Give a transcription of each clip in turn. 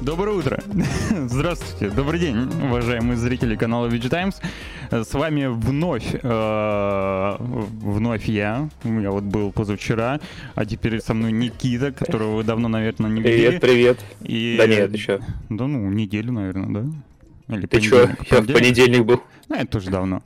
Доброе утро. Здравствуйте. Добрый день, уважаемые зрители канала VG Times. С вами вновь, э, вновь я. Я вот был позавчера, а теперь со мной Никита, которого вы давно, наверное, не видели. Привет, привет. И... Да нет, еще. Да ну, неделю, наверное, да? Или Ты что, я в понедельник был. Ну, это тоже давно.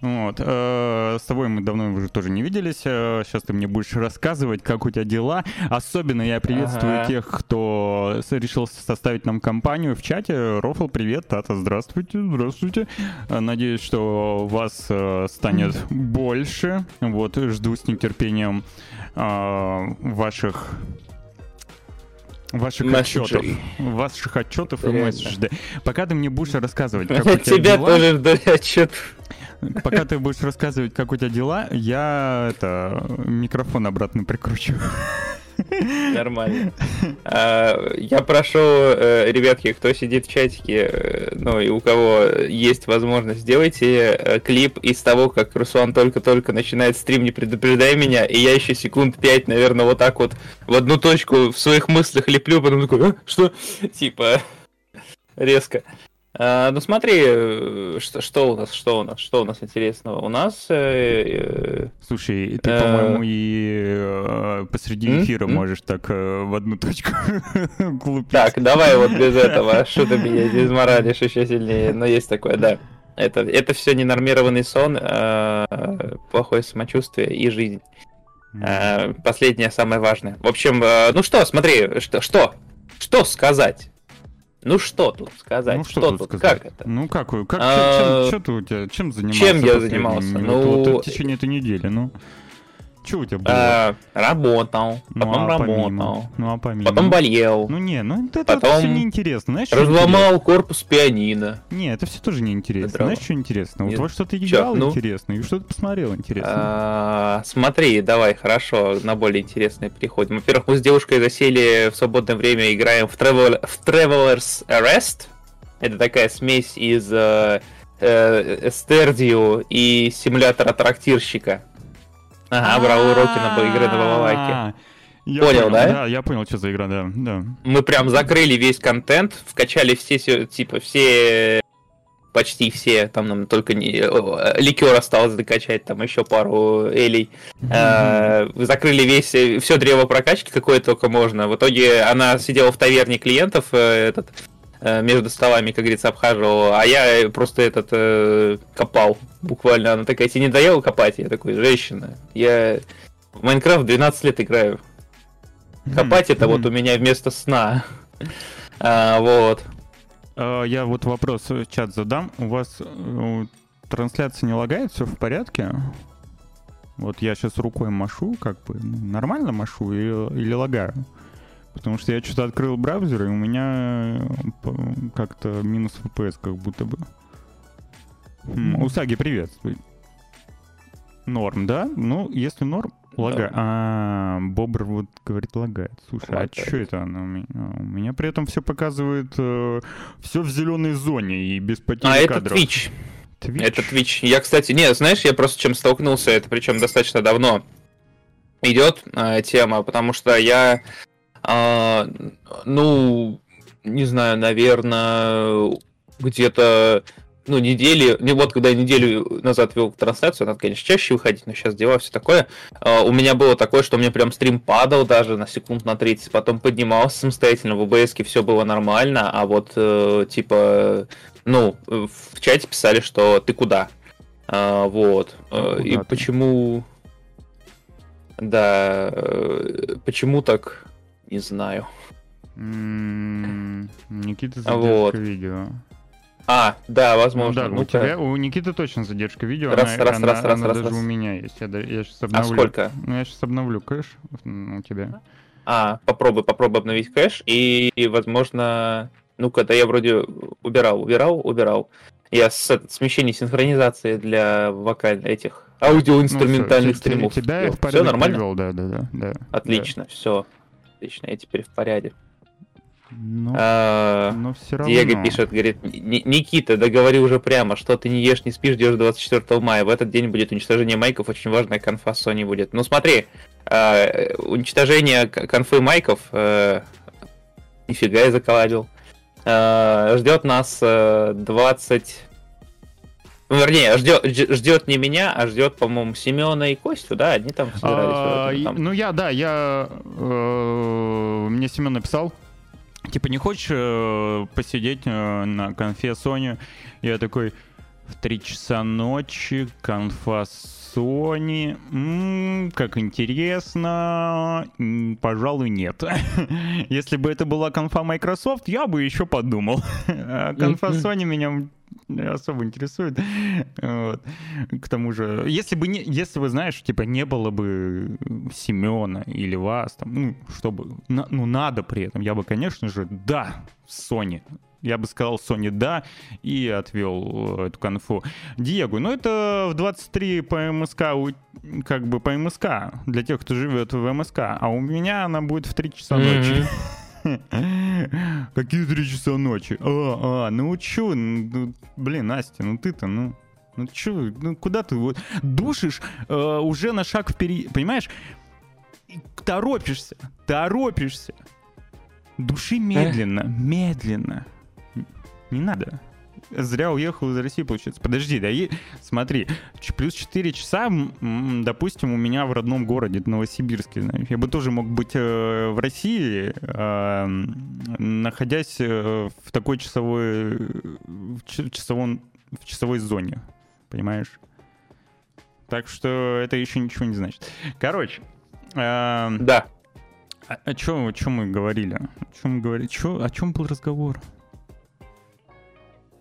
Вот. Э, с тобой мы давно уже тоже не виделись. Сейчас э, ты мне будешь рассказывать, как у тебя дела. Особенно я приветствую ага. тех, кто решил составить нам компанию в чате. Рофл, привет, Тата, здравствуйте, здравствуйте. Э, надеюсь, что вас станет больше. Вот, жду с нетерпением ваших ваших отчетов. Ваших отчетов и месседжей. Пока ты мне будешь рассказывать, как у тебя Тебя тоже ждали отчет. Пока ты будешь рассказывать, как у тебя дела, я это микрофон обратно прикручу. Нормально. А, я прошу, э, ребятки, кто сидит в чатике, э, ну и у кого есть возможность, сделайте э, клип из того, как Руслан только-только начинает стрим, не предупреждай меня, и я еще секунд пять, наверное, вот так вот в одну точку в своих мыслях леплю, потом такой, а, что? Типа, резко. А, ну смотри, э, что, что у нас, что у нас, что у нас интересного? У нас... Э, э, Слушай, ты, э, по-моему, и э, посреди эфира можешь так э, в одну точку глупить. Так, давай вот без этого, что ты меня здесь моралишь еще сильнее, но есть такое, да. Это, это все ненормированный сон, э, плохое самочувствие и жизнь. Э, последнее самое важное. В общем, э, ну что, смотри, что, что, что сказать? Ну что тут сказать? Ну что, что тут, сказать? как это? Ну как, как а... чем, чем, чем, ты, чем занимался? Чем я занимался? Ну, вот, вот, в течение этой недели, ну. Что у тебя было? А, работал, ну, потом а работал, помимо? ну, а помимо? потом болел. Ну не, ну это, потом все неинтересно. Знаешь, разломал корпус пианино. Не, это все тоже неинтересно. Знаешь, что интересно? Нет. Вот во что ты играл ну? интересно, и что ты посмотрел интересно. А, смотри, давай, хорошо, на более интересное переходим. Во-первых, мы с девушкой засели в свободное время, играем в, Travel... в Traveler's Arrest. Это такая смесь из э, э, Стердио и симулятора трактирщика. Ага, брал уроки на игры на балалайке. Я понял, понял, да? Да, я понял, что за игра, да, да. Мы прям закрыли весь контент, вкачали все, типа, все, почти все, там нам только не, ликер осталось докачать, там еще пару элей. Mm-hmm. закрыли весь, все древо прокачки, какое только можно. В итоге она сидела в таверне клиентов, э, этот, Э, между столами, как говорится, обхаживал, а я просто этот э, копал. Буквально она такая, тебе не доела копать? Я такой, женщина, я в Майнкрафт 12 лет играю. Копать это вот у меня вместо сна. А, вот. А, я вот вопрос в чат задам. У вас э, трансляция не лагает, все в порядке? Вот я сейчас рукой машу, как бы ну, нормально машу или, или лагаю? Потому что я что-то открыл браузер, и у меня э, как-то минус FPS как будто бы. Хм, Усаги, приветствуй. Норм, да? Ну, если норм, лагает. А, Бобр вот говорит лагает. Слушай, лагает. а что это она у меня? А, у меня при этом все показывает э, все в зеленой зоне и без потерь а кадров. это Twitch. Twitch. Это Twitch. Я, кстати, не, знаешь, я просто чем столкнулся, это причем достаточно давно идет э, тема, потому что я а, ну, не знаю, наверное, где-то ну, недели, не вот когда я неделю назад вел трансляцию, надо, конечно, чаще выходить, но сейчас дела, все такое. Uh, у меня было такое, что у меня прям стрим падал даже на секунд на 30, потом поднимался самостоятельно, в ОБС все было нормально, а вот, uh, типа, ну, в чате писали, что ты куда? Uh, вот. Uh, и ты? почему... Да, почему так не знаю. Никита задержка вот. видео. А, да, возможно. Ну, да, у тебя, у Никиты точно задержка видео. Раз, она, раз, она, раз, она, раз, даже раз. у меня есть. Я, я сейчас обновлю. А сколько? Ну, я сейчас обновлю кэш у тебя. А, попробуй, попробуй обновить кэш, и, и возможно, ну, когда я вроде убирал, убирал, убирал. Я с смещение синхронизации для вокальных этих аудиоинструментальных ну, стримов. Тебя я в порядок все нормально? Привел, да, да, да, да. Отлично, да. все. Отлично, я теперь в порядке. Ну, а, но все равно. Диего пишет, говорит, Никита, да говори уже прямо, что ты не ешь, не спишь, ждешь 24 мая. В этот день будет уничтожение майков, очень важная конфа Sony будет. Ну смотри, э, уничтожение конфы майков, э, нифига я заколабил. Э, ждет нас 20... Ну, вернее, ждет, ждет не меня, а ждет, по-моему, Семена и Костю, да? Одни там собирались. А, там. Ну, я, да, я... Э, мне Семен написал, типа, не хочешь э, посидеть э, на конфе Sony? Я такой, в 3 часа ночи, конфа Sony, м-м, как интересно, пожалуй, нет. Если бы это была конфа Microsoft, я бы еще подумал. А конфа Sony меня особо интересует. Вот. К тому же, если бы не, если бы знаешь, типа не было бы Семена или вас, там, ну чтобы, ну надо при этом, я бы, конечно же, да, Sony, я бы сказал Sony да и отвел э, эту конфу. Диего, ну это в 23 по МСК, как бы по МСК, для тех, кто живет в МСК, а у меня она будет в 3 часа ночи. Какие три часа ночи? А, а, ну чё, ну, блин, Настя, ну ты-то, ну... Ну чё, ну куда ты вот душишь э, уже на шаг впереди, понимаешь? Торопишься, торопишься. Души медленно, медленно. Не надо. Зря уехал из России, получается. Подожди, да и смотри, плюс 4 часа, допустим, у меня в родном городе, Новосибирске, знаешь, я бы тоже мог быть э, в России, э, находясь э, в такой часовой, в, часовом, в часовой зоне, понимаешь? Так что это еще ничего не значит. Короче. Э, да. О, о чем, о чем мы говорили? О чем мы говорили? Чё, о чем был разговор?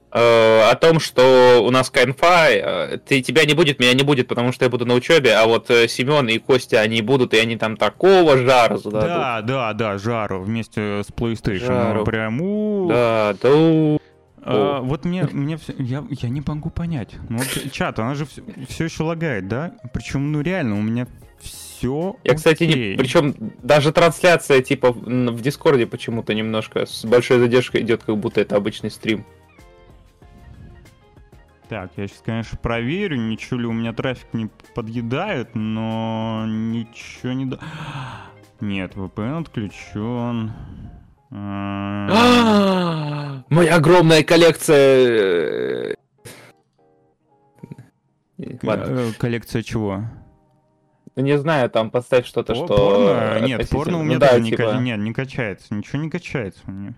Э, о том, что у нас конфа, э, ты, тебя не будет, меня не будет, потому что я буду на учебе, а вот э, Семен и Костя, они будут, и они там такого жару зададут. Да, да, да, жару вместе с PlayStation. Жару. Прям у... Да, да. А, вот мне, мне все, я, я не могу понять. Ну, вот чат, она же все, все еще лагает, да? Причем, ну реально, у меня все. Я, кстати, не, причем даже трансляция типа в Дискорде почему-то немножко с большой задержкой идет, как будто это обычный стрим. Так, я сейчас, конечно, проверю, ничего ли у меня трафик не подъедает, но ничего не... Да... Нет, VPN отключен. Моя огромная коллекция... Э, э, коллекция чего? Не знаю, там поставь что-то, что... Порно? Нет, порно у меня ну, даже не, типа... нет, не качается. Ничего не качается у меня.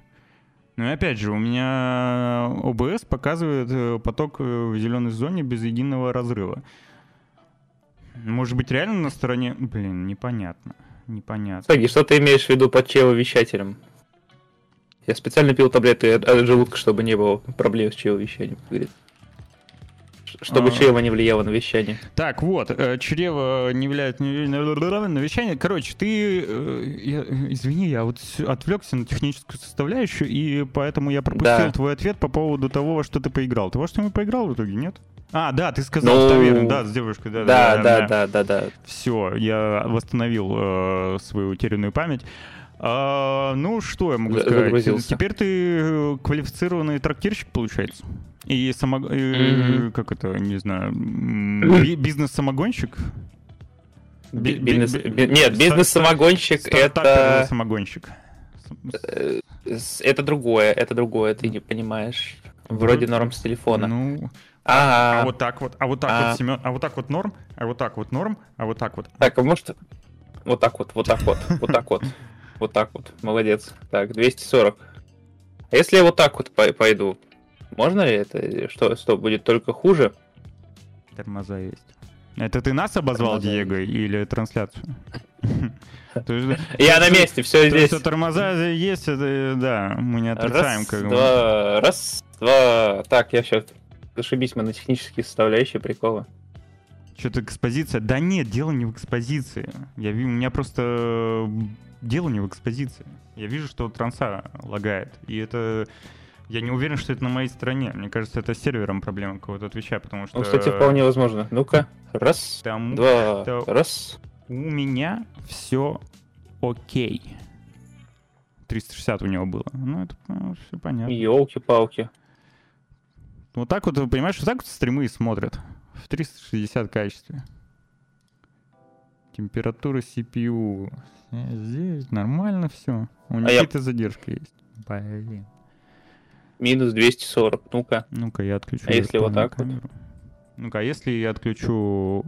Ну и опять же, у меня ОБС показывает э, поток в зеленой зоне без единого разрыва. Может быть, реально на стороне... Блин, непонятно. Непонятно. Кстати, что ты имеешь в виду под чревовещателем? Я специально пил таблетки от желудка, чтобы не было проблем с чревовещанием, говорится. Чтобы а... чрево не влияло на вещание. Так, вот, э, чрево не влияет на вещание. Короче, ты, э, я, извини, я вот отвлекся на техническую составляющую, и поэтому я пропустил да. твой ответ по поводу того, что ты поиграл. Ты во что-нибудь поиграл в итоге, нет? А, да, ты сказал ну... в таверне, да, с девушкой, да, да, да, да, да, да, да. Все, я восстановил э, свою утерянную память. А, ну, что я могу сказать? Теперь ты э, квалифицированный трактирщик, получается? И само... Mm-hmm. как это, не знаю, бизнес-самогонщик? Бизнес... Нет, бизнес-самогонщик это... самогонщик. Э, это другое, это другое, ты не понимаешь. Вроде норм с телефона. Ну, а, а вот так вот, а вот так а. вот, Семен, а вот так вот норм, а вот так вот норм, а вот так вот. Так, а может, вот так вот, вот так вот, вот так вот, вот так вот, молодец. Так, 240. А если я вот так вот пойду, можно ли это? Что, что будет только хуже? Тормоза есть. Это ты нас обозвал, тормоза Диего, есть. или трансляцию? Я на месте, все здесь. Что тормоза есть, это да, мы не отрицаем. Раз, два, раз, два. Так, я сейчас ошибись, мы на технические составляющие приколы. Что-то экспозиция. Да нет, дело не в экспозиции. Я, у меня просто дело не в экспозиции. Я вижу, что транса лагает. И это я не уверен, что это на моей стороне. Мне кажется, это с сервером проблема какого-то отвечая, потому что... Ну, кстати, вполне возможно. Ну-ка, раз, Тому два, что раз. У меня все окей. 360 у него было. Ну, это ну, все понятно. Елки-палки. Вот так вот, понимаешь, вот так вот стримы смотрят. В 360 качестве. Температура CPU. Здесь нормально все. У а Никиты я... задержка есть. Блин. минус 240. Ну-ка. Ну-ка, я отключу. А если вот так камеру. вот? Ну-ка, а если я отключу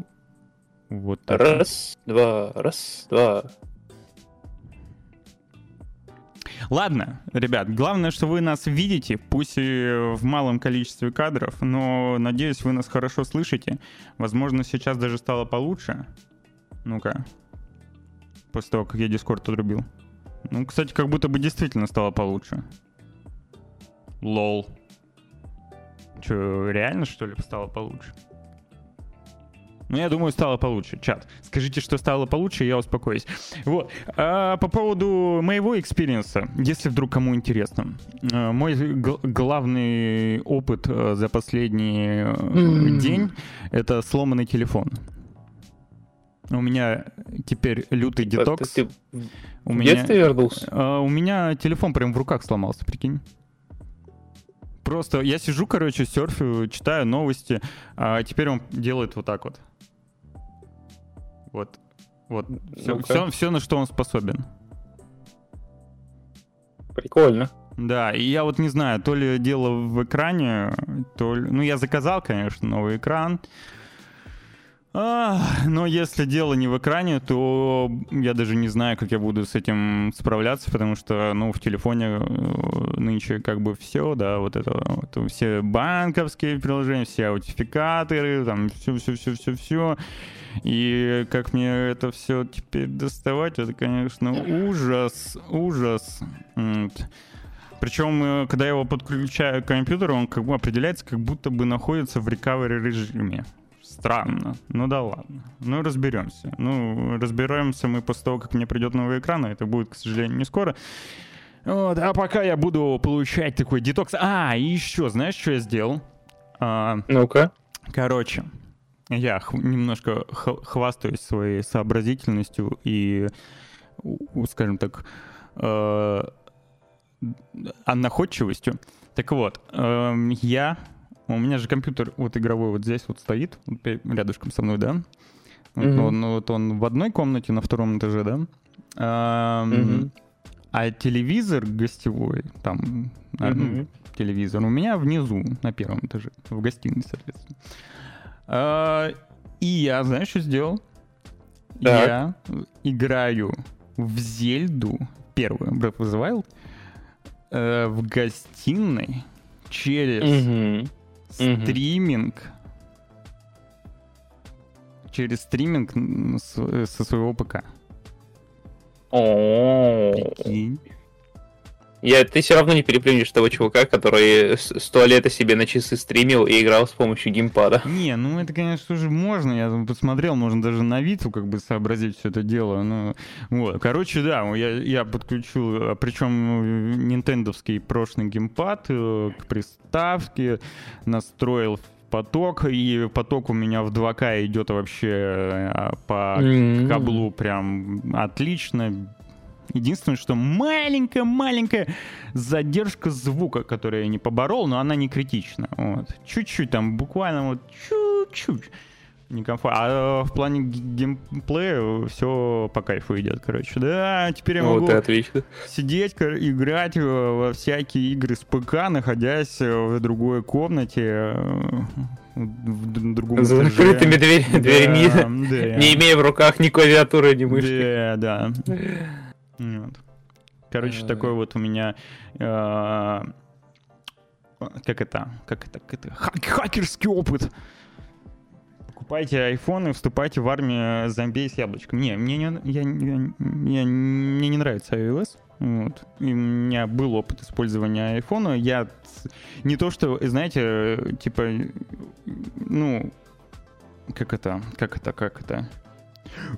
вот так? Раз, два, раз, два. Ладно, ребят, главное, что вы нас видите, пусть и в малом количестве кадров, но надеюсь, вы нас хорошо слышите. Возможно, сейчас даже стало получше. Ну-ка. После того, как я Дискорд отрубил. Ну, кстати, как будто бы действительно стало получше. Лол. Че, реально, что ли, стало получше? Ну, я думаю, стало получше. Чат, скажите, что стало получше, я успокоюсь. Вот. А по поводу моего экспириенса, если вдруг кому интересно. А, мой главный опыт э, за последний м, день — это сломанный телефон. У меня теперь лютый детокс. Ты, ты у в меня, детстве вернулся? А, у меня телефон прям в руках сломался, прикинь. Просто я сижу, короче, серфю, читаю новости, а теперь он делает вот так вот. Вот. Вот. Все, ну все, все, на что он способен. Прикольно. Да, и я вот не знаю, то ли дело в экране, то ли... Ну, я заказал, конечно, новый экран. А, но если дело не в экране, то я даже не знаю, как я буду с этим справляться, потому что, ну, в телефоне э, нынче как бы все, да, вот это, вот, все банковские приложения, все аутификаторы, там, все-все-все-все-все. И как мне это все теперь доставать, это, конечно, ужас, ужас. Причем, э, когда я его подключаю к компьютеру, он как бы определяется, как будто бы находится в recovery режиме. Странно. Ну да ладно. Ну разберемся. Ну, разберемся мы после того, как мне придет новый экран, а это будет, к сожалению, не скоро. Вот, а пока я буду получать такой детокс. А, и еще, знаешь, что я сделал? А, Ну-ка. Короче, я х- немножко х- хвастаюсь своей сообразительностью и, скажем так, э- находчивостью. Так вот, э- я у меня же компьютер вот игровой вот здесь вот стоит, вот рядышком со мной, да? Mm-hmm. Он, вот он в одной комнате на втором этаже, да? А, mm-hmm. а телевизор гостевой, там, mm-hmm. телевизор, у меня внизу, на первом этаже, в гостиной, соответственно. А, и я, знаешь, что сделал? Так. Я играю в Зельду, первую, Breath of the Wild, э, в гостиной через стриминг через стриминг со своего ПК. О, Прикинь. Я, ты все равно не переплюнешь того чувака, который с, с туалета себе на часы стримил и играл с помощью геймпада. Не, ну это, конечно же, можно. Я посмотрел, можно даже на Виту как бы сообразить все это дело. Ну, вот. Короче, да, я, я подключил, а, причем нинтендовский прошлый геймпад э, к приставке, настроил поток, и поток у меня в 2К идет вообще э, по mm-hmm. каблу прям отлично, Единственное, что маленькая-маленькая задержка звука, которую я не поборол, но она не критична. Вот. Чуть-чуть там, буквально вот чуть-чуть некомфортно. А в плане геймплея все по кайфу идет, короче. Да, теперь я могу вот отлично. сидеть, играть во всякие игры с ПК, находясь в другой комнате, в другом За закрытыми дверь, да, дверьми, да. не имея в руках ни клавиатуры, ни мышки. Да, да. Вот. Короче, такой вот у меня... Э, как это? Как это? Как это? Хак хакерский опыт. Покупайте iPhone и вступайте в армию зомби с яблочком. Не, мне не, я, я, я, мне не нравится iOS. Вот. И у меня был опыт использования iPhone. Я не то, что, знаете, типа, ну, как это, как это, как это,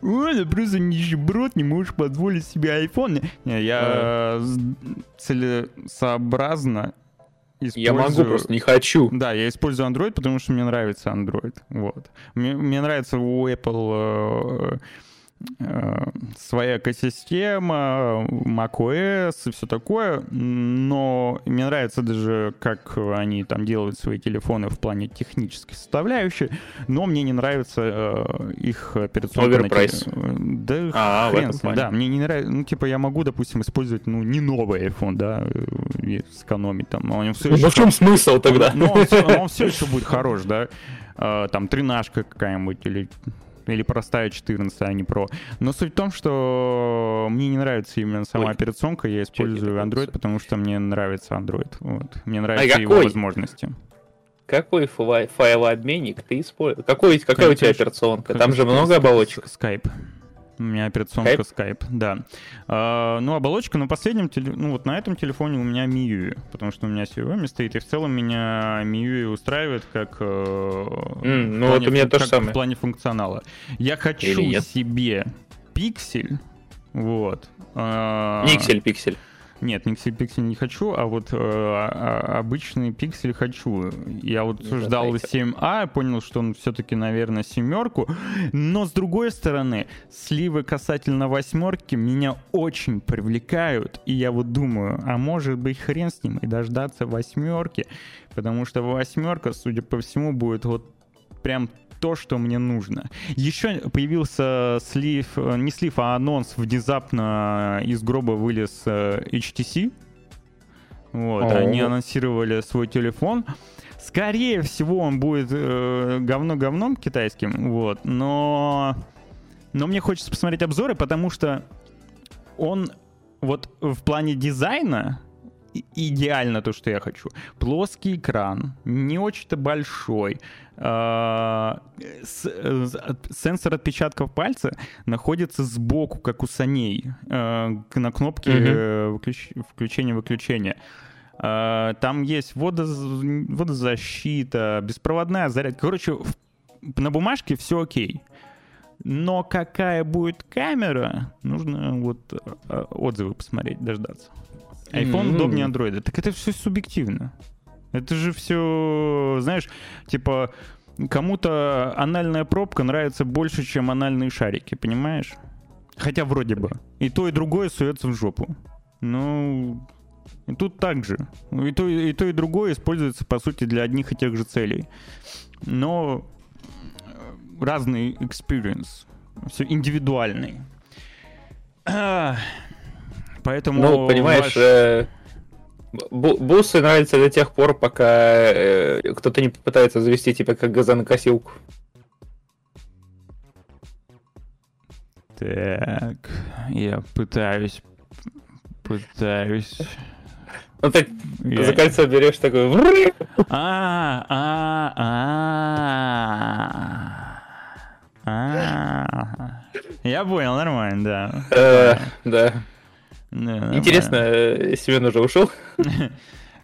Ой, ты просто нищеброд, не можешь позволить себе iPhone. Не, я целесообразно Использую... Я могу, просто не хочу. Да, я использую Android, потому что мне нравится Android. Вот. Мне, мне нравится у Apple Э, своя экосистема, macOS и все такое, но мне нравится даже, как они там делают свои телефоны в плане технической составляющей, но мне не нравится э, их операционка. Оверпрайс. Да а, хрен с ним, да, мне не нравится, ну типа я могу, допустим, использовать, ну, не новый iPhone, да, э, и сэкономить там, но он все еще... Ну в чем смысл тогда? Он, он, он все еще будет хорош, да, э, там тринашка какая-нибудь или или простая 14, а не Pro. Но суть в том, что мне не нравится именно сама Ой. операционка, я использую Android, потому что мне нравится Android. Вот. Мне нравятся а его возможности. Какой файлообменник ты используешь? Какой, какая у тебя операционка? Там же много оболочек. Skype. У меня операционка Skype, Skype да. А, ну, оболочка на последнем, ну вот на этом телефоне у меня MIUI, потому что у меня Xiaomi стоит, и в целом меня MIUI устраивает как... Mm, ну, вот у меня то же самое. В плане функционала. Я хочу себе пиксель, вот. Никсель, пиксель. Нет, Pixel Pixel не хочу, а вот э, а, обычный пиксель хочу. Я вот не ждал 7А, понял, что он все-таки, наверное, семерку. Но с другой стороны, сливы касательно восьмерки меня очень привлекают. И я вот думаю, а может быть хрен с ним и дождаться восьмерки. Потому что восьмерка, судя по всему, будет вот прям то, что мне нужно. Еще появился слив, э, не слив, а анонс внезапно из гроба вылез э, HTC. Вот, О-о-о. они анонсировали свой телефон. Скорее всего, он будет э, говно-говном китайским, вот, но... Но мне хочется посмотреть обзоры, потому что он вот в плане дизайна идеально то, что я хочу. Плоский экран, не очень-то большой. А, сенсор отпечатков пальца находится сбоку, как у саней, а, на кнопке угу. включения-выключения. А, там есть водозащита, беспроводная зарядка. Короче, на бумажке все окей. Но какая будет камера, нужно вот отзывы посмотреть, дождаться iPhone mm-hmm. удобнее Android. Так это все субъективно. Это же все, знаешь, типа кому-то анальная пробка нравится больше, чем анальные шарики, понимаешь? Хотя вроде бы. И то, и другое суется в жопу. Ну, и тут так же. И то, и то, и другое используется, по сути, для одних и тех же целей. Но разный experience. Все индивидуальный. Поэтому... Ну, понимаешь, ваш... э, бусы нравятся до тех пор, пока э, кто-то не попытается завести тебя как газонокосилку. Так, я пытаюсь, пытаюсь. Ну я... за кольцо берешь такой. А, а, а, а. Я понял, нормально, да. Э, да. Интересно, э, Семен уже ушел?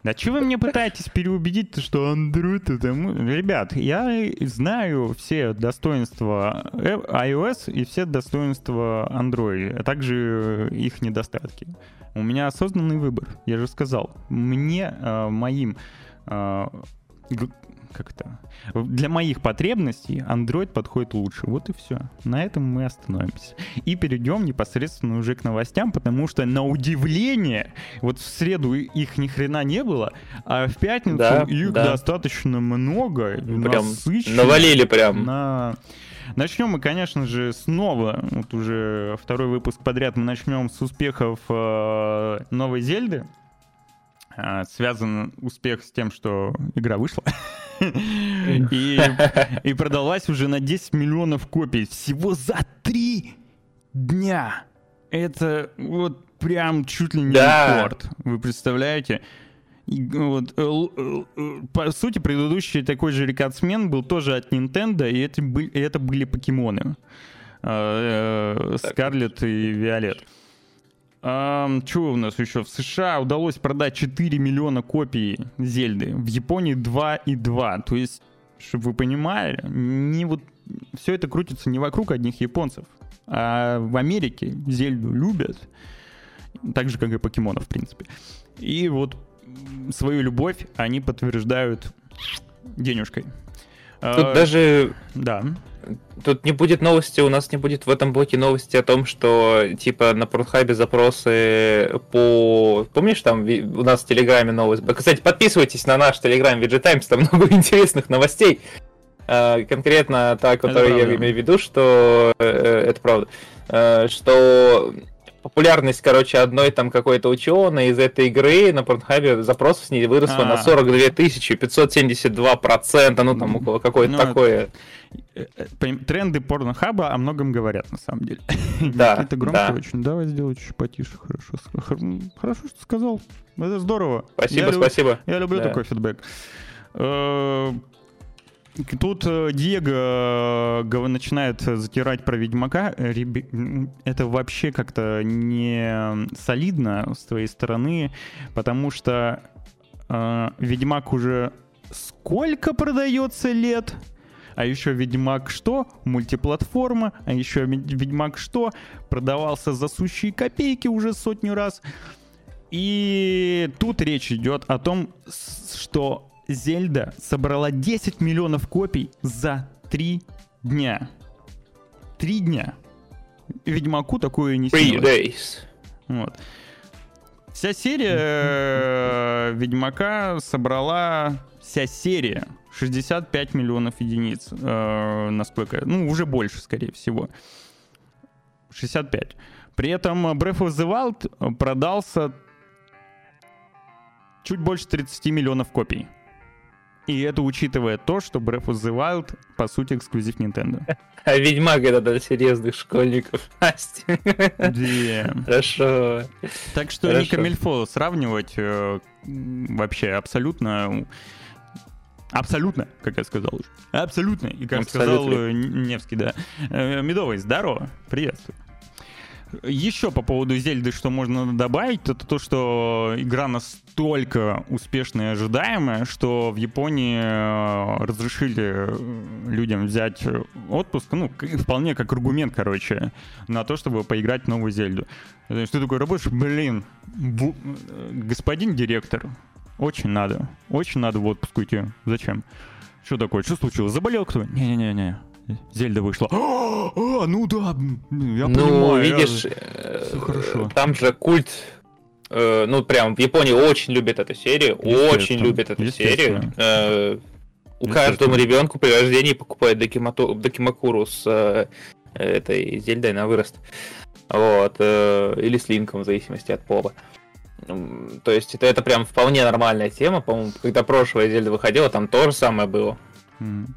Да что вы мне пытаетесь переубедить, что Android это... Ребят, я знаю все достоинства iOS и все достоинства Android, а также их недостатки. У меня осознанный выбор, я же сказал. Мне, э, моим э, как это, для моих потребностей Android подходит лучше. Вот и все. На этом мы остановимся. И перейдем непосредственно уже к новостям, потому что на удивление, вот в среду их ни хрена не было, а в пятницу да, их да. достаточно много, прям насыщенно. Навалили прям. На... Начнем мы, конечно же, снова, вот уже второй выпуск подряд, мы начнем с успехов э, новой Зельды. А, связан успех с тем, что игра вышла. и, и продалась уже на 10 миллионов копий всего за 3 дня. Это вот прям чуть ли не да. рекорд. Вы представляете? И, вот, э, э, по сути, предыдущий такой же рекордсмен был тоже от Nintendo, и это, были, это были покемоны. А, э, Скарлет и Виолет. Что у нас еще? В США удалось продать 4 миллиона копий Зельды, в Японии 2,2. То есть, чтобы вы понимали, не вот все это крутится не вокруг одних японцев, а в Америке Зельду любят, так же, как и покемонов, в принципе. И вот свою любовь они подтверждают денежкой. Тут а, даже... Да. Тут не будет новости, у нас не будет в этом блоке новости о том, что типа на Порнхабе запросы по... Помнишь, там у нас в Телеграме новость? Кстати, подписывайтесь на наш Телеграм VG Times, там много интересных новостей. А, конкретно та, которую я имею в виду, что э, это правда, э, что популярность, короче, одной там какой-то ученой из этой игры на Порнхабе запросов с ней выросла А-а-а. на 42 тысячи, 572 процента, ну там около какое-то ну, такое. Э, э, тренды Порнхаба о многом говорят, на самом деле. Да, Это громко да. очень. Давай сделай чуть потише, хорошо. Хорошо, что сказал. Это здорово. Спасибо, я спасибо. Люб... Я люблю да. такой фидбэк. Тут э, Диего э, начинает затирать про Ведьмака. Это вообще как-то не солидно с твоей стороны, потому что э, Ведьмак уже сколько продается лет? А еще Ведьмак что? Мультиплатформа. А еще Ведьмак что? Продавался за сущие копейки уже сотню раз. И тут речь идет о том, что Зельда собрала 10 миллионов копий за 3 дня. 3 дня. Ведьмаку такое не снилось. Вот. Вся серия э, Ведьмака собрала вся серия 65 миллионов единиц, э, насколько, ну уже больше, скорее всего, 65. При этом Breath of the Wild продался чуть больше 30 миллионов копий. И это учитывая то, что Breath of the Wild, по сути, эксклюзив Nintendo. А Ведьмак это для серьезных школьников. Хорошо. Так что не камильфо сравнивать э, вообще абсолютно... Абсолютно, как я сказал уже. Абсолютно. И как сказал э, Невский, да. Э, Медовый, здорово. Приветствую. Еще по поводу Зельды, что можно добавить, это то, что игра настолько успешная и ожидаемая, что в Японии э, разрешили э, людям взять отпуск, ну, вполне как аргумент, короче, на то, чтобы поиграть в новую Зельду. Что ты такой работаешь, блин, бу- господин директор, очень надо, очень надо в отпуск уйти. Зачем? Что такое? Что случилось? Заболел кто? Не-не-не, Зельда вышла. А, ну да, я ну, понимаю. видишь, я... Все хорошо. там же культ э, ну, прям в Японии очень любят эту серию, очень любят эту серию. Э, у каждому ребенку при рождении покупают Докимату, Докимакуру с э, этой Зельдой на вырост. Вот. Э, или с Линком, в зависимости от пола. То есть это, это прям вполне нормальная тема. По-моему, когда прошлая Зельда выходила, там то же самое было. Mm.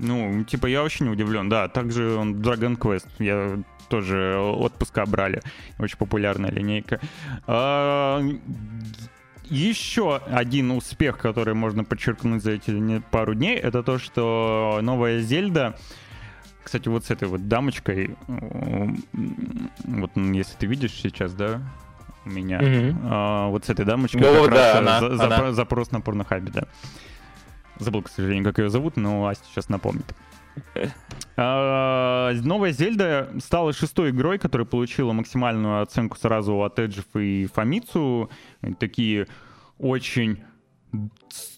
Ну, типа, я очень удивлен, да. Также он Dragon Quest, я тоже отпуска брали. Очень популярная линейка. А, еще один успех, который можно подчеркнуть за эти пару дней, это то, что новая Зельда, кстати, вот с этой вот дамочкой, вот если ты видишь сейчас, да, у меня, mm-hmm. а, вот с этой дамочкой ну, как да, раз она, за, она. запрос на порнохабе, да. Забыл, к сожалению, как ее зовут, но Ася сейчас напомнит. А, новая Зельда стала шестой игрой, которая получила максимальную оценку сразу от Эджев и Фамицу. Такие очень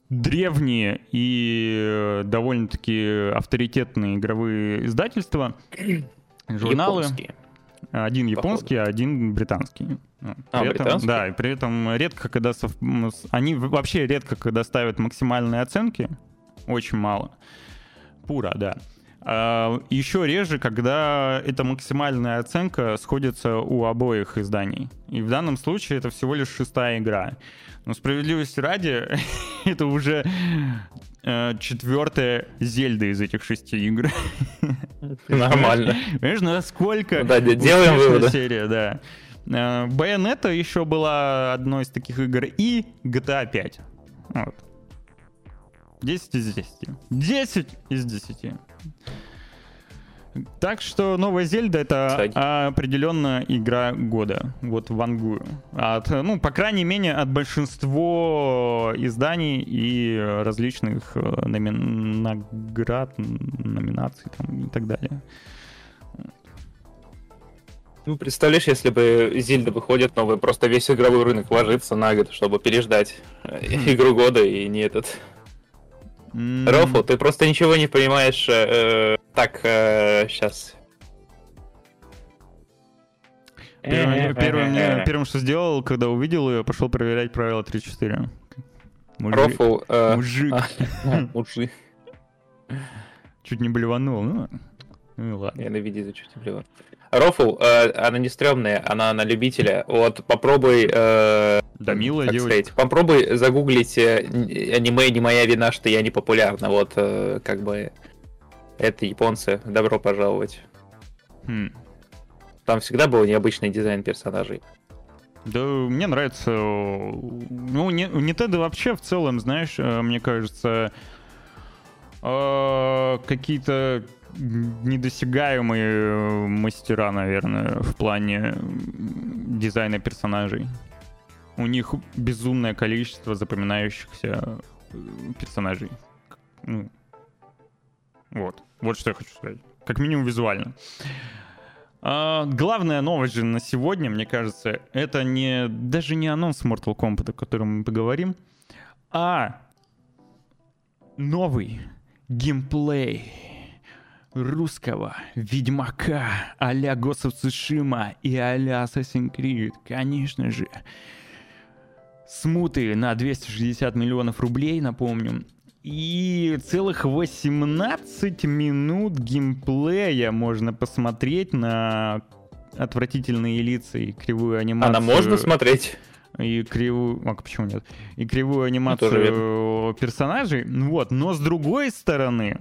древние и довольно-таки авторитетные игровые издательства, журналы. Японские. Один японский, а один британский. Ну, а, при этом, да, и при этом редко, когда сов... они вообще редко, когда ставят максимальные оценки, очень мало. Пура, да. А, еще реже, когда эта максимальная оценка сходится у обоих изданий. И в данном случае это всего лишь шестая игра. Но справедливости ради, это уже э, четвертая Зельда из этих шести игр. Нормально. Понимаешь, насколько ну, да, делаем выводы. серия, да. Bayonetta э, еще была одной из таких игр, и GTA 5. Вот. 10 из 10. 10 из 10. Так что новая Зельда это Кстати. определенно игра года. Вот вангую. От, ну, по крайней мере, от большинства изданий и различных э, номи... наград, номинаций там, и так далее. Ну, представляешь, если бы Зельда выходит новый, просто весь игровой рынок ложится на год, чтобы переждать э, игру года и не этот М, Рофл, ты просто ничего не понимаешь. э, так, сейчас. Первым, первым мне- первым, что сделал, когда увидел ее, пошел проверять правила 3-4. Мужик. Рофл. э, Мужик. а, Мужик. Чуть не блеванул. Ну, ну ладно. Я на видео за чуть блин. Рофл, э, она не стрёмная, она на любителя. Вот попробуй, э, Да, милая как девочка. сказать, попробуй загуглить э, аниме «Не моя вина, что я не популярна». Вот, э, как бы, это японцы. Добро пожаловать. Хм. Там всегда был необычный дизайн персонажей. Да, мне нравится. э, Ну, не, Nintendo вообще в целом, знаешь, э, мне кажется, э, какие-то недосягаемые э, мастера, наверное, в плане дизайна персонажей. У них безумное количество запоминающихся э, персонажей. Ну, вот. Вот что я хочу сказать. Как минимум визуально. А, главная новость же на сегодня, мне кажется, это не даже не анонс Mortal Kombat, о котором мы поговорим, а новый геймплей русского Ведьмака а-ля Ghost of Tsushima и а-ля Assassin's Creed. Конечно же. Смуты на 260 миллионов рублей, напомню. И целых 18 минут геймплея можно посмотреть на отвратительные лица и кривую анимацию. Она можно смотреть? И кривую... А почему нет? И кривую анимацию персонажей. Ну Вот. Но с другой стороны,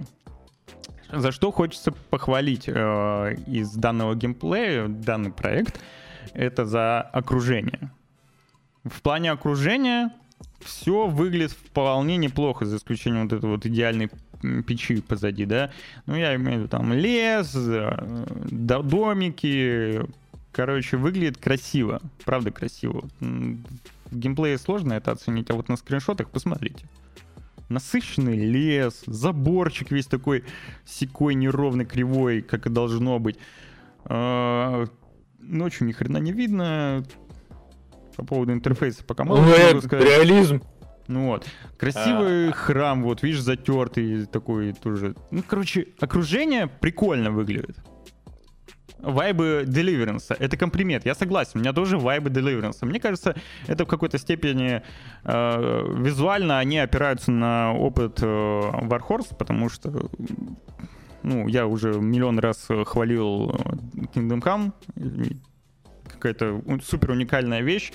за что хочется похвалить э, из данного геймплея, данный проект, это за окружение. В плане окружения все выглядит вполне неплохо, за исключением вот этой вот идеальной печи позади, да. Ну, я имею в виду там лес, э, до- домики. Короче, выглядит красиво. Правда красиво. В геймплее сложно это оценить, а вот на скриншотах посмотрите. Насыщенный лес, заборчик весь такой секой, неровный, кривой, как и должно быть. А, Ночью ни хрена не видно. По поводу интерфейса пока мало реализм. Ну вот. Красивый храм, вот, видишь, затертый такой тоже. Ну, короче, окружение прикольно выглядит. Вайбы Deliverance. Это комплимент. Я согласен. У меня тоже вайбы Deliverance. Мне кажется, это в какой-то степени э, визуально они опираются на опыт э, Warhorse, потому что ну, я уже миллион раз хвалил Kingdom Come. Какая-то супер уникальная вещь.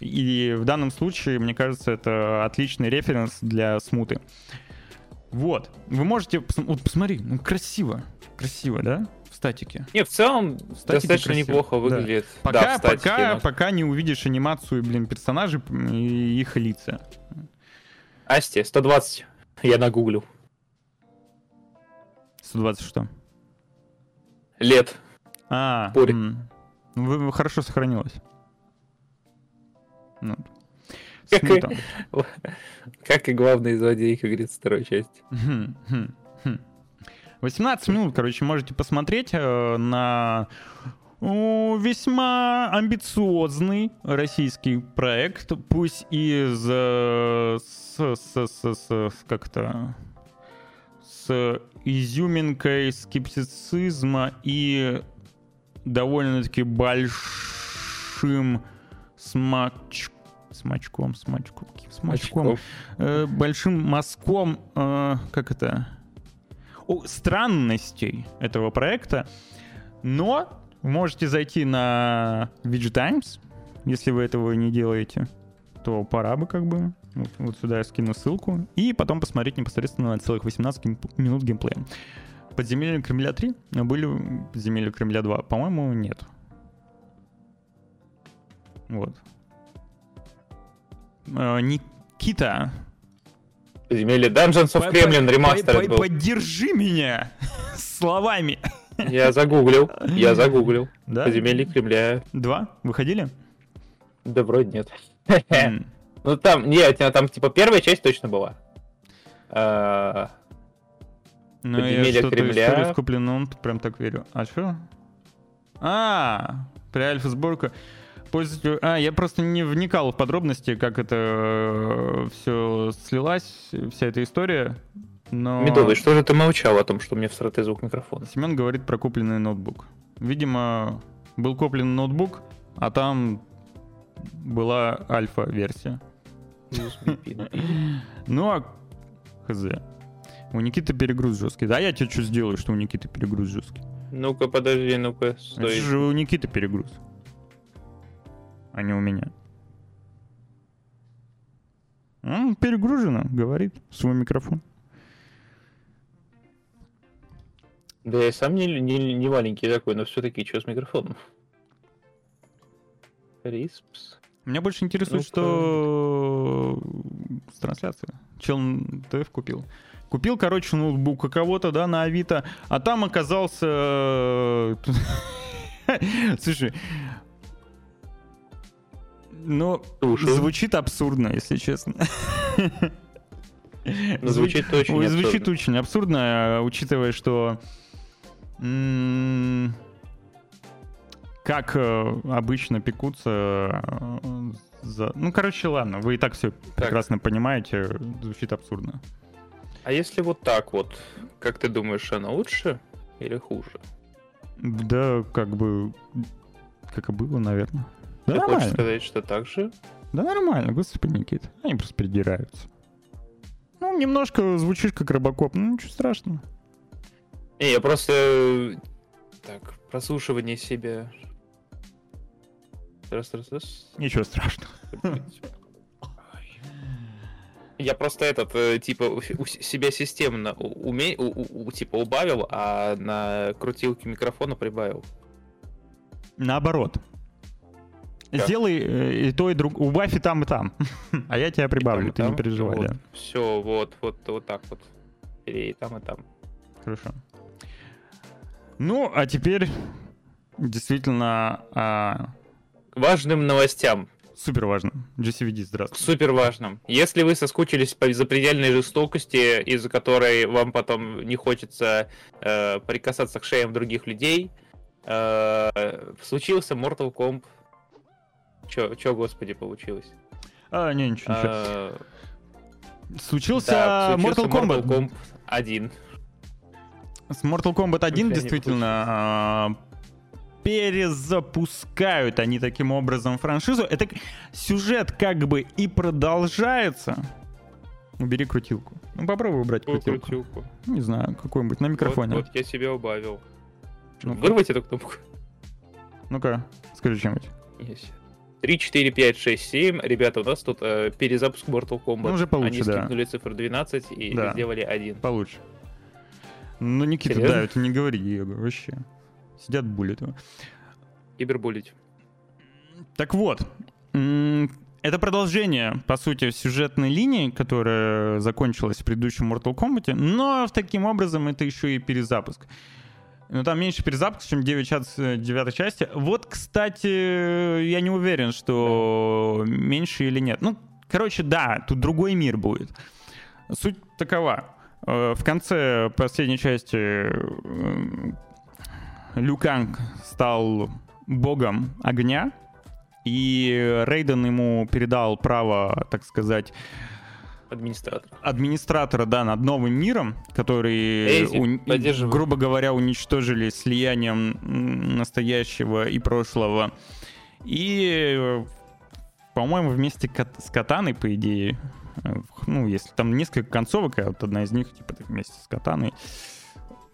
И в данном случае, мне кажется, это отличный референс для смуты. Вот. Вы можете... Вот посмотри, ну красиво. Красиво, да? Статике. Не, в целом, Статика достаточно красиво, неплохо да. выглядит. Пока, да, статике, пока, но- пока не увидишь анимацию, блин, персонажей и их лица. Асти, 120. Я нагуглил. 120 что? Лет. А, Спорит. м. Ну, вы, хорошо сохранилось. Ну. Как и-. Как и главный злодей, как говорится, второй части. Хм, хм, хм. 18 минут, короче, можете посмотреть э, на весьма амбициозный российский проект, пусть из э, с, с, с, с- с- как-то с изюминкой скептицизма и довольно-таки большим смач... смачком, смачком, каким смачком, э, большим мазком, э, как это, странностей этого проекта, но можете зайти на VG Times, если вы этого не делаете, то пора бы как бы. Вот, вот сюда я скину ссылку. И потом посмотреть непосредственно целых 18 гейм- минут геймплея. Подземелье Кремля 3 а были Подземелье Кремля 2? По-моему, нет. Вот. Э, Никита, Подземелье Dungeons of Kremlin ремастер был. Поддержи меня словами. Я загуглил, я загуглил. Да? Подземелье Кремля. Два? Выходили? Да вроде нет. Ну там, нет, там типа первая часть точно была. А, Ну, я что-то Кремля. историю с куплен, прям так верю. А что? А, при альфа-сборка. Пользователю... А, я просто не вникал в подробности, как это все слилась, вся эта история. Но... Медовый, что же ты молчал о том, что мне всратый звук микрофона? Семен говорит про купленный ноутбук. Видимо, был куплен ноутбук, а там была альфа-версия. Ну, а хз. У Никиты перегруз жесткий. Да, я тебе что сделаю, что у Никиты перегруз жесткий? Ну-ка, подожди, ну-ка, Это же у Никиты перегруз. А не у меня. Он перегружено, говорит, свой микрофон. Да я сам не, не, не маленький такой, но все-таки что с микрофоном? Риспс. Меня больше интересует, ну что с трансляцией. Чел ТФ купил. Купил, короче, ноутбук у кого-то, да, на Авито, а там оказался... Слушай, ну, звучит абсурдно, если честно. Ну, звучит очень Звучит очень абсурдно, учитывая, что как э, обычно пекутся э, за... Ну, короче, ладно, вы и так все так. прекрасно понимаете, звучит абсурдно. А если вот так вот, как ты думаешь, она лучше или хуже? Да, как бы, как и было, наверное. Ты да хочешь сказать, что так же? Да нормально, господи, Никит. Они просто придираются. Ну, немножко звучишь как робокоп, ну ничего страшного. Не, я просто... Так, прослушивание себя Раз, раз, раз. Ничего страшного. Я просто этот, э, типа, у себя системно уме... у, у, типа, убавил, а на крутилке микрофона прибавил. Наоборот. Как? Сделай э, и то, и друг. Убавь и там, и там. а я тебя прибавлю, и ты там, не переживай. Вот. Да. Все, вот, вот, вот так вот. И там, и там. Хорошо. Ну, а теперь действительно а, важным новостям. Супер важно. GCVD, здравствуйте. Супер важным. Если вы соскучились по запредельной жестокости, из-за которой вам потом не хочется э, прикасаться к шеям других людей, э, случился Mortal Kombat. Чё, чё, господи, получилось? А, не, ничего, ничего. А, случился, да, случился Mortal Kombat. Mortal Kombat 1. С Mortal Kombat 1 действительно перезапускают они таким образом франшизу. Это сюжет как бы и продолжается. Убери крутилку. Ну, попробуй убрать крутилку. крутилку. Не знаю, какой-нибудь на микрофоне. Вот, вот я себе убавил. Ну Вырвать эту кнопку. Ну-ка, скажи чем-нибудь. Есть. 3, 4, 5, 6, 7. Ребята, у нас тут э, перезапуск Mortal Kombat. Ну, уже получше, Они да. скинули цифру 12 и да. сделали один. Получше. Ну, Никита, Серьезно? да, это не говори, вообще. Сидят булят его. Кибербулить. Так вот, это продолжение, по сути, сюжетной линии, которая закончилась в предыдущем Mortal Kombat, но таким образом это еще и перезапуск. Ну, там меньше перезапуск, чем 9 час 9 части. Вот, кстати, я не уверен, что меньше или нет. Ну, короче, да, тут другой мир будет. Суть такова. Э, в конце последней части э, Люканг стал богом огня, и Рейден ему передал право, так сказать, администратора. Администратора, да, над новым миром, который, у, грубо говоря, уничтожили слиянием настоящего и прошлого. И, по-моему, вместе с Катаной, по идее, э, ну, если там несколько концовок, а вот одна из них, типа, вместе с Катаной,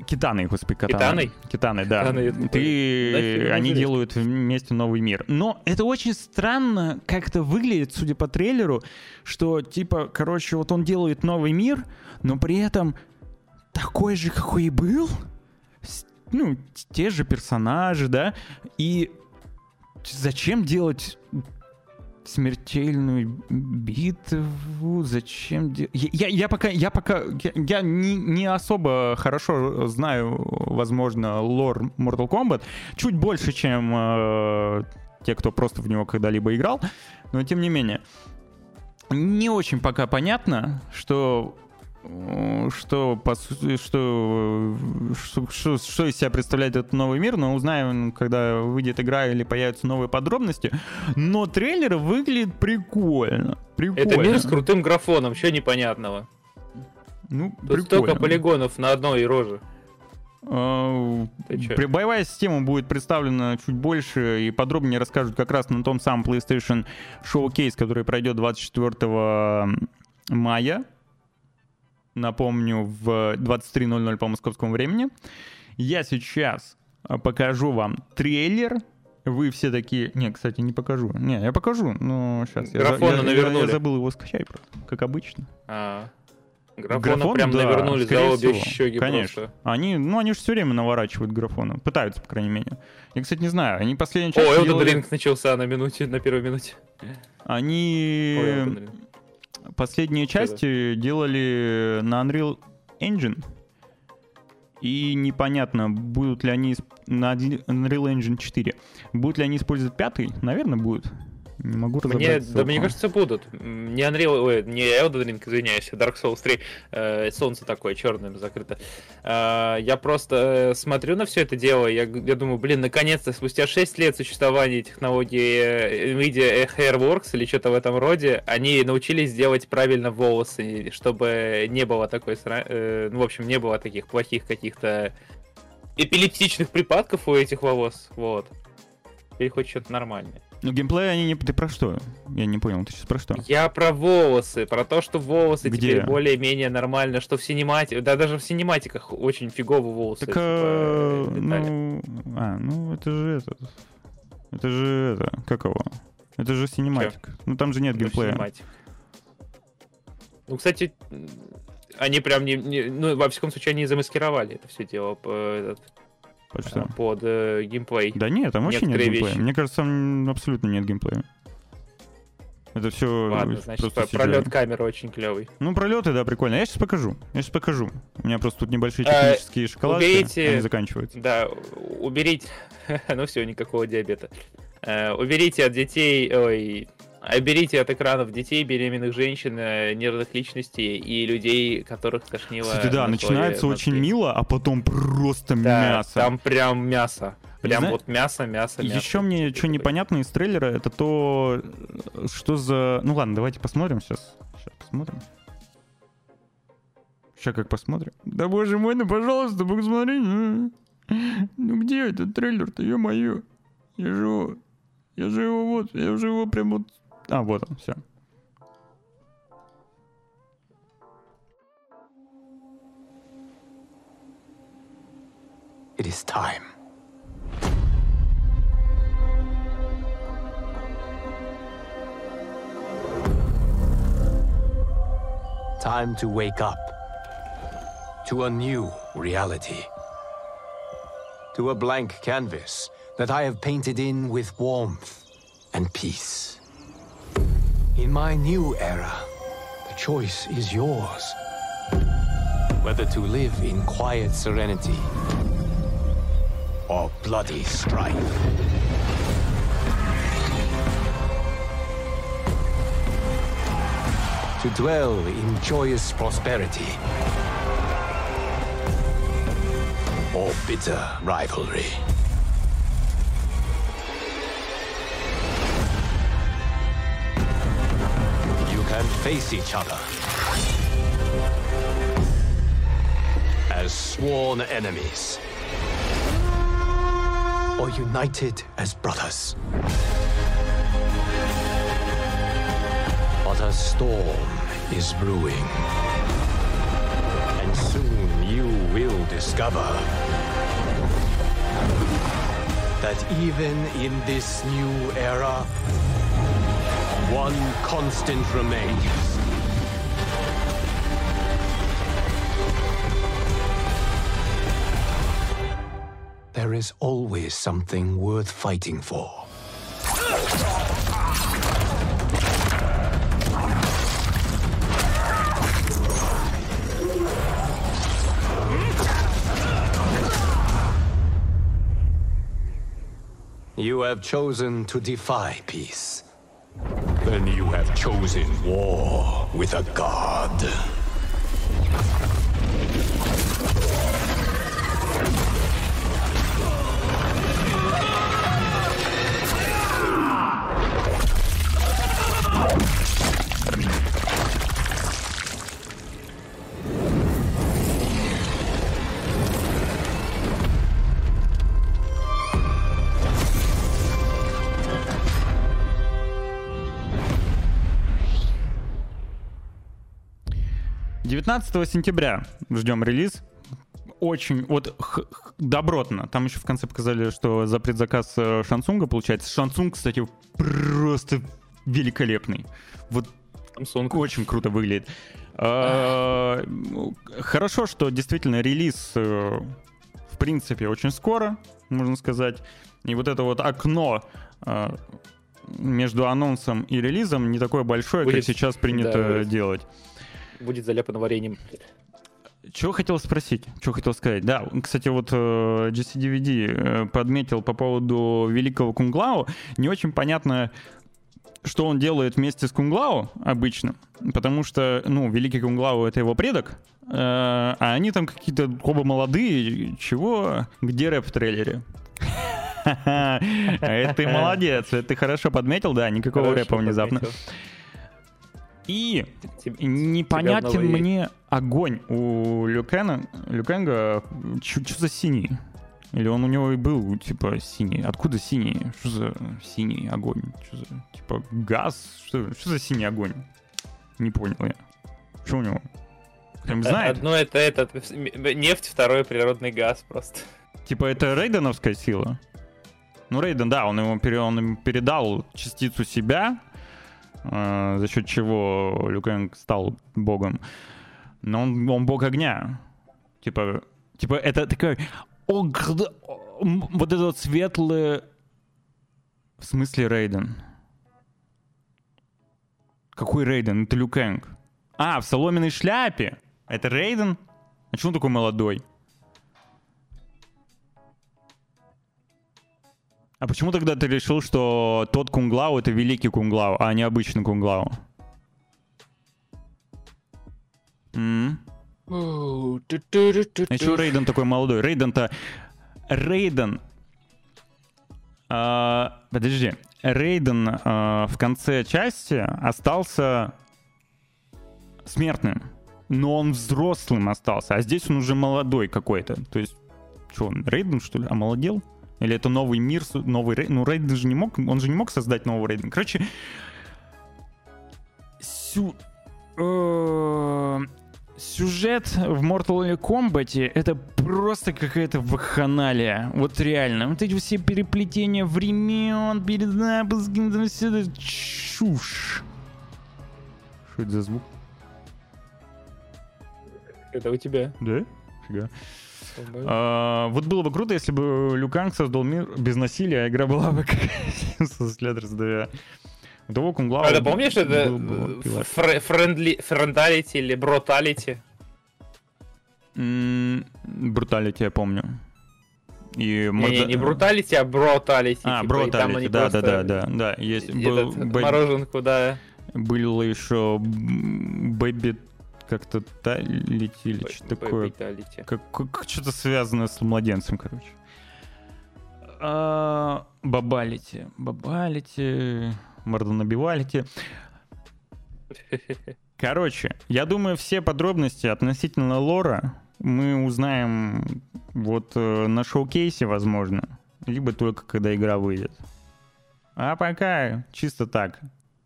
Китаной, господи, Катаной. Китаной? Китаной, да. Китаной, Ты... Они делают вместе новый мир. Но это очень странно как-то выглядит, судя по трейлеру, что, типа, короче, вот он делает новый мир, но при этом такой же, какой и был. Ну, те же персонажи, да. И зачем делать смертельную битву. Зачем? Я, я, я пока, я пока, я, я не, не особо хорошо знаю, возможно, лор Mortal Kombat. Чуть больше, чем э, те, кто просто в него когда-либо играл. Но тем не менее, не очень пока понятно, что что, по сути, что, что, что, что из себя представляет этот новый мир, но узнаем, когда выйдет игра или появятся новые подробности. Но трейлер выглядит прикольно. прикольно. Это мир с крутым графоном, что непонятного? Ну, Тут прикольно. столько полигонов на одной роже. При- Боевая система будет представлена чуть больше и подробнее расскажут как раз на том самом PlayStation Showcase, который пройдет 24 мая. Напомню, в 23.00 по московскому времени. Я сейчас а, покажу вам трейлер. Вы все такие... Не, кстати, не покажу. Не, я покажу, но сейчас. Я, Графона я- я- навернули. я забыл его скачать просто, как обычно. А, графона Графон, прям да, навернули за обе всего. щеки Конечно. просто. Они, ну, они же все время наворачивают графона. Пытаются, по крайней мере. Я, кстати, не знаю. Они последнюю О, часть Elden делали... Ring начался на минуте, на первой минуте. Они Ой. Последние части делали на Unreal Engine. И непонятно, будут ли они на Unreal Engine 4. Будут ли они использовать пятый? Наверное, будут. Не могу Мне, да, мне кажется, будут. Не Unreal, ой, не Elden Ring, извиняюсь, Dark Souls 3. э, солнце такое черное закрыто. Э, я просто э, смотрю на все это дело, я, я думаю, блин, наконец-то, спустя 6 лет существования технологии э, NVIDIA Hairworks или что-то в этом роде, они научились делать правильно волосы, чтобы не было такой, э, ну, в общем, не было таких плохих каких-то эпилептичных припадков у этих волос, вот. Или хоть что-то нормальное. Ну, геймплей они не... Ты про что? Я не понял, ты сейчас про что? Я про волосы, про то, что волосы Где? теперь более-менее нормально, что в синематиках, да даже в синематиках очень фигово волосы. Так, типа, э, летали. ну... А, ну, это же этот... Это же это... Как его? Это же синематик. Ну, там же нет Ну, геймплея. синематик. Ну, кстати, они прям не, не- ну, во всяком случае, они замаскировали это все дело этот, Под что? под э, геймплей. Да нет, там вообще нет геймплея. вещи. Мне кажется, там абсолютно нет геймплея. Это все Ладно, значит, просто про- CGI. пролет камеры очень клевый. Ну, пролеты, да, прикольно. Я сейчас покажу. Я сейчас покажу. У меня просто тут небольшие А, технические шоколадки, уберите- они заканчиваются. Да, уберите, ну все, никакого диабета. Э, уберите от детей, ой, уберите от экранов детей, беременных женщин, э, нервных личностей и людей, которых тошнило. Кстати, да, на начинается очень мило, а потом просто Да, мясо. там прям мясо. Прям Зна- вот мясо, мясо, мясо. Еще мне что непонятно из трейлера, это то, что за... Ну ладно, давайте посмотрим сейчас. Сейчас посмотрим. Сейчас как посмотрим. Да боже мой, ну пожалуйста, посмотри. Ну, Ну где этот трейлер-то, ё-моё? Я же его... Я же его вот, я же его прям вот... А, вот он, все. It is time. Time to wake up to a new reality. To a blank canvas that I have painted in with warmth and peace. In my new era, the choice is yours. Whether to live in quiet serenity or bloody strife. To dwell in joyous prosperity or bitter rivalry. Can face each other as sworn enemies or united as brothers. But a storm is brewing. And soon you will discover that even in this new era, one constant remains. There is always something worth fighting for. You have chosen to defy peace. Then you have chosen war with a god. 19 сентября ждем релиз. Очень, вот добротно. Там еще в конце показали, что за предзаказ э, Шансунга получается. Шансунг, кстати, просто великолепный. Вот Samsung. очень круто выглядит. А, ну, Хорошо, что действительно релиз, э, в принципе, очень скоро, можно сказать. И вот это вот окно э, между анонсом и релизом не такое большое, как Будет, сейчас принято да, будет. делать. Будет заляпано вареньем. Чего хотел спросить? Что хотел сказать? Да, кстати, вот э, GCDVD э, подметил по поводу великого Кунглау. Не очень понятно, что он делает вместе с Кунглау обычно, потому что, ну, великий Кунглау — это его предок, э, а они там какие-то оба молодые. Чего? Где рэп в трейлере? Это ты молодец, ты хорошо подметил, да, никакого рэпа внезапно. И непонятен мне огонь у Люкена, Люкенга. Что за синий? Или он у него и был, типа, синий? Откуда синий? Что за синий огонь? Что за, типа, газ? Что, что за синий огонь? Не понял я. Что у него? Кто-нибудь знает? Одно это этот м- нефть, второе природный газ просто. Типа, это рейденовская сила? Ну, Рейден, да, он ему, пере- он ему передал частицу себя, э, за счет чего Люкенг стал богом. Но он, он бог огня. Типа, типа это такой... вот это вот светлое... В смысле Рейден? Какой Рейден? Это Люкенг. А, в соломенной шляпе. Это Рейден? А почему он такой молодой? А почему тогда ты решил, что тот Кунглау это великий Кунглау, а не обычный Кунглау? М? А еще Рейден такой молодой. Рейден-то... Рейден... а, подожди. Рейден а, в конце части остался смертным. Но он взрослым остался. А здесь он уже молодой какой-то. То есть, что он, Рейден, что ли, омолодел? Или это новый мир, новый Рейден? Ну, Рейден же не мог, он же не мог создать новый Рейден. Короче, сю... э, сюжет в Mortal Kombat это просто какая-то вакханалия. Вот реально. Вот эти все переплетения времен, перезапуски, все это чушь. Что это за звук? Это у тебя. Да? Фига. А, вот было бы круто, если бы Люканг создал мир без насилия, а игра была бы как со Sliders 2. У того Кунглау А ты помнишь, это э, френдли, френдалити или бруталити? Бруталити я помню. И Не, не, не бруталити, а бруталити. А, типа, Бруталити, они да, да, да, да, да. Есть, был, Этот, мороженку, да. было еще Бэби как-то талити или Б- что такое. Как, как- что-то связанное с младенцем, короче. А, бабалити. Бабалити. Мордонабивалити. Короче, я думаю, все подробности относительно лора мы узнаем вот э, на шоу-кейсе, возможно. Либо только когда игра выйдет. А пока чисто так.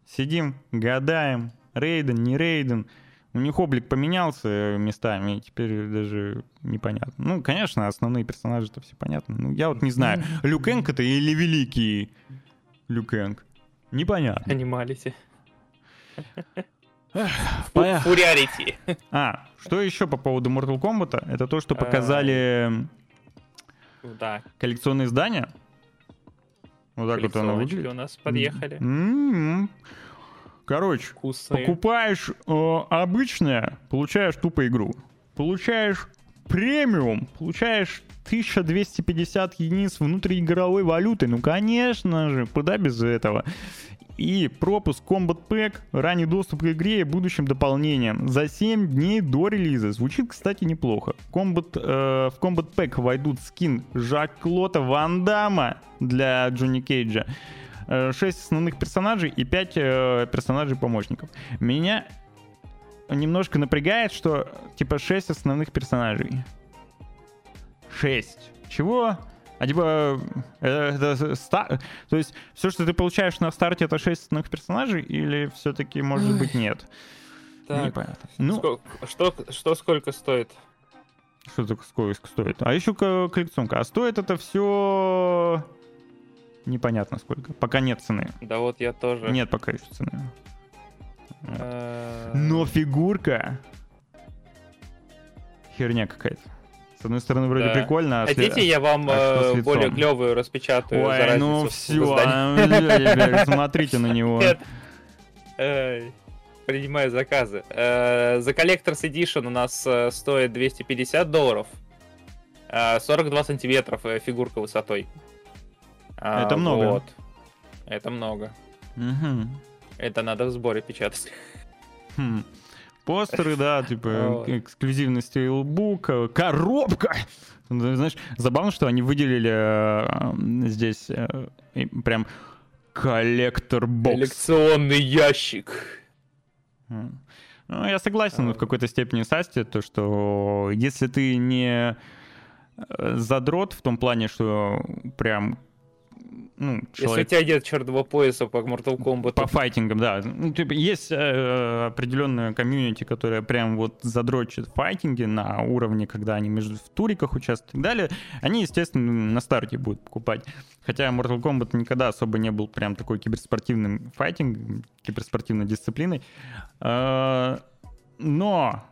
Сидим, гадаем. Рейден, не Рейден. У них облик поменялся местами, и теперь даже непонятно. Ну, конечно, основные персонажи-то все понятны. Ну, я вот не знаю, Люкенг это или великий Люкенг? Непонятно. Анималити. Фуриарити. А, что еще по поводу Mortal Kombat? Это то, что показали Да, коллекционные издания. Вот так вот оно выглядит. у нас подъехали. Короче, Вкусные. покупаешь э, обычное, получаешь тупо игру. Получаешь премиум, получаешь 1250 единиц внутриигровой валюты. Ну, конечно же, куда без этого. и пропуск Combat Pack, ранний доступ к игре и будущим дополнениям за 7 дней до релиза. Звучит, кстати, неплохо. Combat, э, в Combat Pack войдут скин Жак-Клота Ван Дамма для Джонни Кейджа. 6 основных персонажей и 5 э, персонажей-помощников. Меня немножко напрягает, что типа 6 основных персонажей. 6. Чего? А типа, это, это ста... то есть все, что ты получаешь на старте, это 6 основных персонажей, или все-таки, может быть, нет? Так, Непонятно. Ну, Ну, что, что сколько стоит? что такое сколько стоит? А еще ко- коллекционка. А стоит это все непонятно сколько. Пока нет цены. Да вот я тоже. Нет пока еще цены. Э, Но фигурка херня какая-то. С одной стороны, вроде Да. прикольно, а Хотите, я вам а э, более клевую распечатаю Ой, ну все, создании? смотрите на него. Нет. Принимаю заказы. Э, За Collector's Edition у нас э, стоит 250 долларов. Э, 42 сантиметров э, фигурка высотой. А, Это много. Вот. Это много. Мгм. Это надо в сборе печатать. Хм. Постеры, да, типа Вот. эксклюзивность Steelbook, коробка. Ну, Знаешь, забавно, что они выделили э, здесь э, прям коллектор бокс. Коллекционный ящик. М. Ну, я согласен в какой-то степени с Асти, то, что если ты не э, задрот в том плане, что прям ну, Если у человек тебя нет черного пояса по Mortal Kombat, по файтингам, да. Ну, типа, есть э, определенная комьюнити, которая прям вот задрочит файтинги на уровне, когда они между в туриках участвуют и так далее. Они, естественно, на старте будут покупать. Хотя Mortal Kombat никогда особо не был прям такой киберспортивным файтингом, киберспортивной дисциплиной. Э, но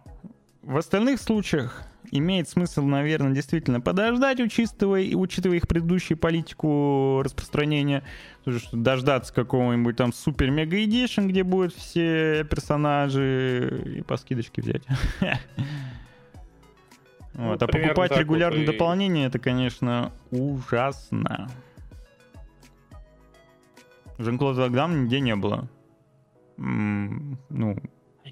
в остальных случаях имеет смысл, наверное, действительно подождать, учитывая, учитывая их предыдущую политику распространения, Потому что дождаться какого-нибудь там супер-мега эдишн, где будут все персонажи и по скидочке взять. Вот, а покупать регулярные и- дополнения, это, конечно, ужасно. Жан-Клод Ван Дам нигде не было. М, Ну,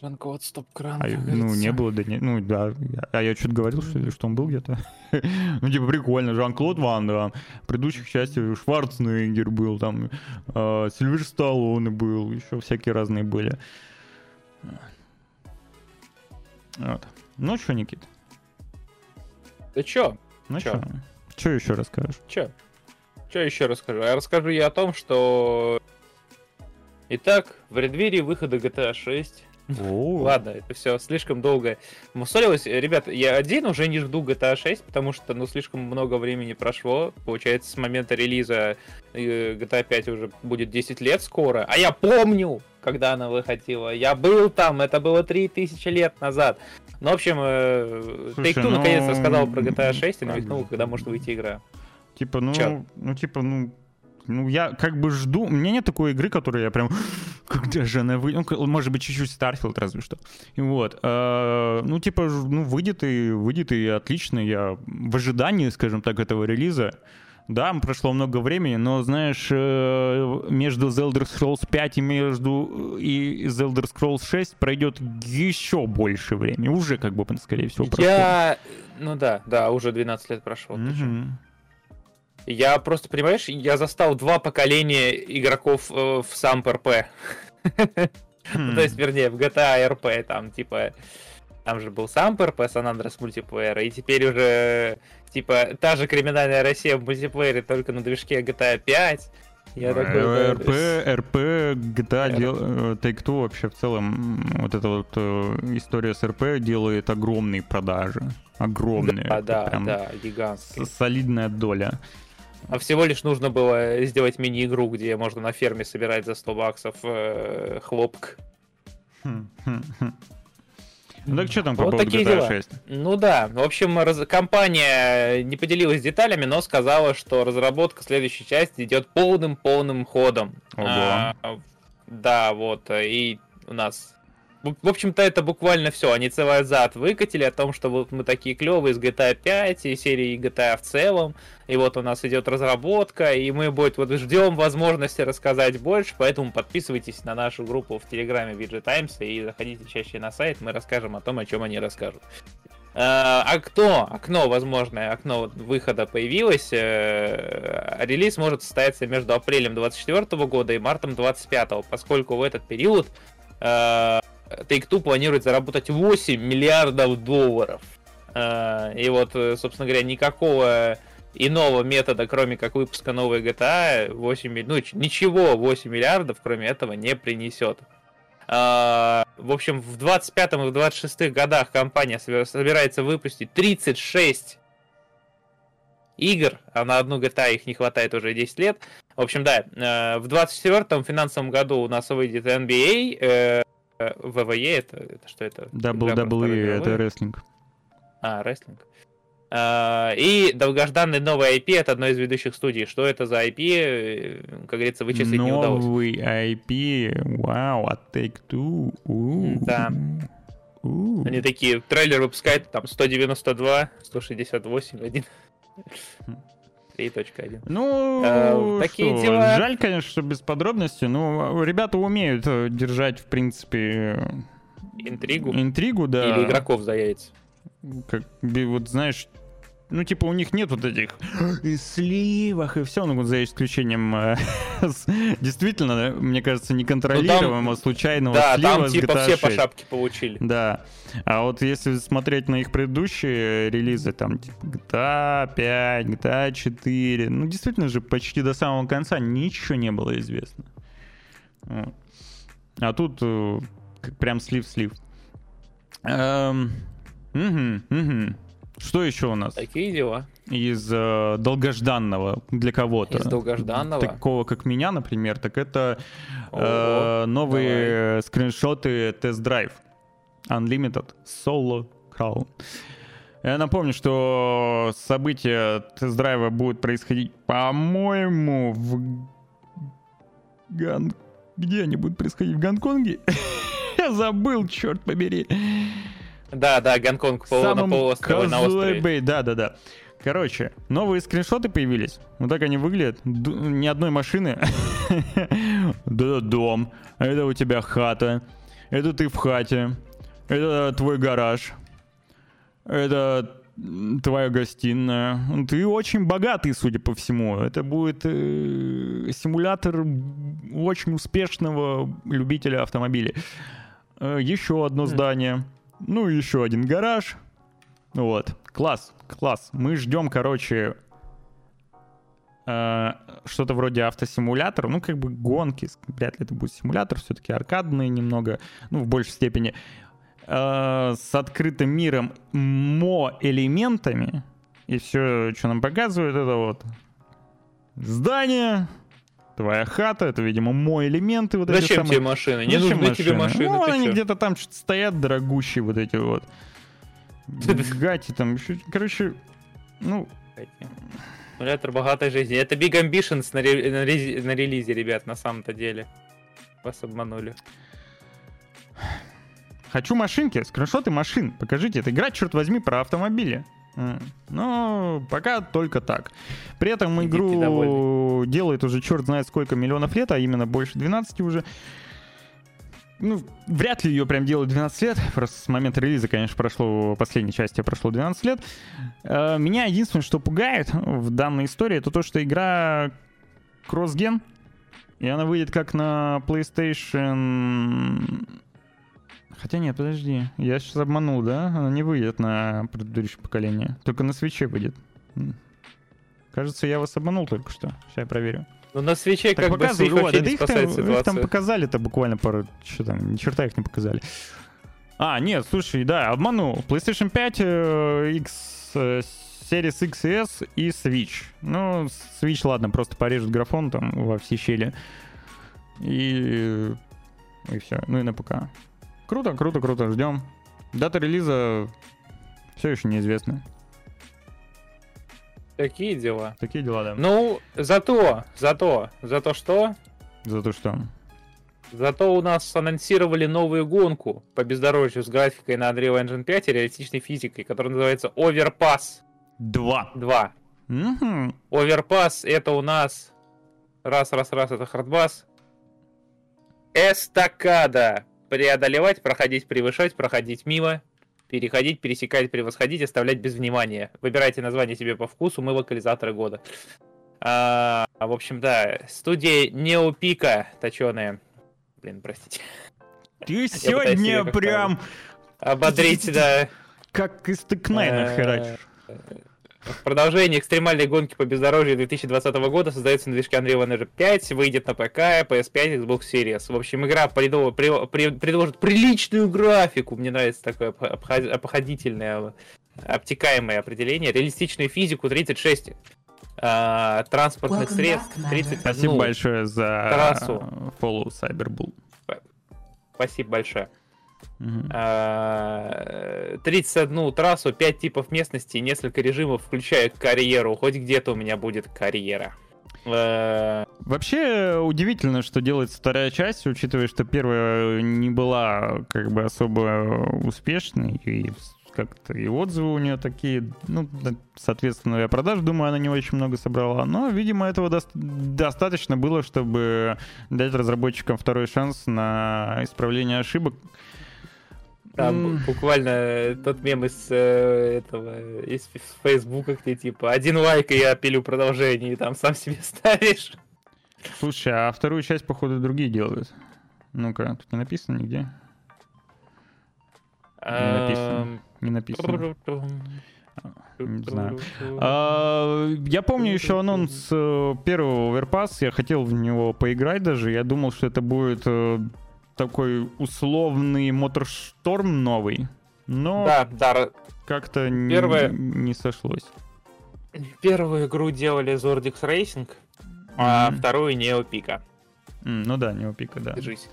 Жан-Клод Стоп-Кран. а, ну, не было, да, не, ну, да. А я что-то говорил, что ли, что он был где-то? Ну, типа, прикольно. Жан-Клод Ван Дам. В предыдущих частях Шварценеггер был, там, э, Сильвер Сталлоне был, еще всякие разные были. Вот. Ну, что, Никит? Да чё? Ну, Чё? что? Что еще расскажешь? Чё? Чё еще расскажу? Я расскажу я о том, что... Итак, в преддверии выхода GTA 6 Ладно, это все слишком долго мусолилось. Ребят, я один уже не жду GTA 6, потому что, ну, слишком много времени прошло. Получается, с момента релиза э, GTA 5 уже будет 10 лет скоро. А я помню, когда она выходила. Я был там, это было 3000 лет назад. Ну, в общем, э, Take-Two ну, наконец рассказал про GTA 6 и намекнул, когда может выйти игра. Типа, ну, Чё? ну, типа, ну, ну, я как бы жду. У меня нет такой игры, которую я прям. Когда же она выйдет? Ну, может быть, чуть-чуть Starfield разве что. И вот. э, ну, типа, ну, выйдет и выйдет, и отлично. Я в ожидании, скажем так, этого релиза. Да, прошло много времени, но, знаешь, э, между The Elder Scrolls 5 и между и The Elder Scrolls 6 пройдет еще больше времени. Уже, как бы, скорее всего, прошло. Я... Ну да, да, уже 12 лет прошло. Мгм. Я просто, понимаешь, я застал два поколения игроков э, в сам РП. Ну, То есть, вернее, в GTA RP, там, типа, там же был сам РП, San Andreas мультиплеер, и теперь уже, типа, та же криминальная Россия в мультиплеере, только на движке GTA 5. Я такой, да, РП, РП, GTA, дел- э, Take-Two вообще в целом, вот эта вот э, история с РП делает огромные продажи. Огромные. Да, да, прям да, гигантский. солидная доля. А всего лишь нужно было сделать мини-игру, где можно на ферме собирать за 100 баксов э, хлопк. Хм, хм, хм. Ну так что там по Вот поводу такие GTA дела. 6? Ну да, в общем, раз- компания не поделилась деталями, но сказала, что разработка следующей части идет полным-полным ходом. Ого. А, да, вот, и у нас в общем-то, это буквально все. Они целый зад выкатили о том, что вот мы такие клевые с GTA 5 и серии GTA в целом. И вот у нас идет разработка, и мы будет вот ждем возможности рассказать больше, поэтому подписывайтесь на нашу группу в Телеграме VG Times и заходите чаще на сайт, мы расскажем о том, о чем они расскажут. Э, окно, окно, возможное окно выхода появилось. Э, релиз может состояться между апрелем 24 года и мартом 25, поскольку в этот период э, Take-Two планирует заработать 8 миллиардов долларов. И вот, собственно говоря, никакого иного метода, кроме как выпуска новой GTA, 8, ну, ничего 8 миллиардов, кроме этого, не принесет. А, в общем, в 25 и в 26 годах компания собирается выпустить 36 игр, а на одну GTA их не хватает уже 10 лет. В общем, да, э, в 24 финансовом году у нас выйдет NBA, э, WWE, это, это что это? WWE, это рестлинг. А, рестлинг. А, и долгожданный новый IP от одной из ведущих студий. Что это за IP, как говорится, вычислить новый не удалось. Новый IP, вау, от Take-Two. У-у-у. Да. У-у-у. Они такие, трейлер выпускают там 192, 168, 1. 3.1. Ну, а, такие что, дела. Жаль, конечно, что без подробностей, но ребята умеют э, держать, в принципе... Интригу? Интригу, да. Или игроков за яйца. Как, вот знаешь, ну, типа, у них нет вот этих и сливах, и все, ну, вот за исключением э, действительно, мне кажется, неконтролируемого, ну, там, случайного да, слива там, типа, все по шапке получили. Да. А вот если смотреть на их предыдущие релизы, там, типа, GTA 5, GTA 4, ну, действительно же, почти до самого конца ничего не было известно. Вот. А тут э, прям слив-слив. Эм, угу, угу. Что еще у нас? Такие дела. Из э, долгожданного для кого-то. Из долгожданного. Такого, как меня, например, так это э, новые давай. скриншоты тест-драйв. Unlimited Solo Crown. Я напомню, что события тест-драйва будут происходить, по-моему, в Ган... Где они будут происходить? В Гонконге? Я забыл, черт побери. Да, да, Гонконг пол, Самым на полуострове, на острове. Бэй, да, да, да. Короче, новые скриншоты появились. Вот так они выглядят. Д- ни одной машины. Да, дом. Это у тебя хата. Это ты в хате. Это твой гараж. Это твоя гостиная. Ты очень богатый, судя по всему. Это будет э, симулятор очень успешного любителя автомобилей. Э, еще одно хм. здание. Ну, еще один гараж. Вот. Класс, класс. Мы ждем, короче, э, что-то вроде автосимулятора. Ну, как бы гонки. Вряд ли это будет симулятор. Все-таки аркадные немного. Ну, в большей степени. Э, с открытым миром мо-элементами. И все, что нам показывают, это вот здание, твоя хата, это, видимо, мой элементы. Вот Зачем эти тебе машины? Не Зачем нужны машины? тебе машины. Ну, они где-то там что-то стоят, дорогущие вот эти вот. Гати там еще, короче, ну... Симулятор богатой жизни. Это Big Ambitions на, ре... на, рез... на релизе, ребят, на самом-то деле. Вас обманули. Хочу машинки, скриншоты машин. Покажите, это игра, черт возьми, про автомобили. Но пока только так. При этом Идите игру делает уже черт знает сколько миллионов лет, а именно больше 12 уже. Ну, вряд ли ее прям делают 12 лет. Просто с момента релиза, конечно, прошло, последней части прошло 12 лет. Э, меня единственное, что пугает в данной истории, это то, что игра кроссген, и она выйдет как на PlayStation Хотя нет, подожди. Я сейчас обманул, да? Она не выйдет на предыдущее поколение. Только на свече выйдет. Кажется, я вас обманул только что. Сейчас я проверю. Ну на свече так как бы их вообще да не спасает их, их там показали-то буквально пару... Что там, ни черта их не показали. А, нет, слушай, да, обманул. PlayStation 5, э, X, э, Series X и S и Switch. Ну, Switch, ладно, просто порежет графон там во все щели. И... И все. Ну и на ПК. Круто, круто, круто, ждем. Дата релиза все еще неизвестна. Такие дела. Такие дела, да. Ну, зато, зато, зато что? Зато что? Зато у нас анонсировали новую гонку по бездорожью с графикой на Unreal Engine 5 и реалистичной физикой, которая называется Overpass Два. 2. Мгм. Overpass это у нас раз, раз, раз, это хардбас. Эстакада. Преодолевать, проходить, превышать, проходить мимо, переходить, пересекать, превосходить, оставлять без внимания. Выбирайте название себе по вкусу, мы локализаторы года. А, в общем, да, студия Неопика, точеная. Блин, простите. Ты сегодня прям Ободрить, да. как из Тыкнайна Э, херачишь. В продолжение экстремальной гонки по бездорожью 2020 года создается на движке Unreal Engine 5, выйдет на ПК, PS5, Xbox Series. В общем, игра предо- при- при- предложит приличную графику, мне нравится такое обх- обход- обходительное, обтекаемое определение, реалистичную физику 36 а, транспортных Welcome средств back, Commander. 30 Спасибо ну, большое за трассу. follow Cyberbull. Спасибо большое. Мгм. А, 31 трассу, 5 типов местности, несколько режимов, включая карьеру. Хоть где-то у меня будет карьера. Э, Вообще удивительно, что делается вторая часть, учитывая, что первая не была как бы особо успешной, и как-то и отзывы у нее такие, ну, соответственно, я продаж, думаю, она не очень много собрала, но, видимо, этого дос- достаточно было, чтобы дать разработчикам второй шанс на исправление ошибок. Там М. буквально тот мем из э, этого из Фейсбука, где типа один лайк и я пилю продолжение, и там сам себе ставишь. Слушай, а вторую часть, походу, другие делают. Ну-ка, тут не написано нигде? Не написано. Не написано. Не знаю. А, Я помню еще анонс э, первого Overpass, я хотел в него поиграть даже, я думал, что это будет э, такой условный Моторшторм новый, но Да, да, как-то не- Первое- не сошлось. первую игру делали Zordix Racing, а Мгм. вторую Неопика. М, Ну да, не пика, да. Держись.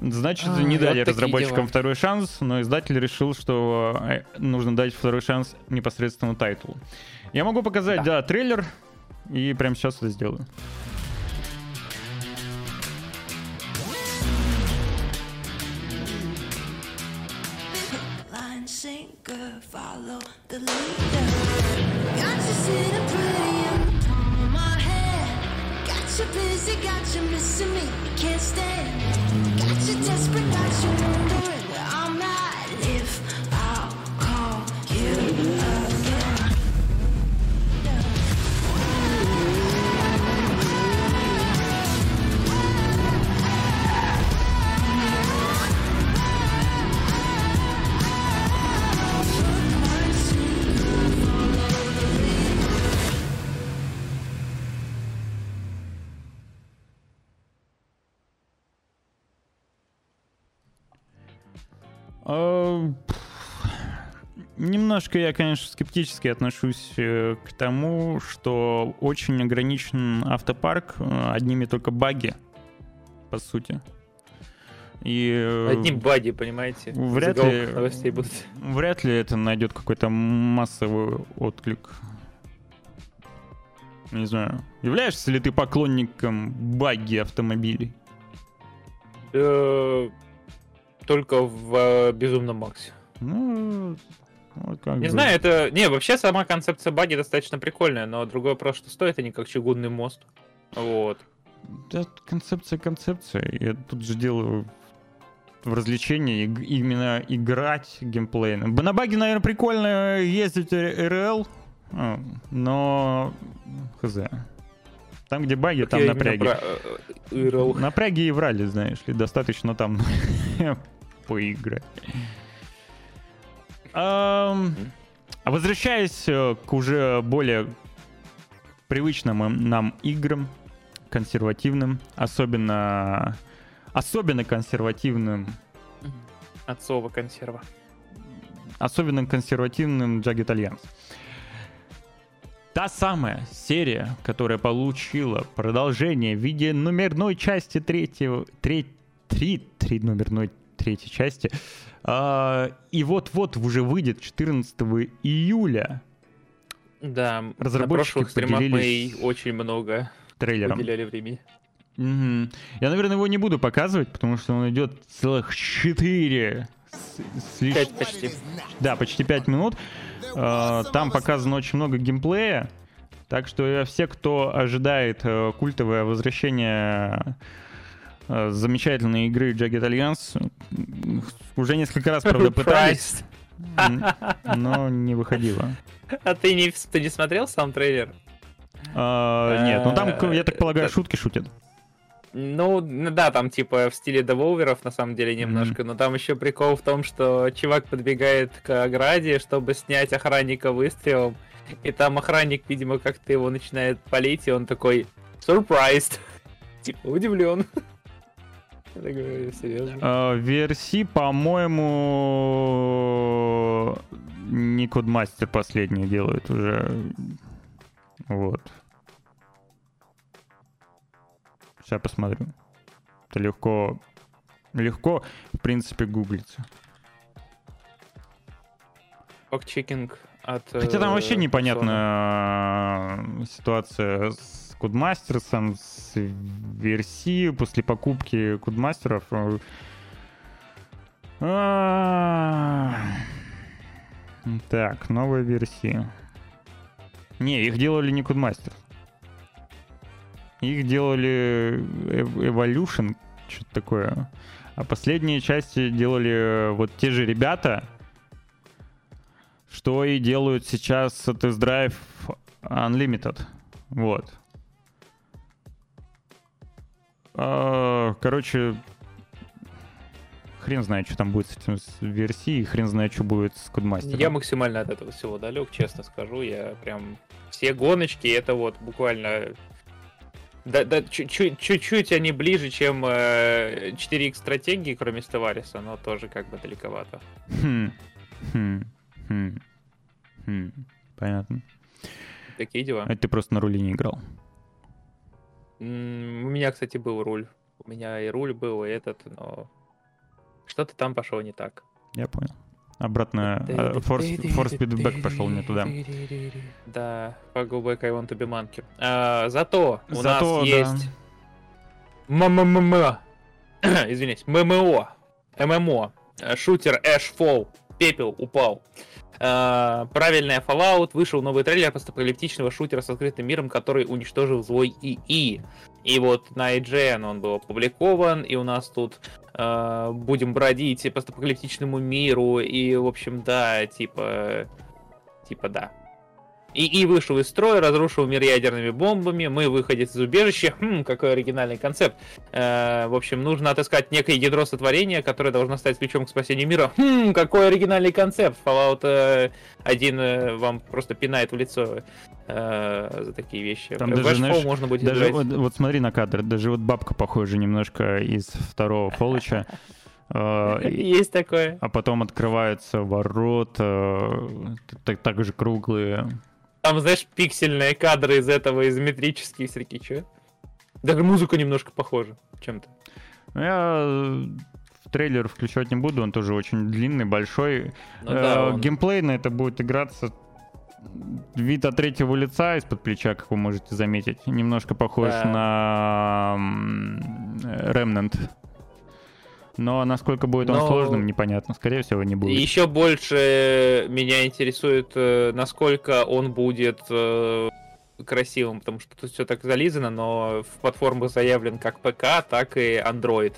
Значит, А, не вот дали такие разработчикам дела. второй шанс, но издатель решил, что э, нужно дать второй шанс непосредственно тайтлу. Я могу показать, да, Да. трейлер, и прямо сейчас это сделаю. Follow the leader. Got you sitting pretty in the palm of my hand. Got you busy, got you missing me, can't stand. Немножко я, конечно, скептически отношусь э, к тому, что очень ограничен автопарк э, одними только баги, по сути. И э, Одни баги, понимаете? вряд ли- новостей будут. вряд ли это найдет какой-то массовый отклик. Не знаю. Являешься ли ты поклонником баги автомобилей? Только в э, Безумном Максе. Ну, вот как Не бы. знаю, это... Не, вообще сама концепция баги достаточно прикольная, но другой вопрос, что стоит они как чугунный мост. Вот. Да, концепция концепция. Я тут же делаю в развлечении именно играть геймплейно. Б- На баге, наверное, прикольно ездить РЛ, а, но хз. Там, где баги, там Я именно напряги. про, э. Напряги и врали, знаешь ли, достаточно там поиграть. А возвращаясь э, к уже более привычным нам играм, консервативным, особенно особенно консервативным, Отцова консерва. особенно консервативным Jagged Alliance. Та самая серия, которая получила продолжение в виде номерной части третьего... Треть, три, три номерной третьей части. А, и вот-вот уже выйдет 14 июля Да, Разработчики на мы поделились очень много трейлером. уделяли времени. Мгм. Я, наверное, его не буду показывать, потому что он идет целых 4 Пять почти. Да, почти 5 минут. Э, Там показано очень много геймплея. Так что все, кто ожидает э, культовое возвращение замечательной игры Jagged Alliance, уже несколько раз, правда, пытались, но не выходило. А ты не, ты не смотрел сам трейлер? А, Нет, ну там, я так полагаю, Э, шутки шутят. Ну, да, там типа в стиле Деволверов на самом деле немножко, но там еще прикол в том, что чувак подбегает к ограде, чтобы снять охранника выстрелом, и там охранник, видимо, как-то его начинает палить, и он такой surprised, типа удивлен. Я серьезно? А, Верси, по-моему, не Кодмастер последний делает уже. Вот. Сейчас посмотрю. Это легко, легко, в принципе, гуглится. Покчекинг от... Хотя там э, вообще Sony. непонятная э, ситуация с Кодмастерсом, с Верси после покупки Кодмастеров. Э, а, Так, новая версия. Не, их делали не Кодмастер. Их делали Ev- Evolution, что-то такое. А последние части делали вот те же ребята, что и делают сейчас тест-драйв Unlimited. Вот. Короче, хрен знает, что там будет с этим с версией, хрен знает, что будет с Кодмастером. Я максимально от этого всего далек, честно скажу. Я прям все гоночки это вот буквально да, да, чуть-чуть, они ближе, чем э, 4X стратегии, кроме Стевариса, но тоже как бы далековато. Хм. Хм. Хм. Хм. Понятно. Такие дела. Это ты просто на руле не играл. У меня, кстати, был руль. У меня и руль был, и этот, но что-то там пошло не так. Я понял. Обратно форс фидбэк пошел не туда. Да, по to be Monkey. А, зато у нас есть МММ. Извиняюсь, ММО. ММО. Э, Шутер Ash Fall. Пепел упал. А, Правильная Fallout. Вышел новый трейлер постапокалиптичного шутера с открытым миром, который уничтожил злой ИИ. И вот на IGN он был опубликован, и у нас тут э, будем бродить по постапокалиптичному миру, и, в общем, да, типа... Типа, да. И, и вышел из строя, разрушил мир ядерными бомбами, мы выходец из убежища. Хм, какой оригинальный концепт. Э, в общем, нужно отыскать некое ядро сотворения, которое должно стать ключом к спасению мира. Хм, какой оригинальный концепт. Fallout э, 1 э, вам просто пинает в лицо э, за такие вещи. Там даже, знаешь, можно будет Даже играть. вот, вот смотри на кадр, даже вот бабка похожа немножко из второго Фолыча. Э, Есть такое. А потом открываются ворота, так же круглые. Там, знаешь, пиксельные кадры из этого, изометрические всякие, чё? Даже музыка немножко похожа чем-то. Ну, Я э, в трейлер включать не буду, он тоже очень длинный, большой. Ну Э, да, он- Геймплейно это будет играться вид от третьего лица из-под плеча, как вы можете заметить. Немножко похож Да. на м, Remnant. Но насколько будет он Но- сложным, непонятно. Скорее всего, не будет. Еще больше меня интересует, э, насколько он будет э, красивым, потому что тут все так зализано, но в платформах заявлен как ПК, так и Android.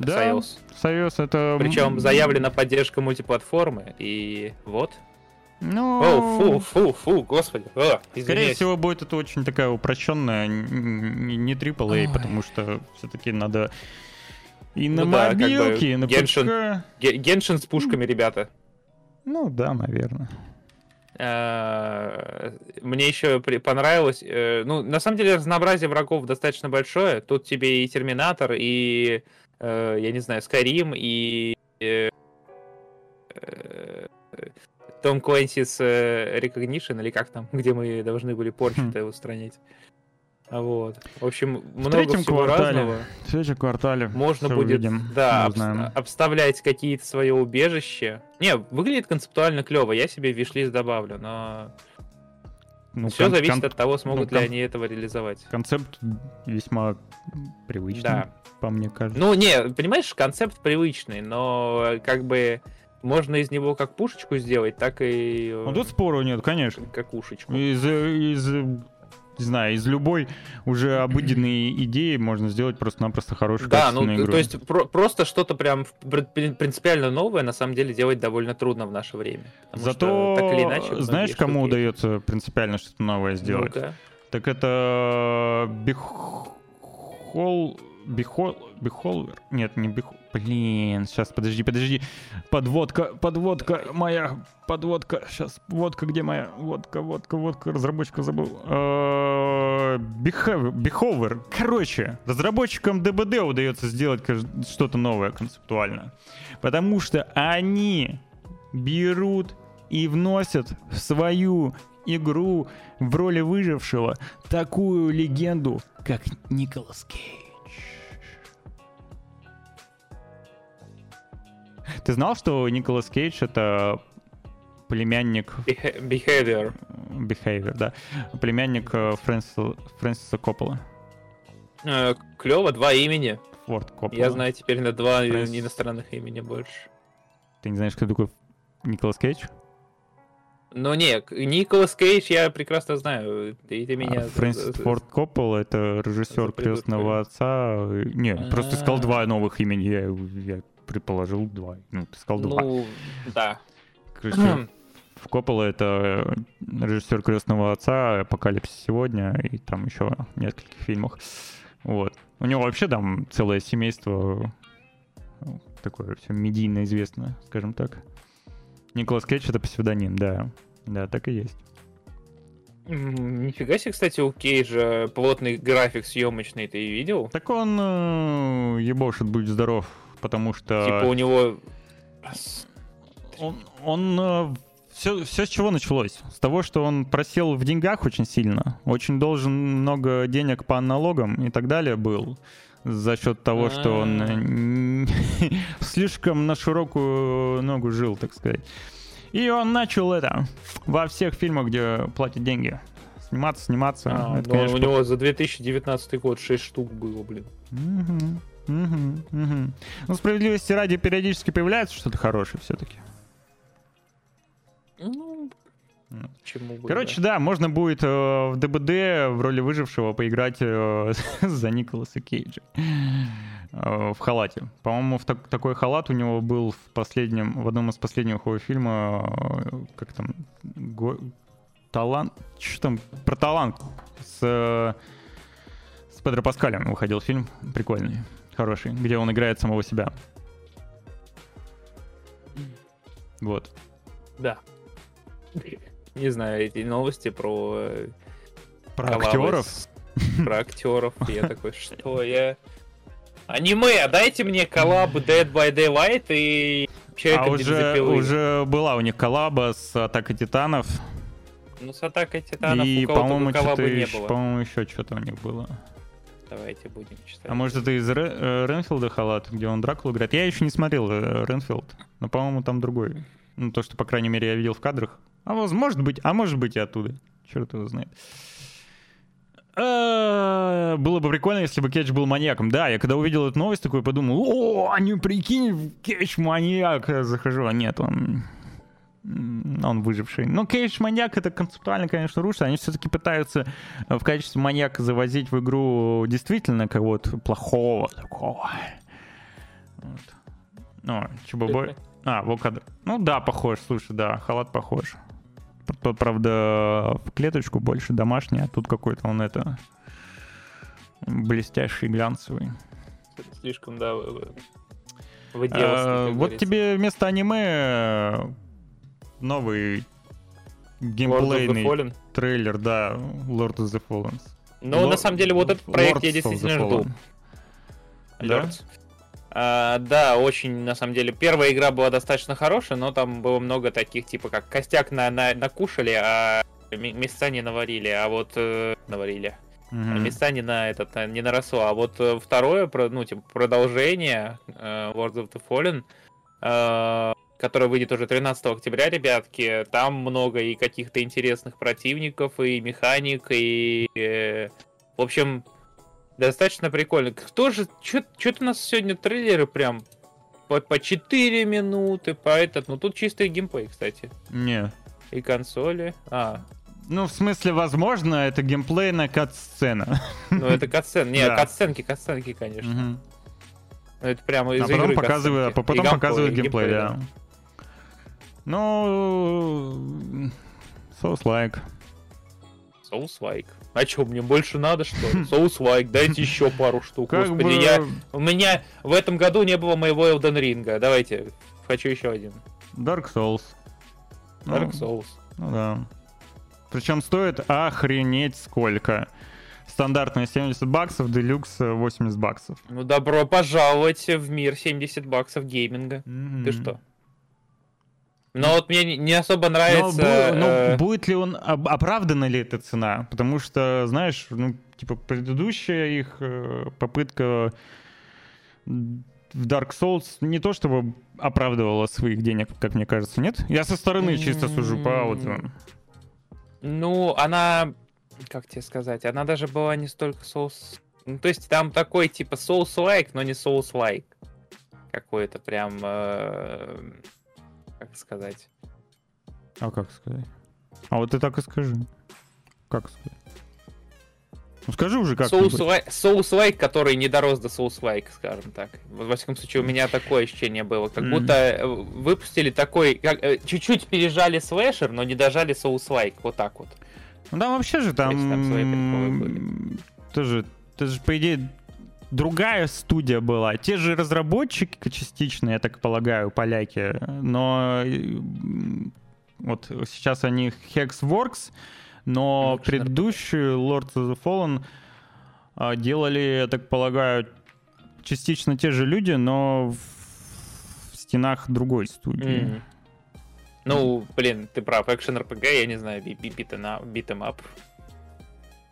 Да, iOS. Союз это... Причем заявлена поддержка мультиплатформы, и вот. Ну, О, фу, фу, фу, господи. О, Скорее всего, будет это очень такая упрощенная, не AAA, Ой. потому что все-таки надо и на Ну да, как бы мобилке, и на Genshin. ПК. Ге- Геншин с пушками, ребята. Ну да, наверное. Э, Мне еще понравилось. э, Ну, на самом деле, разнообразие врагов достаточно большое. Тут тебе и Терминатор, и, э, я не знаю, Скайрим, и Том Клэнси с Recognition, или как там, где мы должны были порчу-то устранять. Вот. В общем, много третьем всего квартале. разного. В следующем квартале Можно будет, увидим, да, узнаем. обс- обставлять какие-то свое убежище. Не, выглядит концептуально клево. Я себе виш добавлю, но ну, Все кон- зависит кон- от того, смогут ну, ли кон- они этого реализовать. Концепт весьма привычный, Да. по мне кажется. Ну, не, понимаешь, концепт привычный, но как бы можно из него как пушечку сделать, так и Ну, тут спору нет, конечно. как ушечку. Из, из, не знаю, из любой уже обыденной идеи можно сделать просто-напросто хорошую Да, ну, игру. то есть про- просто что-то прям принципиально новое на самом деле делать довольно трудно в наше время. Зато, так или иначе, знаешь, кому штуки- удается принципиально что-то новое сделать? Ну-ка. Так это Бихол... Бихол... Бихолвер? Нет, не Бихол... Блин, сейчас, подожди, подожди. Подводка, подводка моя, подводка. Сейчас, водка, где моя? Водка, водка, водка. Разработчика забыл. Э, Behaviour. Короче, разработчикам ДБД удается сделать что-то новое концептуально. Потому что они берут и вносят в свою игру в роли выжившего такую легенду, как Николас Кейдж. Ты знал, что Николас Кейдж это племянник Beha- Behavior. Behavior, да, племянник э, Фрэнсиса, Фрэнсиса Коппола. Э, Клево, два имени. Форд Коппола. Я знаю теперь на два Фрэнсис. иностранных имени больше. Ты не знаешь, кто такой Николас Кейдж? Но не, Николас Кейдж я прекрасно знаю. И ты меня... А Фрэнсис Форд Коппола это режиссер крестного отца. Не, просто сказал А. два новых имени. Я, я предположил два. Ну, ты сказал два. Ну, да. Короче, в Коппола это режиссер крестного отца, Апокалипсис сегодня, и там еще в нескольких фильмах. Вот. У него вообще там целое семейство э, такое все медийно известное, скажем так. Николас Кейдж это псевдоним, да. Да, так и есть. Нифига себе, кстати, у Кейджа плотный график съемочный, ты видел? Так он э, ебошит, будь здоров, потому что... Типа у него... Он, он все, все с чего началось? С того, что он просел в деньгах очень сильно, очень должен много денег по налогам и так далее был за счет того, что он э, слишком на широкую ногу жил, так сказать. И он начал это во всех фильмах, где платят деньги. Сниматься, сниматься. А, Это, ну, конечно, у него за 2019 год 6 штук было, блин. Мгм, мгм, мгм. Ну, справедливости ради периодически появляется что-то хорошее все-таки. Ну, Ну. чему бы, Короче, да, можно будет э, в ДБД в роли выжившего поиграть э, за Николаса Кейджа э, в халате. По-моему, в так- такой халат у него был в последнем, в одном из последних его фильма, э, как там, го- талант, что там, про талант с, э, с Педро Паскалем выходил фильм, прикольный, хороший, где он играет самого себя. Вот. Да. Не знаю, эти новости про... э, Про коллабы актеров. Про актеров. Я такой, что я... Аниме, дайте мне коллаб Dead by Daylight и Человека А уже, уже была у них коллаба с Атакой Титанов. Ну, с атакой титанов и, у кого по-моему, что-то не было. по-моему, еще что-то у них было. Давайте будем читать. А может, это из э, Ренфилда халат, где он Дракулу играет? Я еще не смотрел э, Ренфилд, но, по-моему, там другой. Ну, то, что, по крайней мере, я видел в кадрах. А может быть, а может быть и оттуда. Черт его знает. А, Было бы прикольно, если бы Кетч был маньяком. Да, я когда увидел эту новость, такой подумал, о, они прикинь, Кетч маньяк. Захожу, а нет, он он выживший. Но Кейдж маньяк это концептуально, конечно, рушит. Они все-таки пытаются э, в качестве маньяка завозить в игру действительно кого-то плохого такого. Вот. Ну, Чебобой. А, вот кадр. Ну да, похож, слушай, да, халат похож. П- Правда, в клеточку больше домашний, а тут какой-то он это блестящий, глянцевый. Слишком, да, в- в- А, выделался, вот говорится. тебе вместо аниме э, новый Lord геймплейный трейлер, да, Lord of the Fallen. Ну, на самом деле, вот этот проект я Lords the действительно жду. Да? А, да, очень, на самом деле. Первая игра была достаточно хорошая, но там было много таких, типа, как костяк на, на, накушали, а места не наварили, а вот... э, наварили. Мгм. места не на этот, э, не наросло. А вот э, второе, ну, типа, продолжение э, World of the Fallen, э, которая выйдет уже 13 октября, ребятки. Там много и каких-то интересных противников, и механик, и... э, в общем, достаточно прикольно. Кто же... Что-то у нас сегодня трейлеры прям по, по 4 минуты, по этот... Ну, тут чистый геймплей, кстати. Не. И консоли. А, Ну, в смысле, возможно, это геймплейная кат-сцена. ну это катсцен. Не, Да. катсценки, катсценки, конечно. Мгм. Это прямо из А потом игры показывают, катсценки. потом геймплей, показывают и геймплей, да. Ну, Souls-like. Souls-like. А чё, мне больше надо, что ли? Souls-like, дайте еще пару штук. Как Господи, бы... я... У меня в этом году не было моего Elden Ring. Давайте, хочу еще один. Dark Souls. Ну, Dark Souls. Ну да. Причем стоит охренеть сколько. Стандартная 70 баксов, делюкс э, 80 баксов. Ну, добро пожаловать в мир 70 баксов гейминга. Ты Мгм. что? Но вот мне не- особо Но, нравится... бу- но э, будет ли он, оправдана ли эта цена? Потому что, знаешь, ну, типа, предыдущая их э, попытка в Dark Souls не то чтобы оправдывала своих денег, как мне кажется, нет? Я со стороны чисто сужу по отзывам. Ну, она, как тебе сказать, она даже была не столько соус... Ну, то есть там такой типа souls-like, но не souls-like. Какой-то прям... э, Как сказать? А как сказать? А вот ты так и скажи. Как сказать? Ну скажи уже как Souls-like, souls-like, который не дорос до souls-like, скажем так. Во всяком случае, у меня такое ощущение было. Как будто э, выпустили такой... как, э, Чуть-чуть пережали слэшер, но не дожали souls-like. Вот так вот. Ну там вообще же там, свои были. тоже, это же по идее другая студия была. Те же разработчики частично, я так полагаю, поляки, но э, вот сейчас они Hexworks, но Hexworks. предыдущую Lords of the Fallen а, делали, я так полагаю, частично те же люди, но в, стенах другой студии. М. Ну, блин, ты прав. Экшен РПГ, я не знаю, битэм ап.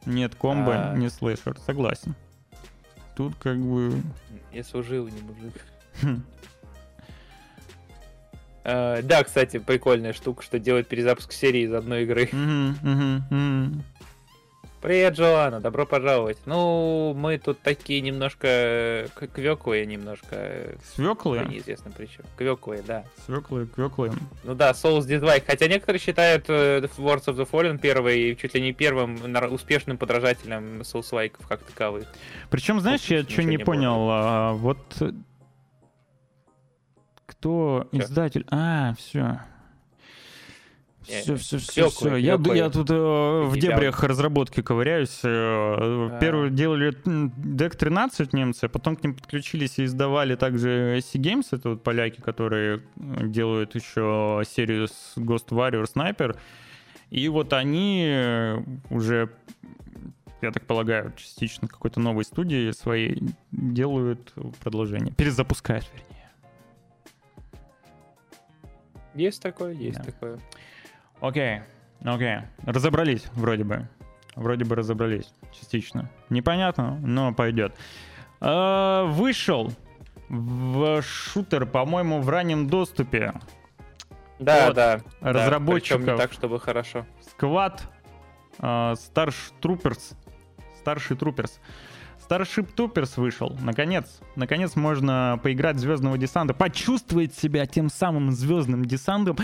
Нет комбо, А. не слэшер, согласен. Тут как бы... Я служил, не мужик. хм, Э, Да, кстати, прикольная штука, что делает перезапуск серии из одной игры. Привет, Джоанна, добро пожаловать. Ну, мы тут такие немножко к- квёклые немножко. э, По неизвестным причинам. Квёклые, да. Свеклы, квеклы. Ну да, Souls дизлайк. Хотя некоторые считают э, Words of the Fallen первый, чуть ли не первым успешным подражателем Souls лайков как таковых. Причем, знаешь, я Ничего что не не понял, а, вот э, кто Чё? издатель? А, все. Все, все, все, все. Я, я тут э, в дебрях разработки ковыряюсь. Э, А. Первый делали м, Deck 13 немцы, потом к ним подключились и издавали также SC Games, это вот поляки, которые делают еще серию с Ghost Warrior Sniper. И вот они э, уже, я так полагаю, частично какой-то новой студии своей делают продолжение. Перезапускают, вернее. Есть такое, есть Да. такое. Окей, окей. Разобрались, вроде бы. Вроде бы разобрались, частично. Непонятно, но пойдет. А, Вышел в шутер, по-моему, в раннем доступе. Да, От да. да, разработчиков. причём не так, чтобы хорошо. Сквад Старш Труперс. Старший Труперс. Starship Troopers вышел. Наконец. Наконец можно поиграть в Звездного десанта, почувствовать себя тем самым звездным десантом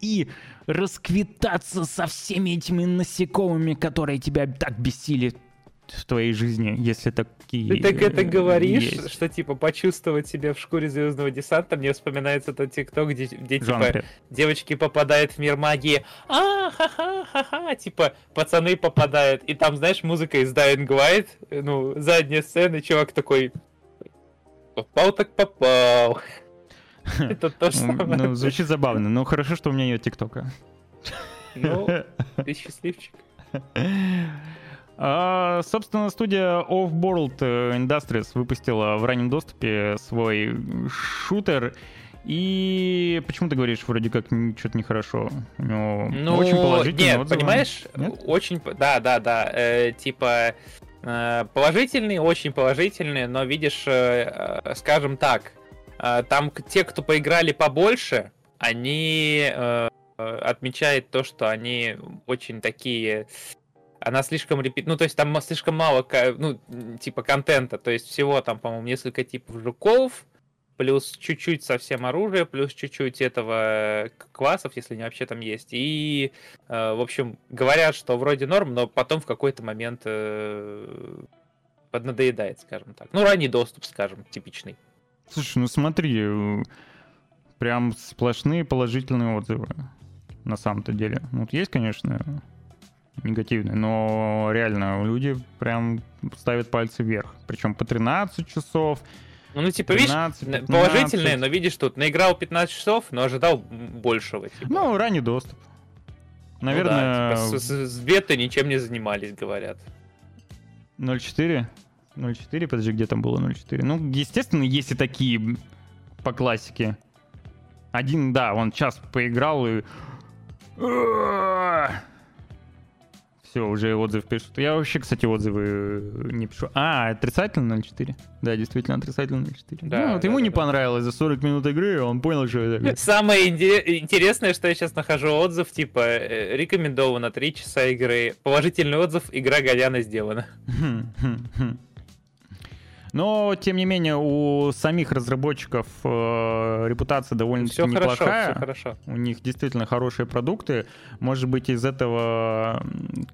и расквитаться со всеми этими насекомыми, которые тебя так бесили в твоей жизни, если такие Ты так это э, говоришь, есть. что типа почувствовать себя в шкуре звездного десанта, мне вспоминается тот тикток, где, где типа девочки попадают в мир магии, а ха ха ха ха типа пацаны попадают, и там, знаешь, музыка из Dying Light, э, ну, задняя сцена, чувак такой, попал так попал. Это то же Ну, самое. ну, звучит забавно. Ну, хорошо, что у меня нет ТикТока. Ну, ты счастливчик. А, собственно, студия Off-World Industries выпустила в раннем доступе свой шутер. И почему ты говоришь, вроде как что-то нехорошо? У него Ну, очень положительные нет, отзывы. понимаешь, Нет? очень, да, да, да, э, типа э, положительные, очень положительные, но видишь, э, э, скажем так, э, там к- те, кто поиграли побольше, они э, э, отмечают то, что они очень такие она слишком репет... Ну, то есть там слишком мало, ну, типа, контента. То есть всего там, по-моему, несколько типов жуков, плюс чуть-чуть совсем оружия, плюс чуть-чуть этого э, классов, если они вообще там есть. И, э, в общем, говорят, что вроде норм, но потом в какой-то момент э, поднадоедает, скажем так. Ну, ранний доступ, скажем, типичный. Слушай, ну смотри, э, прям сплошные положительные отзывы на самом-то деле. Ну, Вот есть, конечно, негативные, но реально люди прям ставят пальцы вверх. Причем по 13 часов, Ну, ну, типа, видишь, 13, н- 15. положительные, но видишь, тут наиграл 15 часов, но ожидал большего. Типа. Ну, ранний доступ. Ну да, Наверное, типа, с, с- с бетой ничем не занимались, говорят. 0.4? 0.4, подожди, где там было 0.4? Ну, естественно, есть и такие по классике. Один, да, он час поиграл и... Все, уже отзыв пишут. Я вообще, кстати, отзывы э, не пишу. А, отрицательно 0.4? Да, действительно, отрицательно 0.4. Да, ну, вот да, ему да, не да. понравилось за 40 минут игры, он понял, что это... Самое интересное, что я сейчас нахожу отзыв, типа, э, рекомендовано 3 часа игры. Положительный отзыв, игра Голяна сделана. Но, тем не менее, у самих разработчиков э, репутация довольно-таки Все хорошо, неплохая. все хорошо. У них действительно хорошие продукты. Может быть, из этого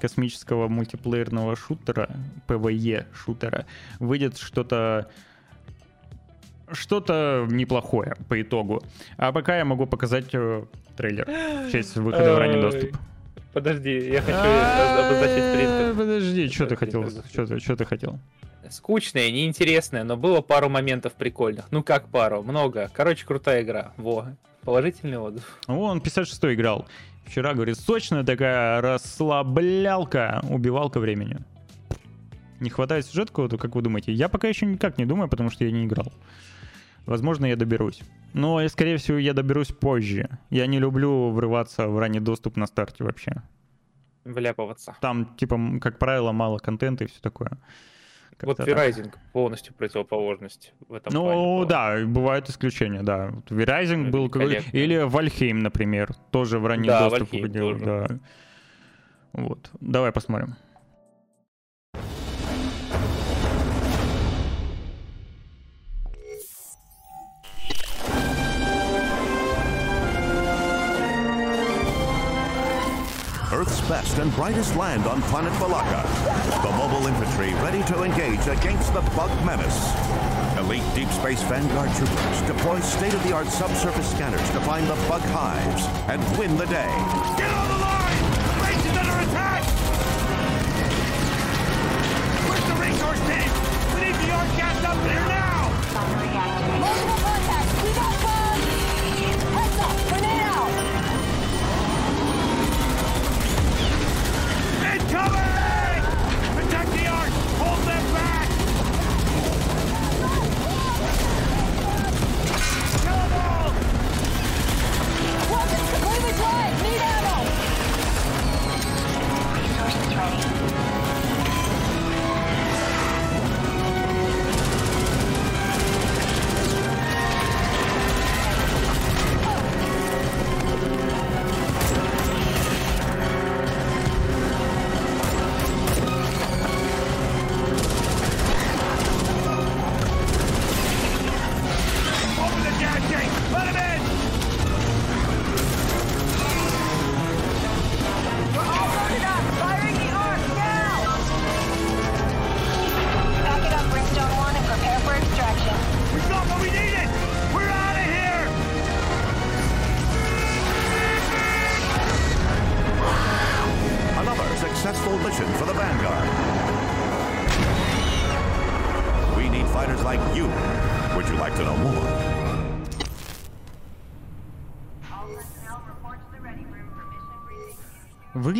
космического мультиплеерного шутера, PvE шутера, выйдет что-то что-то неплохое по итогу. А пока я могу показать э, трейлер в честь выхода в ранний доступ. Подожди, я хочу обозначить принцип. А, Подожди, что ты хотел? Что ты хотел? Скучная, неинтересная, но было пару моментов прикольных. Ну как пару? Много. Короче, крутая игра. Во. Положительный отзыв. Он 56 играл. Вчера, говорит, сочная такая расслаблялка, убивалка времени. Не хватает сюжета какого-то, как вы думаете? Я пока еще никак не думаю, потому что я не играл. Возможно, я доберусь. Но, скорее всего, я доберусь позже. Я не люблю врываться в ранний доступ на старте вообще. Вляпываться. Там, типа, как правило, мало контента и все такое. Вот. V-Rising полностью противоположность в этом плане Ну была. да, бывают исключения, да. V-Rising был какой. Или Вальхейм, например, тоже в ранний Да, доступ Valheim выходил. тоже. Да. Вот. Давай посмотрим. Earth's best and brightest land on planet Balaka. The mobile infantry ready to engage against the bug menace. Elite Deep Space Vanguard troopers deploy state-of-the-art subsurface scanners to find the bug hives and win the day. Get on the line! The base is under attack! Where's the resource team? We need the yard gas up here now! Multiple Move ammo! Resources ready.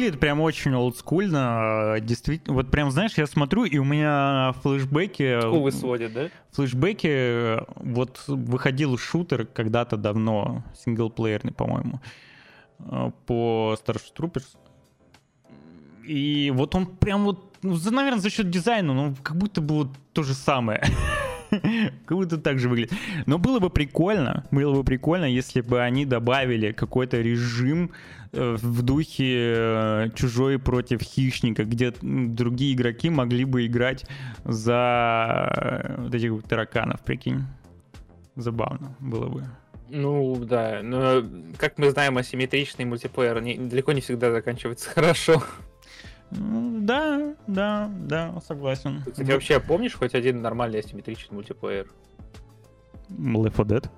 Выглядит прям очень олдскульно. Действительно, вот прям, знаешь, я смотрю, и у меня флешбеки... Увы, сводит, да? флешбеки, э, вот выходил шутер когда-то давно, синглплеерный, по-моему, э, по Starship Troopers. И вот он прям вот, ну, за- наверное, за счет дизайна, ну, как будто бы вот то же самое. Как будто так же выглядит. Но было бы прикольно, было бы прикольно, если бы они добавили какой-то режим э, в духе э, чужой против хищника, где другие игроки могли бы играть за э, вот этих вот тараканов, прикинь. Забавно было бы. Ну, да, но, как мы знаем, асимметричный мультиплеер не- далеко не всегда заканчивается хорошо. Ну, Да, да, да, согласен. Кстати, вообще помнишь хоть один нормальный асимметричный мультиплеер? Left 4 Dead?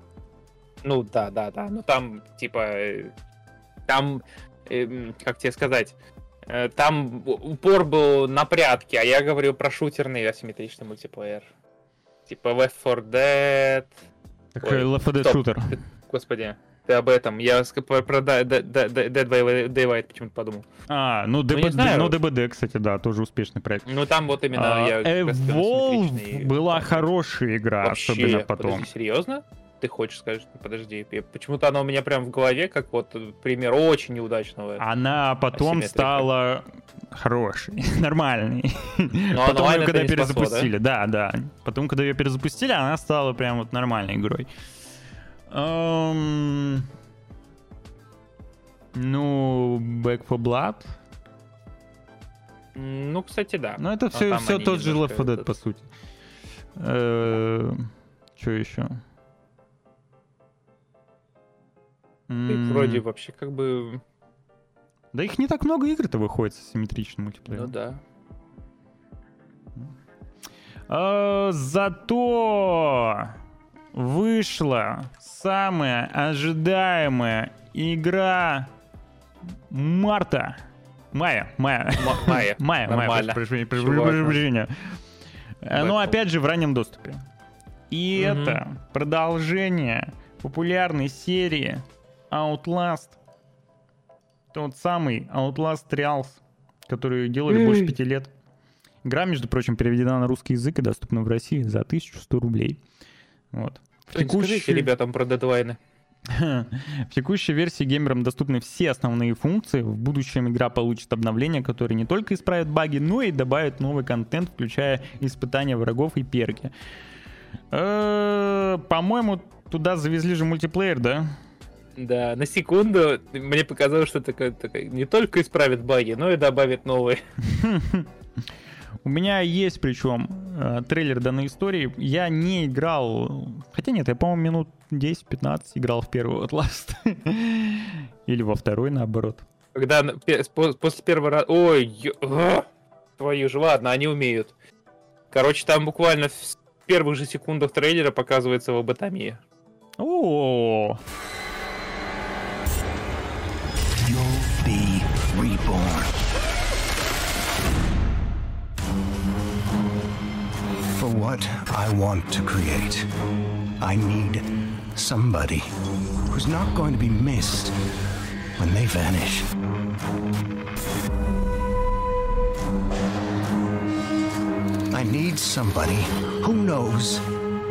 Ну, да, да, да, ну там, типа, э, там, эм, как тебе сказать, э, там упор был на прятки, а я говорю про шутерный асимметричный мультиплеер. Типа Left 4 Dead, Такой 4 Dead шутер. господи, ты об этом, я про, Dead by Daylight почему-то подумал. А, ну, не ДБД, знаю. ну, ДБД, кстати, да, тоже успешный проект. Ну там вот именно А, я... Evolve была хорошая игра, особенно потом. Серьезно? Ты хочешь сказать, подожди, почему-то она у меня прям в голове, как вот э, пример очень неудачного. Она потом Асимметрика. стала хорошей, нормальной. Но Потом онлайн ее когда не спасло, перезапустили, да, да. Потом, когда ее перезапустили, она стала прям вот нормальной игрой. Эм, Ну, Back for Blood. Ну, кстати, да. Ну, это Но все, все тот же Left немножко 4 Dead, по сути. Что еще? Ты вроде вообще как бы... Да их не так много игр-то выходит с асимметричным Ну мультиплеером. да. А, зато вышла самая ожидаемая игра марта. Мая, мая. М-. Мая, мая, Нормально. прошу прощения, Но Поэтому. опять же в раннем доступе. И это продолжение популярной серии Outlast. Тот самый Outlast Trials, который делали больше пяти лет. Игра, между прочим, переведена на русский язык и доступна в России за 1100 рублей. Вот. В Кстати, Скажите текущей- ребятам про дедлайны. в текущей версии геймерам доступны все основные функции. В будущем игра получит обновления, которые не только исправят баги, но и добавят новый контент, включая испытания врагов и перки. Э, По-моему, туда завезли же мультиплеер, да? Да, на секунду мне показалось, что такая не только исправит баги, но и добавит новые. У меня есть причем э, трейлер данной истории. Я не играл... Хотя нет, я, по-моему, минут 10-15 играл в первый Outlast. Или во второй, наоборот. Когда после первого раза... Ой, а, твою же, ладно, они умеют. Короче, там буквально в первых же секундах трейлера показывается лоботомия. О, reborn. For what I want to create, I need somebody who's not going to be missed when they vanish. I need somebody who knows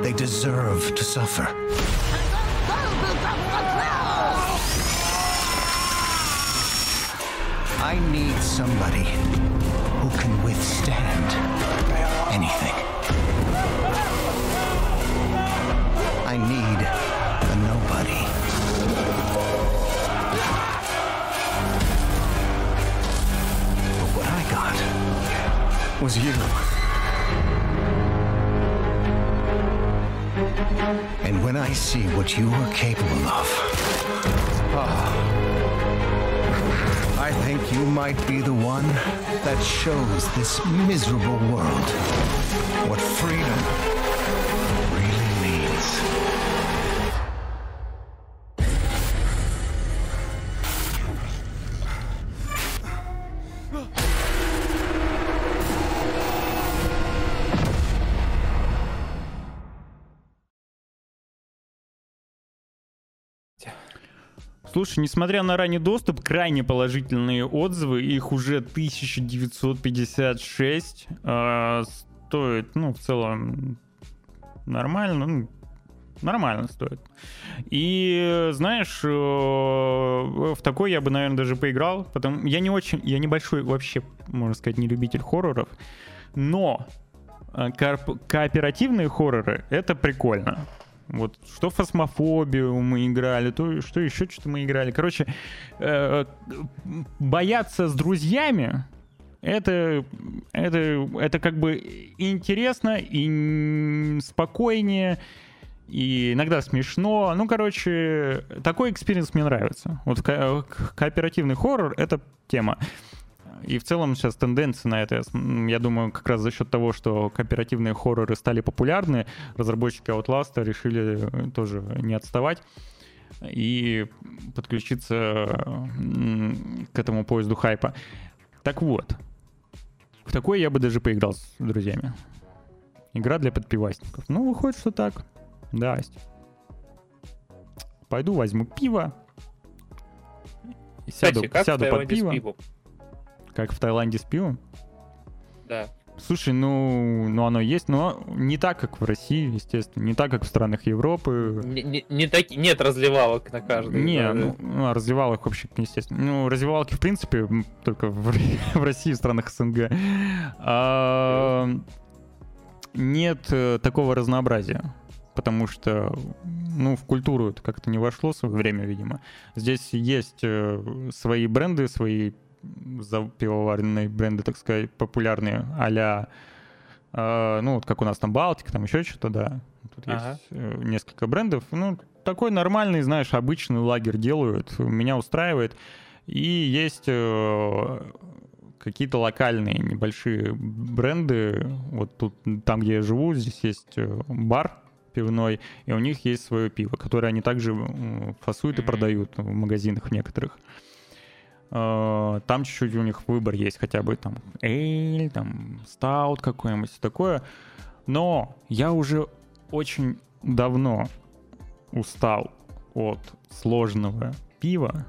they deserve to suffer. I need somebody who can withstand anything. I need a nobody. But what I got was you. And when I see what you are capable of, ah, I think you might be the one that shows this miserable world what freedom Слушай, несмотря на ранний доступ, крайне положительные отзывы, их уже 1956, э, стоит, ну, в целом, нормально, ну, нормально стоит. И, э, знаешь, э, в такой я бы, наверное, даже поиграл, потому я не очень, я небольшой вообще, можно сказать, не любитель хорроров, но а, корп- кооперативные хорроры — это прикольно. Вот что фасмофобию мы играли, то что еще что-то мы играли. Короче, э, бояться с друзьями это, это, это как бы интересно и спокойнее, и иногда смешно. Ну, короче, такой experience мне нравится. Вот ко- кооперативный хоррор — это тема. И в целом сейчас тенденция на это, я думаю, как раз за счет того, что кооперативные хорроры стали популярны, разработчики Outlast решили э, тоже не отставать и подключиться к этому поезду хайпа. Так вот, в такой я бы даже поиграл с друзьями. Игра для подпивасников. Ну, выходит, что так. Да. Пойду возьму пиво. Сяду, Кстати, как сяду под пиво. Как в Таиланде с пивом? Да. Слушай, ну, ну оно есть, но не так, как в России, естественно, не так, как в странах Европы. Не, не- не таки- нет разливалок на каждый. Не, да, ну, ну, а развивалок вообще, естественно. Ну, развивалки, в принципе, только в, в России, в странах СНГ. А, нет э, такого разнообразия. Потому что, ну, в культуру это как-то не вошло в свое время, видимо. Здесь есть э, свои бренды, свои за- пивоваренные бренды, так сказать, популярные, а ну, вот как у нас там Балтика, там еще что-то, да. Тут Ага. есть э, несколько брендов. Ну, такой нормальный, знаешь, обычный лагерь делают. Меня устраивает. И есть э, какие-то локальные небольшие бренды. Вот тут, там, где я живу, здесь есть э, бар пивной, и у них есть свое пиво, которое они также фасуют и продают в магазинах некоторых. Э, Там чуть-чуть у них выбор есть, хотя бы там эйль, там стаут какой-нибудь, такое. Но я уже очень давно устал от сложного пива,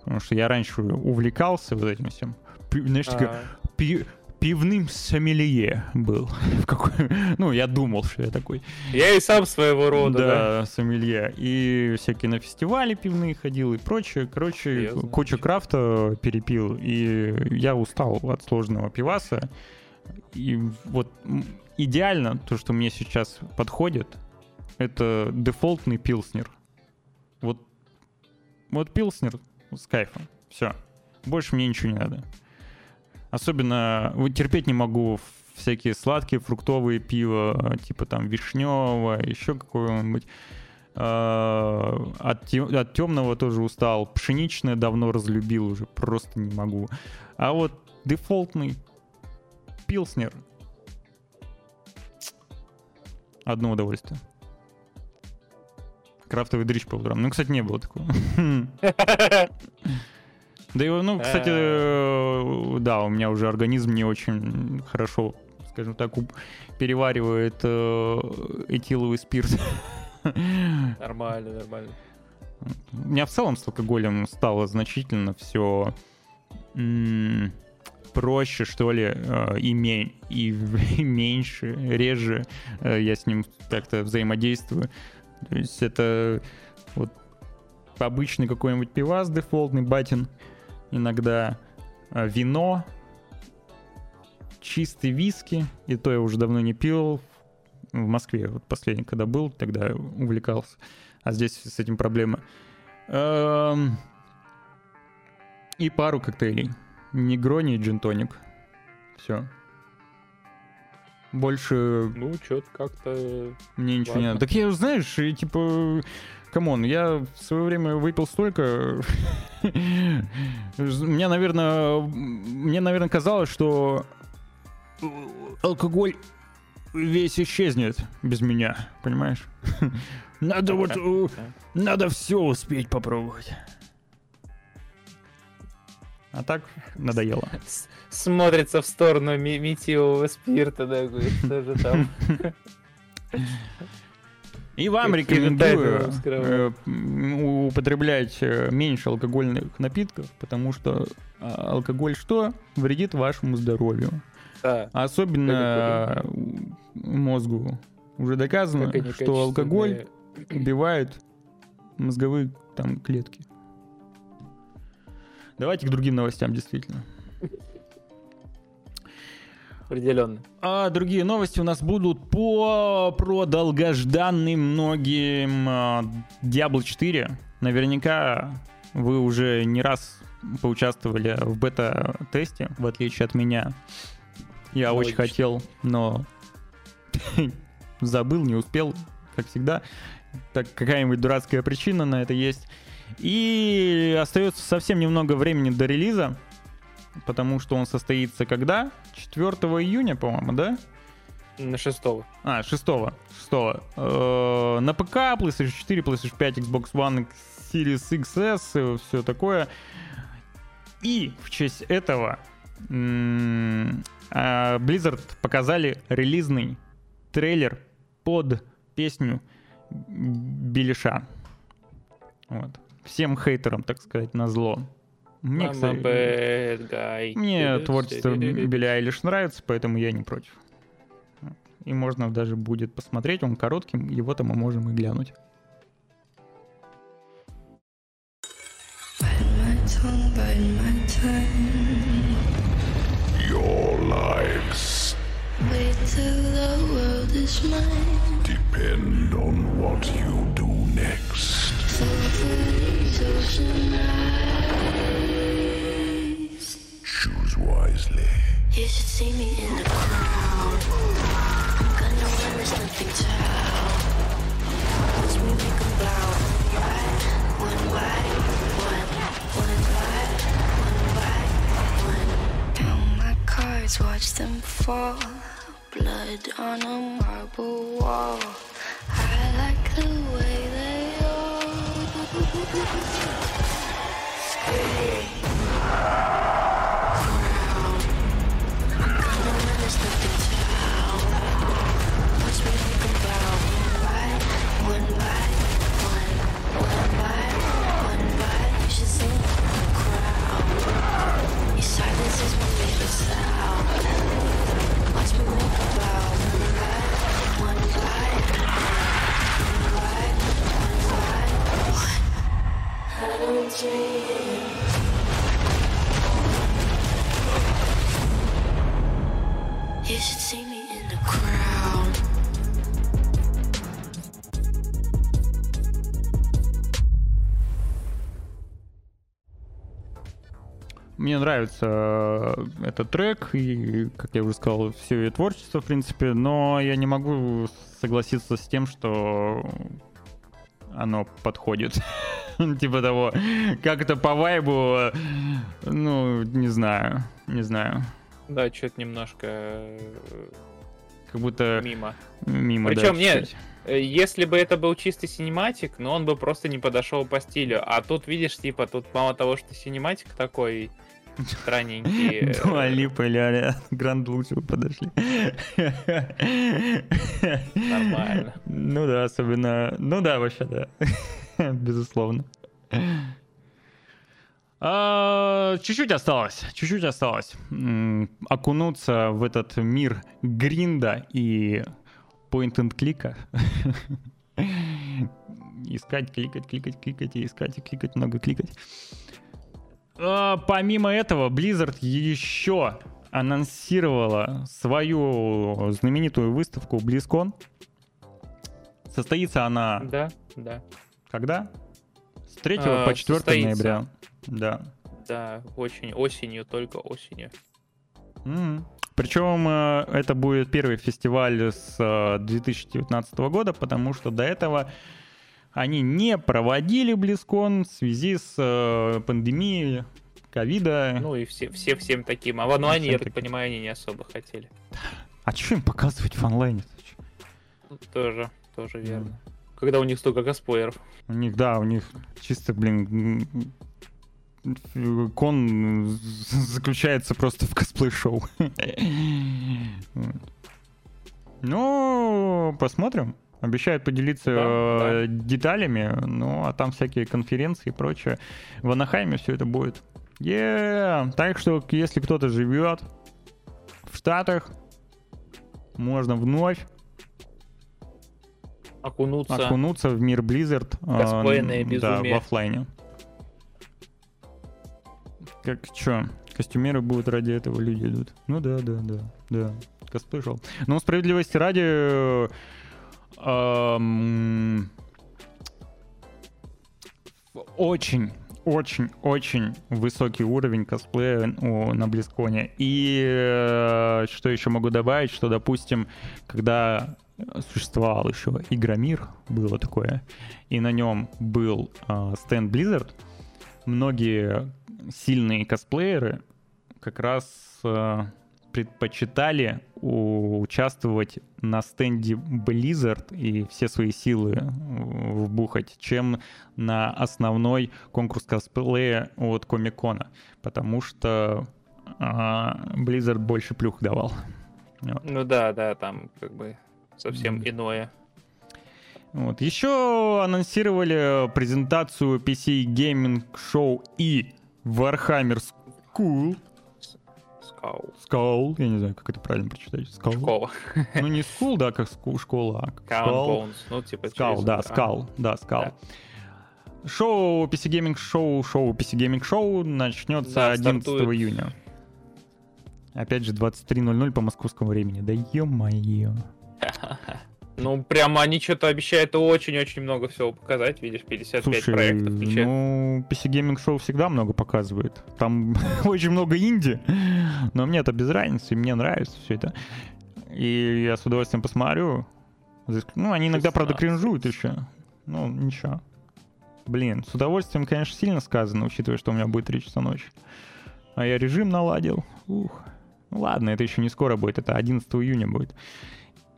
потому что я раньше увлекался вот этим всем. Знаешь, такое, А, пи- пивным сомелье был. В какой- Ну, я думал, что я такой. Я и сам своего рода, да. Да, сомелье. И всякие на фестивали пивные ходил и прочее. Короче, Серьезно? кучу крафта перепил. И я устал от сложного пиваса. И вот идеально то, что мне сейчас подходит, это дефолтный пилснер. Вот, вот пилснер с кайфом. Все. Больше мне ничего не надо. Особенно вот терпеть не могу всякие сладкие фруктовые пива, типа там вишневое, еще какое-нибудь. А, От, те- от темного тоже устал. Пшеничное давно разлюбил уже, просто не могу. А вот дефолтный пилснер. Одно удовольствие. Крафтовый дрищ по утрам. Ну, кстати, не было такого. Да и, ну, кстати, э, да, у меня уже организм не очень хорошо, скажем так, переваривает э, этиловый спирт. Нормально, нормально. У меня в целом с алкоголем стало значительно все проще, что ли, э, и, ме- и меньше, реже э, я с ним как-то взаимодействую. То есть это вот обычный какой-нибудь пивас дефолтный, батин, иногда э, вино, чистый виски, и то я уже давно не пил. В Москве вот последний, когда был, тогда увлекался. А здесь с этим проблема. Эм, И пару коктейлей. Негрони и джинтоник. Все. Больше Ну, что-то как-то... мне ничего не Ладно. надо. Так я, знаешь, и, типа, come on, я в свое время выпил столько. Мне, наверное, мне, наверное, казалось, что алкоголь весь исчезнет без меня, понимаешь? Надо вот, надо все успеть попробовать. А так надоело. Смотрится в сторону метилового спирта, да, что же там. И вам рекомендую э, употреблять э, меньше алкогольных напитков, потому что а, алкоголь что? Вредит вашему здоровью. Да. Особенно мозгу. Уже доказано, что алкоголь убивает мозговые там клетки. Давайте к другим новостям, действительно. Определенно. А другие новости у нас будут по про долгожданный многим а, Diablo 4. Наверняка вы уже не раз поучаствовали в бета-тесте, в отличие от меня. Я очень Логично. хотел, но забыл, не успел, как всегда. Так какая-нибудь дурацкая причина на это есть. И остается совсем немного времени до релиза, потому что он состоится когда? 4 июня, по-моему, да? На шестого. А, 6 6 Э, На ПК, PlayStation 4, PlayStation 5, Xbox One, Series XS, все такое. И в честь этого а, Blizzard показали релизный трейлер под песню Белиша. Вот. Всем хейтерам, так сказать, на зло. Мне, I'm a кстати, bad guy. мне творчество Билли Айлиш нравится, поэтому я не против. И можно даже будет посмотреть, он коротким, его-то мы можем и глянуть. Your lives Wait till the world is mine. depend on what you do next. Over these ocean Choose. You should see me in the crowd. I'm gonna run, there's nothing to. Watch me make 'em bow. One by one, one by one by one. Count my cards, watch them fall. Blood on a marble wall. I like the way they all. Hey. Мне нравится э, этот трек, и, как я уже сказал, все ее творчество, в принципе, но я не могу согласиться с тем, что оно подходит. Типа того, как это по вайбу, ну, не знаю, не знаю. Да, что-то немножко э, Как будто мимо. мимо, да, Причем нет, чуть-чуть. Э, Если бы это был чистый cinematic, но он бы просто не подошел по стилю. А тут, видишь, типа, тут мало того, что cinematic такой странненький. э, Дуа Липа или Гранд лучше бы подошли. Нормально. Ну да, особенно... Ну да, вообще да. Безусловно. А, Чуть-чуть осталось, чуть-чуть осталось окунуться в этот мир гринда и point and клика. Искать, кликать, кликать, кликать и искать, и кликать, много кликать. А, Помимо этого, Blizzard еще анонсировала свою знаменитую выставку BlizzCon. Состоится она Да, да, когда? С 3 А, по 4 состоится. ноября. Да. да, очень осенью, только осенью. Причем э, это будет первый фестиваль с э, 2019 года, потому что до этого они не проводили BlizzCon в связи с э, пандемией ковида. Ну и все, все всем таким. А в онлайне, я так таким. понимаю, они не особо хотели. А что им показывать в онлайне? Ну, Тоже, тоже верно. Когда у них столько косплееров. У них, да, у них чисто, блин, кон заключается просто в косплей-шоу. Ну, посмотрим. Обещают поделиться Да, э, деталями, ну, а там всякие конференции и прочее. В Анахайме все это будет. Е, Так что, если кто-то живет в Штатах, можно вновь Окунуться. окунуться в мир Blizzard. э, да, в оффлайне. Как чё? Костюмеры будут ради этого, люди идут. Ну да, да, да, да. Косплей шел. Но справедливости ради... очень, очень, очень высокий уровень косплея у- на Близконе. И э, что еще могу добавить, что, допустим, когда существовал еще Игромир, было такое, и на нем был э, стенд Blizzard, многие сильные косплееры как раз э, предпочитали участвовать на стенде Blizzard и все свои силы э, вбухать, чем на основной конкурс косплея от Комикона, потому что а, Blizzard больше плюх давал. Вот. Ну да, да, там как бы совсем Мгм. иное. Вот. Еще анонсировали презентацию PC Gaming Show и Warhammer School. Скау. Skull, я не знаю, как это правильно прочитать. Skull. Школа. Ну не school, да, как ску- школа, а. Bones. Ну, типа Скал, да, а, Скал, да, Скал. Да. Шоу PC Gaming Show, шоу PC Gaming Show начнется Да, 11 стартует. июня. Опять же, 23.00 по московскому времени. Да ё-моё. Ну, прямо они что-то обещают очень-очень много всего показать. Видишь, 55 Слушай, проектов включают. ну, PC Gaming Show всегда много показывает. Там очень много инди, но мне это без разницы, и мне нравится все это. И я с удовольствием посмотрю. Ну, они иногда, правда, 16. кринжуют еще. Ну, ничего. Блин, с удовольствием, конечно, сильно сказано, учитывая, что у меня будет 3 часа ночи. А я режим наладил. Ух. Ну ладно, это еще не скоро будет, это 11 июня будет.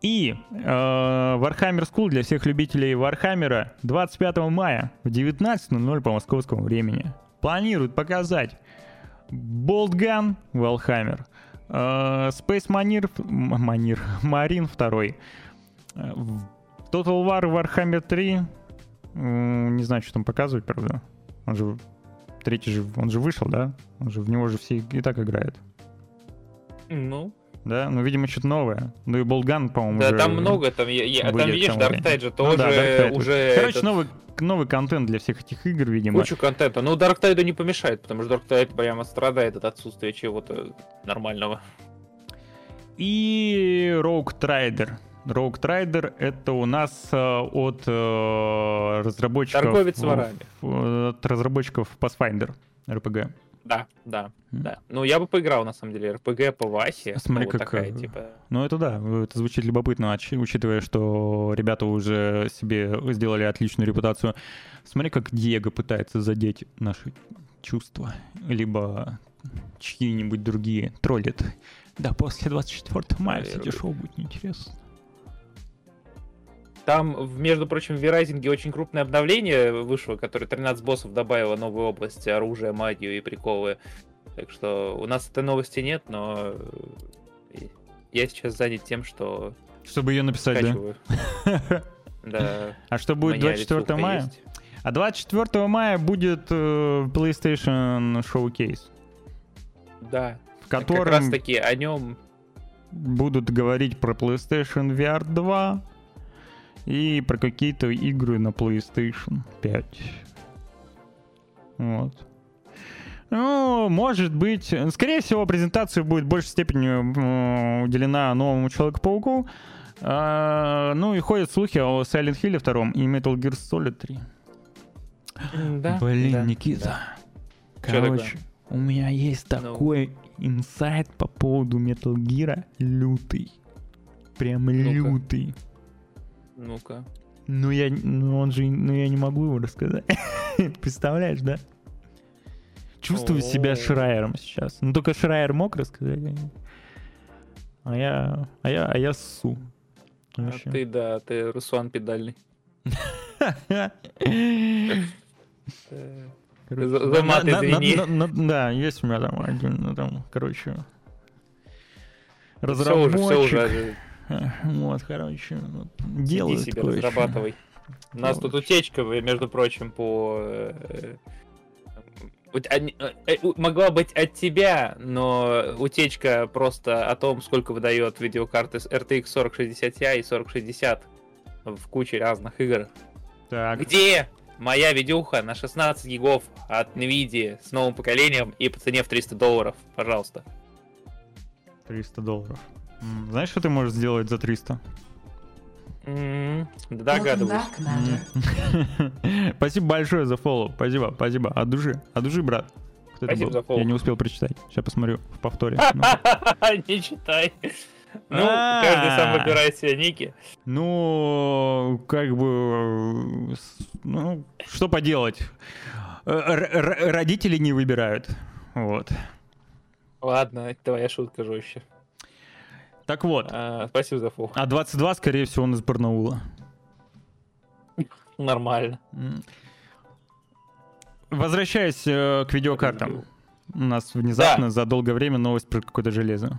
И э, Warhammer School для всех любителей Warhammer 25 мая в 19.00 по московскому времени. Планируют показать Boltgun Warhammer, э, Space Marine, М- Marine, Marine 2, э, Total War Warhammer 3, м, не знаю, что там показывать, правда. Он же третий же, он же вышел, да? Он же в него же все и так играют. Ну, Да, ну, видимо, что-то новое. Ну и Болтган, по-моему, да, там много, там, я- я- там видишь, Dark. Tide же Ну тоже да, Dark Tide. уже Короче, этот, новый, новый контент для всех этих игр, видимо. кучу контента. Ну, Dark Tide не помешает, потому что Dark Tide прямо страдает от отсутствия чего-то нормального. И Rogue Trader. Rogue Trader это у нас э, от э, разработчиков... Торговец ворами. в- От разработчиков Pathfinder RPG. Да, да, да. Ну, я бы поиграл, на самом деле, РПГ по Васе. Смотри, ну, вот как, такая, э, типа... Ну, это да, это звучит любопытно, учитывая, что ребята уже себе сделали отличную репутацию. Смотри, как Диего пытается задеть наши чувства, либо чьи-нибудь другие троллит. Да, после 24 мая, Наверное. шоу будет неинтересно. Там, между прочим, в Верайзинге очень крупное обновление вышло, которое 13 боссов добавило новые области, оружие, магию и приколы. Так что у нас этой новости нет, но э, я сейчас занят тем, что Чтобы ее написать, да? скачиваю. Да. А что будет меня 24 рисовка мая? есть. А 24 мая будет э, PlayStation Showcase, Да. в Как котором раз таки о нем будут говорить про PlayStation VR 2 и про какие-то игры на PlayStation 5. Вот. Ну, может быть, скорее всего, презентация будет в большей степени уделена новому Человеку-пауку. А, ну и ходят слухи о Silent Hill 2 и Metal Gear Solid 3. Да. Блин, да, Никита. Чё Короче, у меня есть Ну. такой инсайт по поводу Metal Gear лютый. Прям Ну-ка. лютый. Ну-ка. Ну я, ну он же, ну я не могу его рассказать. Представляешь, да? Чувствую себя О. Шрайером сейчас. Ну только Шрайер мог рассказать. А я, а я, а я ссу. А Вообще. ты, да, ты Руслан педальный. За- мат извини. Да, есть у меня там один, ну, там, короче, Все уже, все разработчик. уже. Вот, короче, вот, Иди делает себе, кое-что. разрабатывай. У нас тут утечка, между прочим, по... э, э, э, Могла быть от тебя, но утечка просто о том, сколько выдает видеокарты с RTX 4060 Ti и 4060 в куче разных игр. Так, Где моя видюха на 16 гигов от NVIDIA с новым поколением и по цене в 300 долларов, пожалуйста. 300 долларов. Знаешь, что ты можешь сделать за 300? М, Догадываюсь. Спасибо большое за фоллоу. Спасибо, спасибо. От души, от души, брат. Кто это Спасибо был? за фоллоу. Я не успел прочитать. Сейчас посмотрю в повторе. Ну, Не читай. Ну, А. каждый сам выбирает себе ники. Ну, как бы, ну, что поделать? Э, Родители не выбирают. Вот. Ладно, это твоя шутка жестче. Так вот, А, спасибо за фол. а 22, скорее всего, он из Барнаула. Нормально. Возвращаясь э, к видеокартам. У нас внезапно за долгое время новость про какое-то железо.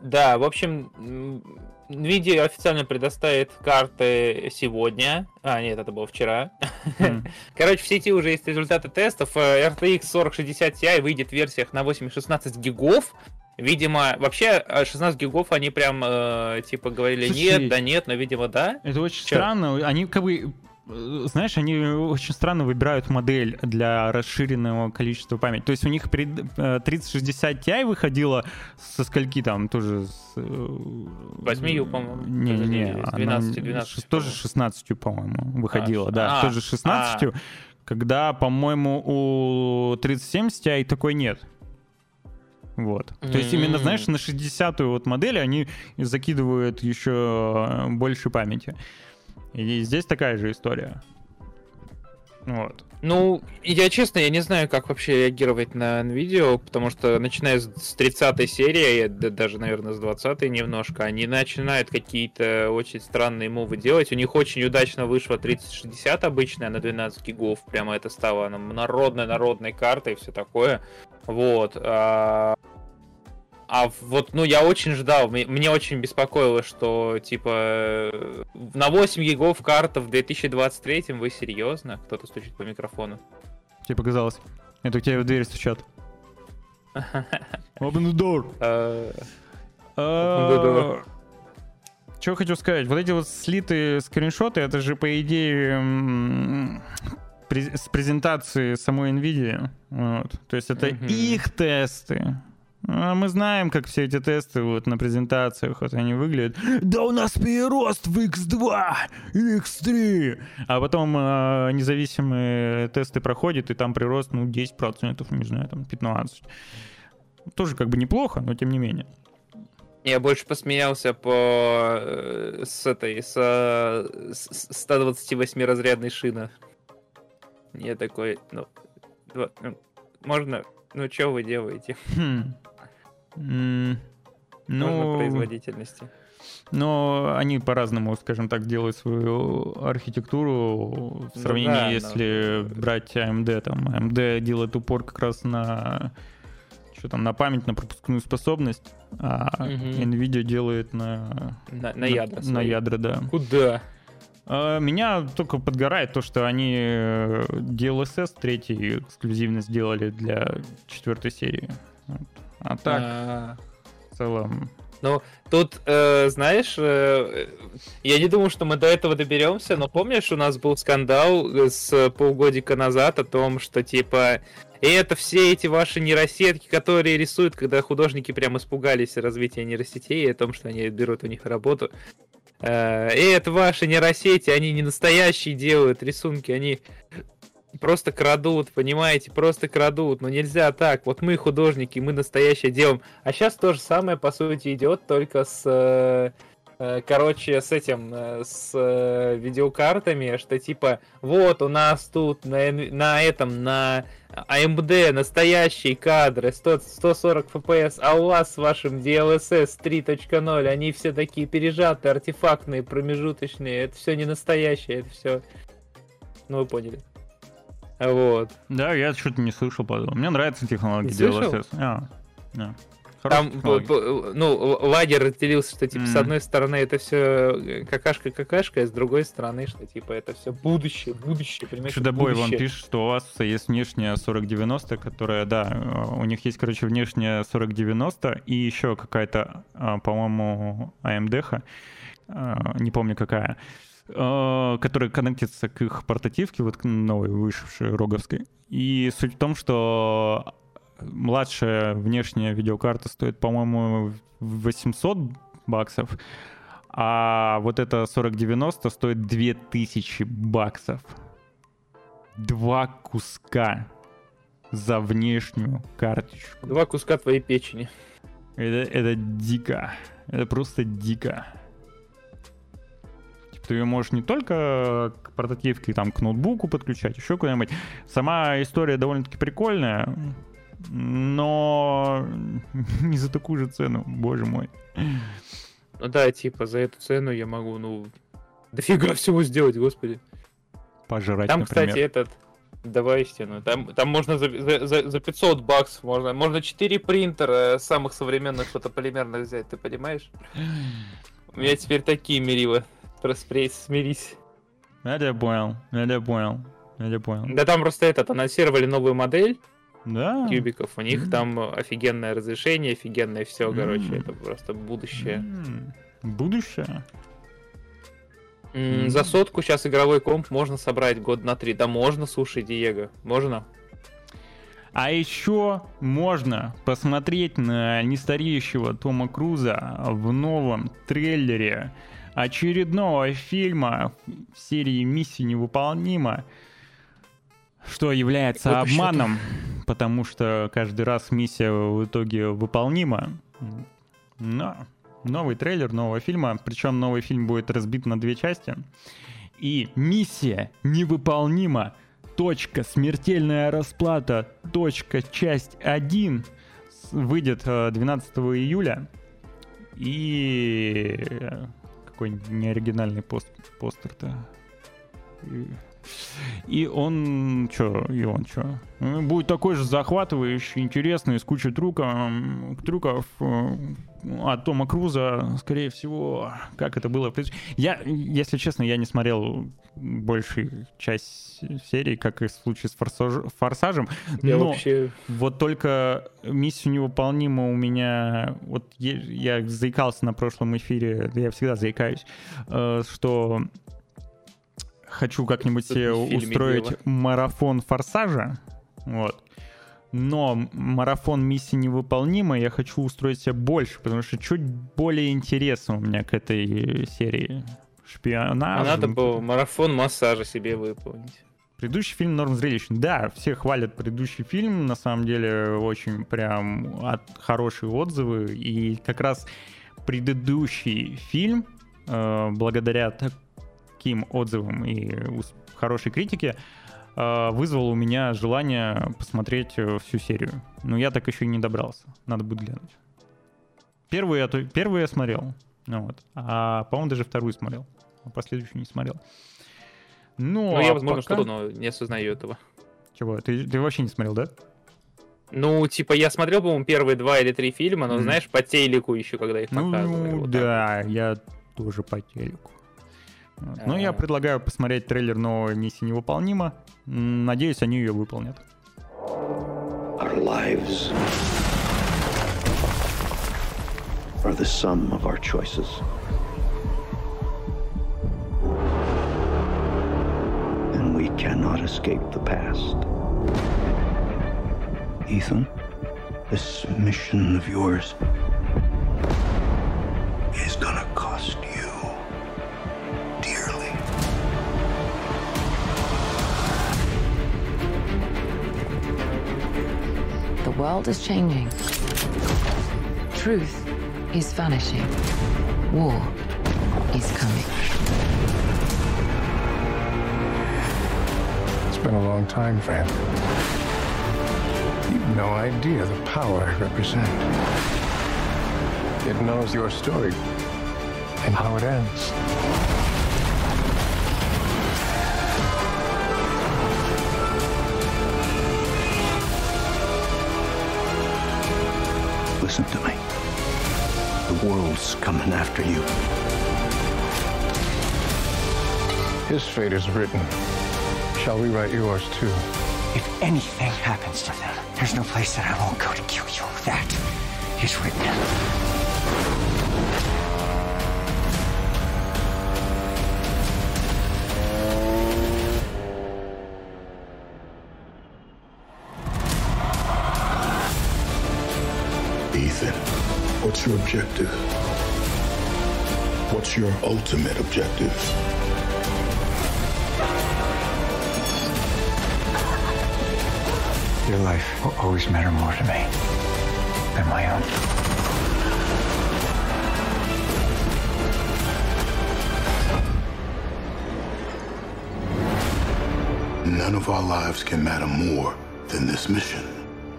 Да, в общем, Nvidia официально предоставит карты сегодня. А, нет, это было вчера. М. Короче, в сети уже есть результаты тестов. Э, RTX 4060 Ti выйдет в версиях на 8 и 16 гигов. Видимо, вообще э, 16 гигов они прям э, типа говорили Слушай, нет, да нет, но видимо да. Это очень Чё? странно. Они как бы, э, знаешь, они очень странно выбирают модель для расширенного количества памяти. То есть у них перед, э, 3060 Ti выходила со скольки там тоже с... э, 8, по-моему. Не-не-не. С она 12, 12, шест- тоже по-моему. 16, по-моему, выходила. А, да, а, тоже 16. Когда, по-моему, у 3070 Ti такой нет. Вот. То есть именно, знаешь, на 60-ю вот модель они закидывают еще больше памяти. И здесь такая же история. Вот. Ну, я честно, я не знаю, как вообще реагировать на видео, потому что начиная с с 30 серии, да даже, наверное, с 20 немножко, они начинают какие-то очень странные мувы делать. У них очень удачно вышла 3060 обычная на 12 гигов, прямо это стало она народной народной картой и все такое. Вот. А... а вот, ну, я очень ждал, мне, мне очень беспокоило, что, типа, на 8 гигов карта в 2023 вы серьезно? Кто-то стучит по микрофону. Тебе показалось. Это к тебе в дверь стучат. Open the door. Что хочу сказать? Вот эти вот слитые скриншоты, это же, по идее, през- с презентации самой NVIDIA. Вот. То есть это Мгм. их тесты. А мы знаем, как все эти тесты вот на презентациях вот они выглядят. Да у нас прирост в X2 и X3. А потом э, независимые тесты проходят, и там прирост, ну, 10%, не знаю, там 15%. Тоже как бы неплохо, но тем не менее. Я больше посмеялся по э, с этой с, с- с 128 разрядной шины. Я такой, ну, два- ну, можно, ну что вы делаете? Хм. Можно Ну, производительности. но они по-разному, скажем так, делают свою архитектуру в Ну сравнении, да, но- если брать AMD. Там AMD делает упор как раз на что там, на память, на пропускную способность, а Мгм. Nvidia делает на, На, на ядра. на свои. ядра, да. Куда? А, Меня только подгорает то, что они э, DLSS третий эксклюзивно сделали для четвертой серии. А так, А, в целом, Тут, э, знаешь, э, я не думал, что мы до этого доберемся, но помнишь, у нас был скандал э, с полгодика назад о том, что типа и это все эти ваши нейросетки, которые рисуют, когда художники прям испугались развития нейросетей и о том, что они берут у них работу. Э, это ваши нейросети, они не настоящие делают рисунки, они просто крадут, понимаете, просто крадут. Но нельзя так. Вот мы художники, мы настоящее делаем. А сейчас то же самое, по сути, идет, только с... э, э, Короче, с этим, э, с видеокартами, что типа, вот у нас тут на, на этом, на AMD настоящие кадры, 100, 140 FPS, а у вас с вашим DLSS 3.0, они все такие пережатые, артефактные, промежуточные, это все не настоящее, это все... Ну, вы поняли. Вот. Да, я что-то не слышал подобного. Мне нравятся технологии? DLSS. А, да. Там, ну, лагерь разделился, что, типа, с Мгм. одной стороны это все какашка-какашка, а с другой стороны, что, типа, это все будущее, будущее, понимаешь? Чудобой будущее. пишет, что у вас есть внешняя 4090, которая, да, э, у них есть, короче, внешняя 4090 и еще какая-то, а, по-моему, AMD, -ха, а, не помню какая. э, который коннектится к их портативке, вот к новой вышедшей роговской. И суть в том, что младшая внешняя видеокарта стоит, по-моему, 800 баксов, а вот эта 4090 стоит 2000 баксов. Два куска за внешнюю карточку. Два куска твоей печени. Это, это дико. Это просто дико. Типа, ты ее можешь не только к портативке, там, к ноутбуку подключать, еще куда-нибудь. Сама история довольно-таки прикольная, но не за такую же цену, боже мой. Ну да, типа, за эту цену я могу, ну, дофига всего сделать, господи. Пожрать, Там, например. кстати, этот... Давай стену. Там, там можно за, за, за- за 500 баксов, можно, можно 4 принтера самых современных фотополимерных взять, ты понимаешь? У меня теперь такие мерила. Проспрей, смирись. Это я понял, это я понял, это я понял. Да там просто этот, анонсировали новую модель Да. кубиков, у них там офигенное разрешение, офигенное все, короче, это просто будущее. Будущее? За сотку сейчас игровой комп можно собрать год на три. Да можно, слушай, Диего, можно. А еще можно посмотреть на нестареющего Тома Круза в новом трейлере очередного фильма в серии «Миссия невыполнима», что является обманом, потому что каждый раз миссия в итоге выполнима. Но новый трейлер нового фильма, причем новый фильм будет разбит на две части. И миссия невыполнима. Точка, смертельная расплата. Точка, часть 1 с- выйдет э, 12 июля. И э, какой неоригинальный пост, постер-то. И- он, чё, и он чё? Э, Будет такой же захватывающий, интересный, с кучей трюков, трюков э, от Тома Круза, скорее всего, как это было. Я, если честно, я не смотрел большую часть серии, как и в случае с «Форсаж- Форсажем, Я но вообще... вот только миссию невыполнима у меня... Вот я заикался на прошлом эфире, я всегда заикаюсь, э, что хочу как-нибудь себе устроить дело. марафон Форсажа, вот. Но марафон миссии невыполнима я хочу устроить себе больше, потому что чуть более интересно у меня к этой серии. Шпионаж. А надо было марафон массажа себе выполнить. Предыдущий фильм норм зрелищный. Да, все хвалят предыдущий фильм, на самом деле очень прям от, хорошие отзывы. И как раз предыдущий фильм, э, благодаря таким отзывам и хорошей критике, э, вызвал у меня желание посмотреть э, всю серию. Но я так еще и не добрался. Надо будет глянуть. Первую я, первую я смотрел. Ну вот. А, по-моему, даже вторую смотрел. А последующую не смотрел. Ну, Ну, я, а возможно, пока- что-то, но не осознаю этого. чего? Ты, ты вообще не смотрел, да? Ну, типа, я смотрел, по-моему, первые два или три фильма, но, Мгм. знаешь, по телеку еще, когда их показывали. Ну, вот так да, я тоже по телеку. Ну, я А. предлагаю посмотреть трейлер новой миссии невыполнима. Надеюсь, они ее выполнят. Our lives are the sum of our choices. And we cannot escape the past. Ethan, this mission of yours is gonna cost world is changing. Truth is vanishing. War is coming. It's been a long time, friend. You've no idea the power I represent. It knows your story and how it ends. Listen to me. The world's coming after you. His fate is written. Shall we write yours too? If anything happens to them, there's no place that I won't go to kill you. That is written. What's your objective? What's your ultimate objective? Your life will always matter more to me than my own. None of our lives can matter more than this mission.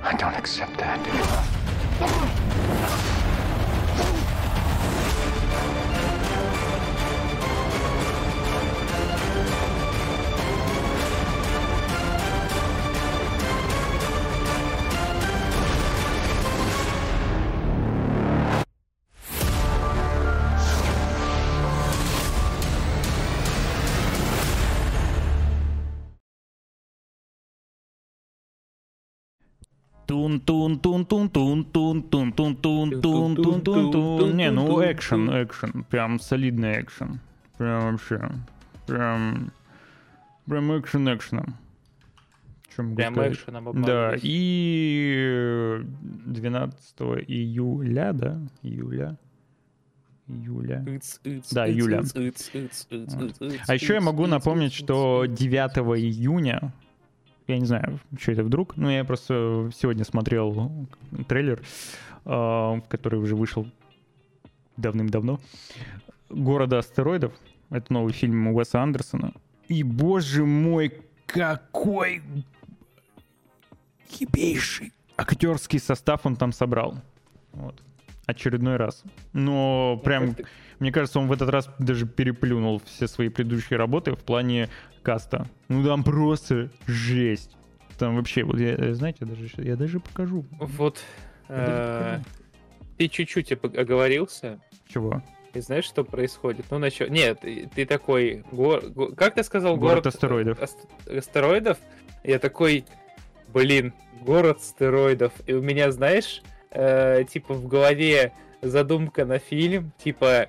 I don't accept that. Экшен. Прям солидный экшен. Прям вообще. Прям... Прям экшен экшеном. Чем Прям сказать? экшеном Да, и 12 июля, да? Июля. Июля. Да, июля. А еще я могу напомнить, что 9 июня, я не знаю, что это вдруг, но я просто сегодня смотрел трейлер, э, который уже вышел давным-давно. «Города астероидов». Это новый фильм Уэса Андерсона. И, боже мой, какой хипейший актерский состав он там собрал. Вот. Очередной раз. Но прям, мне кажется, он в этот раз даже переплюнул все свои предыдущие работы в плане каста. Ну там просто жесть. Там вообще, вот я, э, знаете, я даже, я даже покажу. Вот. Э. Ты чуть-чуть оговорился. Чего? И знаешь, что происходит? Ну, насчет... Нет, ты ты такой... гор- го- Как ты сказал? Город астероидов. ас- Астероидов? Я такой... Блин, город астероидов. И у меня, знаешь, э, типа в голове задумка на фильм, типа...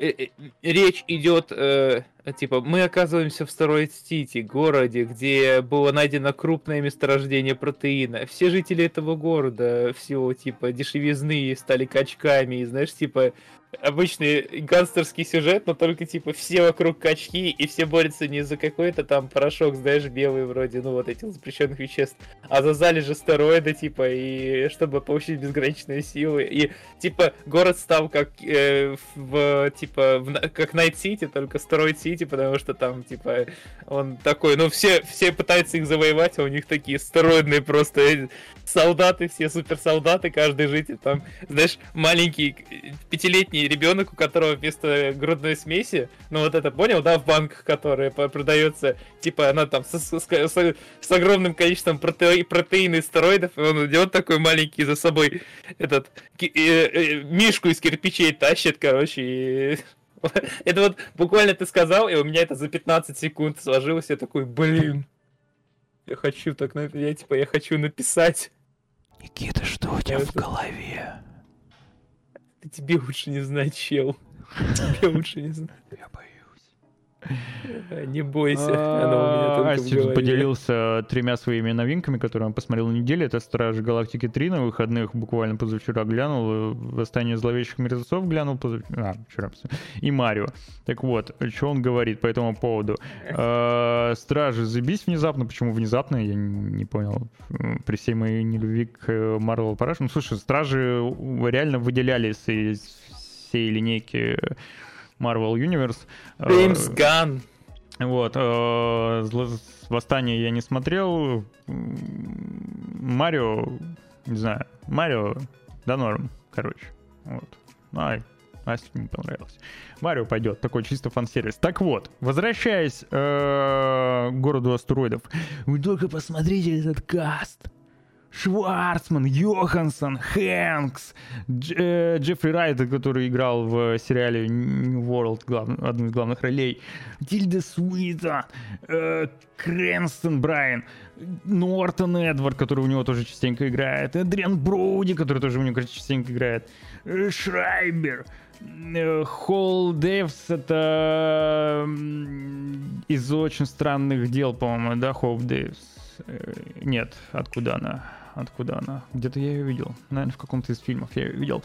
э, э, Речь идет, э, типа, мы оказываемся в Стероид-Сити, городе, где было найдено крупное месторождение протеина. Все жители этого города в силу, типа, дешевизны стали качками, и, знаешь, типа, обычный гангстерский сюжет, но только, типа, все вокруг качки, и все борются не за какой-то там порошок, знаешь, белый вроде, ну, вот этих запрещенных веществ, а за залежи стероида, типа, и чтобы получить безграничные силы. И, типа, город стал как э, в, типа, в как Найт Сити, только Стероид Сити, потому что там, типа, он такой, ну, все, все пытаются их завоевать, а у них такие стероидные просто э, солдаты, все суперсолдаты, каждый житель там, знаешь, маленький э, пятилетний ребенок, у которого вместо грудной смеси, ну вот это понял, да, в банках, которая по- продается, типа она там со- с, с- с огромным количеством проте- протеина и стероидов, и он идет такой маленький за собой этот э, э, мишку из кирпичей тащит, короче, и это вот буквально ты сказал, и у меня это за 15 секунд сложилось, я такой, блин, я хочу так, я типа, я хочу написать. Никита, что у тебя в голове? Да тебе лучше не знать, чел. Тебе лучше не знать. Я боюсь. Не бойся, оно у меня А, голове. поделился тремя своими новинками, которые он посмотрел на неделе. Это «Стражи Галактики 3» на выходных, буквально позавчера глянул. э, «Восстание зловещих мертвецов» глянул позавчера. А, вчера. И «Марио». Так вот, что он говорит по этому поводу? Э, «Стражи» забись внезапно. Почему внезапно? Я не понял. При всей моей нелюбви к э, Marvel Параш. Ну, слушай, «Стражи» реально выделялись из всей линейки Marvel Universe. Э, Джеймс Ган. вот, э, Восстание я не смотрел. Марио, не знаю, Марио, да норм, короче. Вот. Ну, Ай, Асте не понравилось. Марио пойдет, такой чисто фан-сервис. Так вот, возвращаясь э, к городу астероидов. Вы только посмотрите этот каст. Шварцман, Йоханссон, Хэнкс, Дж- э, Джеффри Райт, который играл в сериале New World, глав- одну из главных ролей, Тильда Суита, э, Крэнстон Брайан, Нортон Эдвард, который у него тоже частенько играет, Эдриан Броуди, который тоже у него частенько играет, э, Шрайбер, э, Холл Дэвс, это из очень странных дел, по-моему, да, Холл Дэвс. э, нет, откуда она? Откуда она? Где-то я ее видел. Наверное, в каком-то из фильмов я ее видел.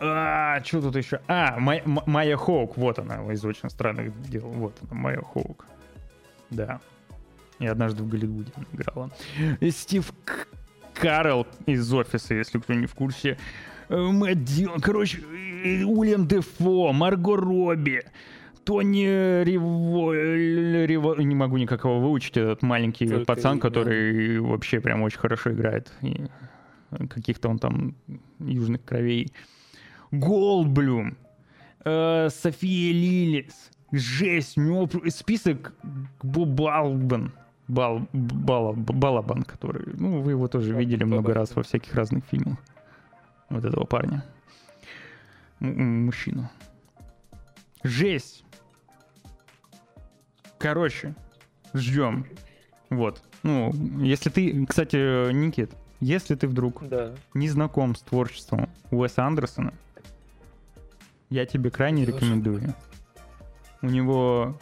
А, что тут еще? А, Май- М- Майя Хоук, вот она, из очень странных дел. Вот она, Майя Хоук. Да. И однажды в Голливуде играла. Стив Карл из офиса, если кто не в курсе. Э, Мэтт Дилан, короче, Уильям Дефо, Марго Робби, Тони Риво... Риво- Не могу никак его выучить, этот маленький Только пацан, который вообще прям очень хорошо играет. И каких-то он там южных кровей. Голдблюм, э, София Лилис. Жесть, у него список Балбан. Бал, Бала- Балабан, который... Ну, вы его тоже видели много раз во всяких разных фильмах. Вот этого парня. М- м- Мужчину. Жесть. Короче, ждем. Вот. Ну, если ты, кстати, Никит, если ты вдруг Да. не знаком с творчеством Уэса Андерсона, я тебе крайне рекомендую. У него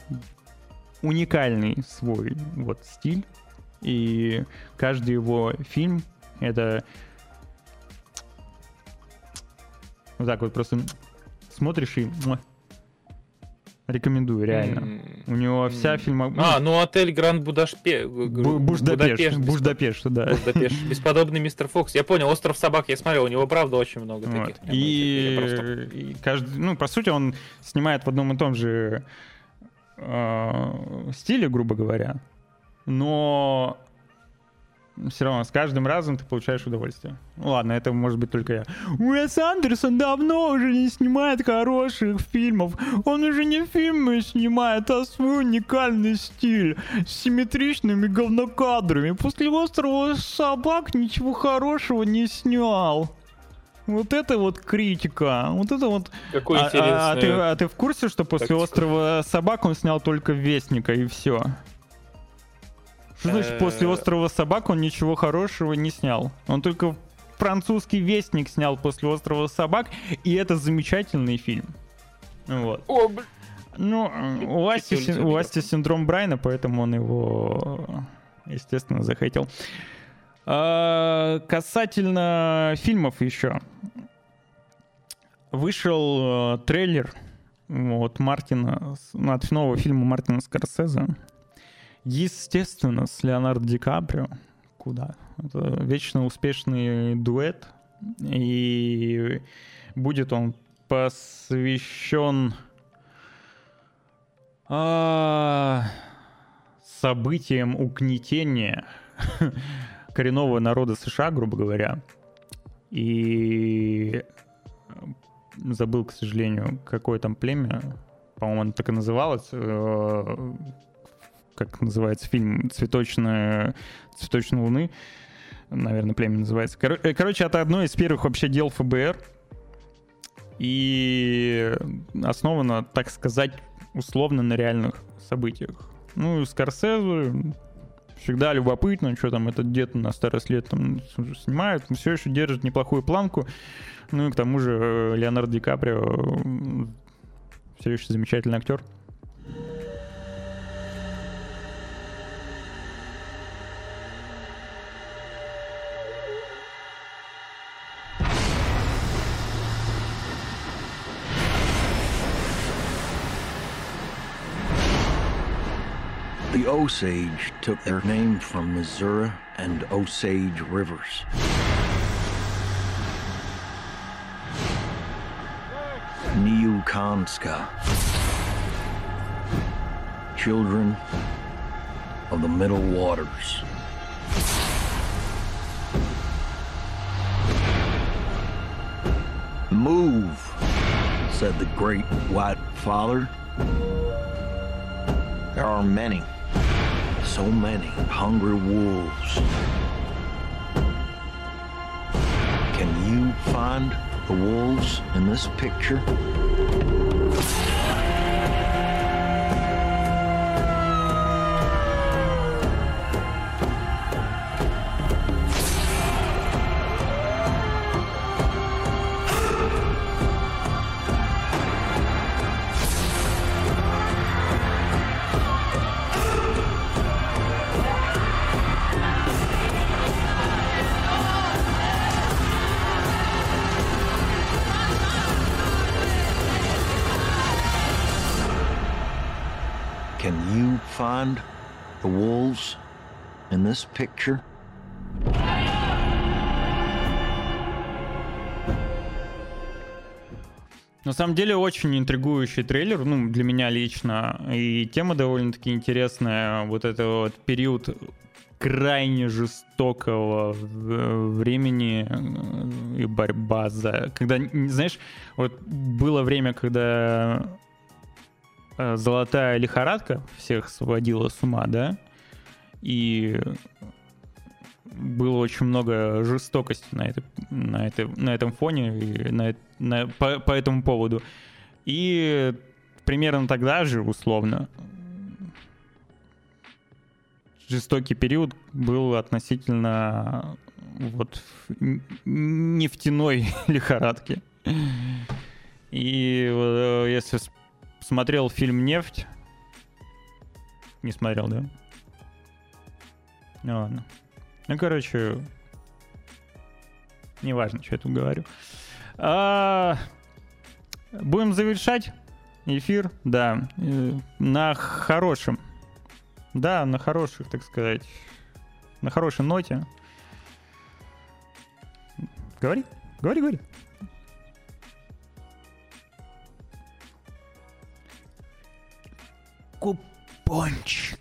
уникальный свой вот стиль, и каждый его фильм это вот так вот просто смотришь и муа. Рекомендую реально. У него вся фильмография... А, ну отель Гранд Будашпе... Буждапешт, Буждапешт, да. Будапешт. Бесподобный мистер Фокс. Я понял, Остров собак я смотрел, у него правда очень много Вот. таких. И, просто- и каждый, ну, по сути, он снимает в одном и том же э, стиле, грубо говоря, но все равно с каждым разом ты получаешь удовольствие. Ну, ладно, это может быть только я. Уэс Андерсон давно уже не снимает хороших фильмов. Он уже не фильмы снимает, а свой уникальный стиль с симметричными говнокадрами. После «Острова собак» ничего хорошего не снял. Вот это вот критика. Вот это вот... Какой а, а- а ты, интересный а ты в курсе, что после тактика. «Острова собак» он снял только «Вестника» и все? Что значит, после Э. «Острова собак» он ничего хорошего не снял? Он только французский «Вестник» снял после «Острова собак», и это замечательный фильм. Вот. О, блин. Ну, у Асти, син- у Асти синдром Брайна, поэтому он его, естественно, захейтил. А, Касательно фильмов еще. Вышел э, трейлер от Мартина, от нового фильма Мартина Скорсезе. Естественно, с Леонардо Ди Каприо. Куда? Это вечно успешный дуэт. И будет он посвящен а, событиям угнетения коренного народа США, грубо говоря. И забыл, к сожалению, какое там племя. По-моему, оно так и называлось. Как называется фильм «Цветочная, «Цветочная луны». Наверное, племя называется. Кор- э, Короче, это одно из первых вообще дел ФБР. И основано, так сказать, условно на реальных событиях. Ну, и Скорсезе всегда любопытно, что там этот дед на старость лет там снимает, все еще держит неплохую планку. Ну и к тому же э, Леонардо Ди Каприо все еще замечательный актер. Osage took their name from Missouri and Osage rivers. Neokanska. Children of the Middle Waters. Move, said the great white father. There are many, so many hungry wolves. Can you find the wolves in this picture? This picture? На самом деле очень интригующий трейлер, ну, для меня лично. И тема довольно-таки интересная. Вот это вот период крайне жестокого времени э, и борьба за... Когда, знаешь, вот было время, когда э, золотая лихорадка всех сводила с ума, да? И было очень много жестокости на, это, на, это, на этом фоне, и на, на- по, по этому поводу. И примерно тогда же, условно, жестокий период был относительно вот нефтяной лихорадки. И э, если смотрел фильм «Нефть», не смотрел, да? Ну ладно. Ну, короче, неважно, что я тут говорю. А, будем завершать эфир, да, э, на хорошем, да, на хороших, так сказать, на хорошей ноте. Говори, говори, говори. Купончики.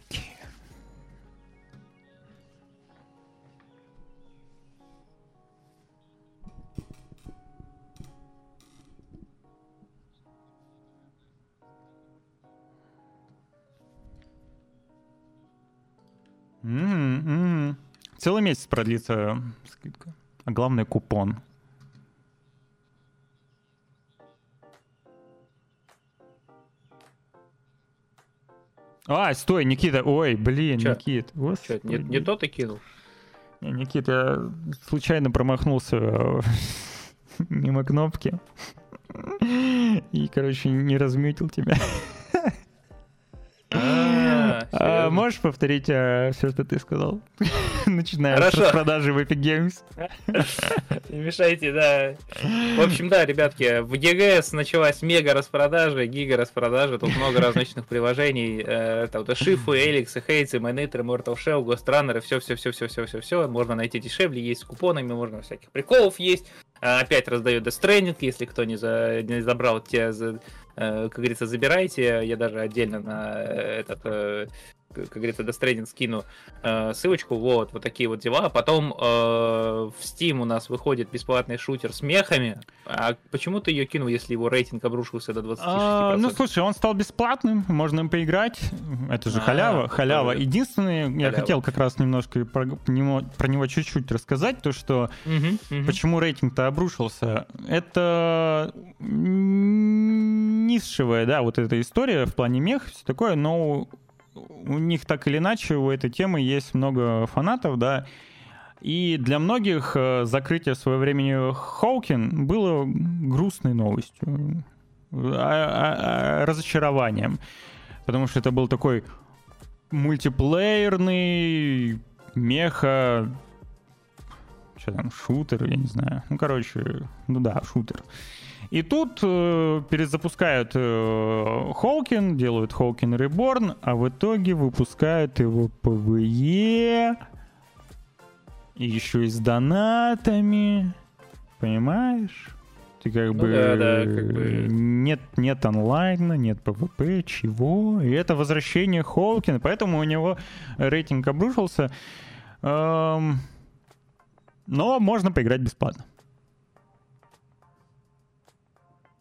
Целый месяц продлится скидка. А главное купон. А, стой, Никита. Ой, блин, Чё? Никит. Чё, Господи. не, не то ты кинул? Не, Никит, я случайно промахнулся мимо кнопки. И, короче, не размютил тебя. А, А, можешь повторить все, что ты сказал? Начиная с Хорошо. распродажи в Epic Games. Не мешайте, да. В общем, да, ребятки, в ЕГС началась мега распродажа, гига распродажа. Тут много различных приложений. э, Это вот Шифы, Эликсы, Хейтсы, Майнитер, Mortal Shell, Ghost Runner, все, все, все, все, все, все, все. Можно найти дешевле, есть с купонами, можно всяких приколов есть. А, Опять раздаю Death Stranding, если кто не, за, не забрал, те, за- э, как говорится, забирайте. Я даже отдельно на э, этот, э, как говорится, Stranding скину э, ссылочку. Вот, вот такие вот дела. Потом э, в Steam у нас выходит бесплатный шутер с мехами. А почему ты ее кинул, если его рейтинг обрушился до 26%? А, ну, слушай, он стал бесплатным, можно им поиграть. Это же А, халява, халява. же Единственное, я халява. хотел как раз немножко про, него, про него чуть-чуть рассказать, то, что Мгм, мгм. почему рейтинг-то обрушился. Это низшевая, да, вот эта история в плане мех, все такое, но у них так или иначе у этой темы есть много фанатов, да, и для многих э, закрытие в свое время Хоукин было грустной новостью, а- а- а- разочарованием, потому что это был такой мультиплеерный меха что там, шутер, я не знаю. Ну, короче, ну да, шутер. И тут э, перезапускают э, Hawken, делают Hawken Reborn, а в итоге выпускают его ПВЕ, и еще и с донатами, понимаешь? Ты как Ну бы, да, да, как бы. нет, нет онлайна, нет ПВП, чего? И это возвращение Hawken а, поэтому у него рейтинг обрушился. Эм, но можно поиграть бесплатно.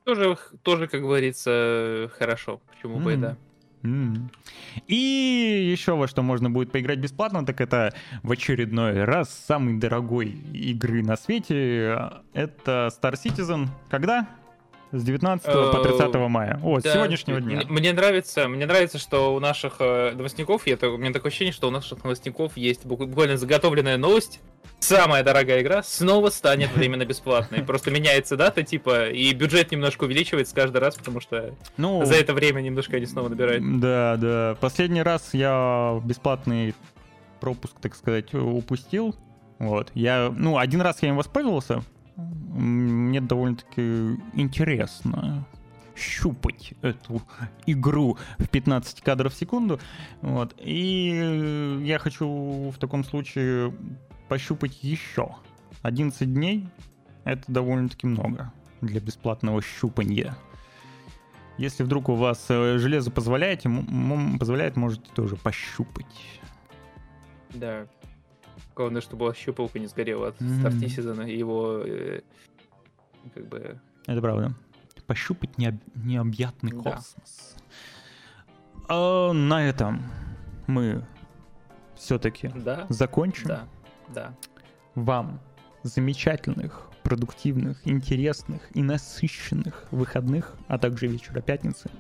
Тоже, тоже, как говорится, хорошо. Почему бы и М. да. М. И еще во что можно будет поиграть бесплатно, так это в очередной раз самый дорогой игры на свете. Это Star Citizen. Когда? С 19 по 30 мая. О, с сегодняшнего дня. Мне, нравится, мне нравится, что у наших э, новостников, я, у меня такое ощущение, что у наших новостников есть бу- буквально заготовленная новость. Самая дорогая игра снова станет временно бесплатной. Просто меняется дата, типа, и бюджет немножко увеличивается каждый раз, потому что Ну, за это время немножко они снова набирают. Да, да. Последний раз я бесплатный пропуск, так сказать, упустил. Вот. Я, ну, один раз я им воспользовался. Мне довольно-таки интересно. пощупать эту игру в 15 кадров в секунду. Вот. И я хочу в таком случае пощупать еще. 11 дней — это довольно-таки много для бесплатного щупанья. Если вдруг у вас э, железо позволяет, позволяет, можете тоже пощупать. Да. Главное, чтобы щупалка не сгорела от Мгм. старти сезона и его э, как бы Это правда. Пощупать необ- необъятный Да. космос. А на этом мы все-таки Да. закончим. Да. Да. Вам замечательных, продуктивных, интересных и насыщенных выходных, а также вечера пятницы.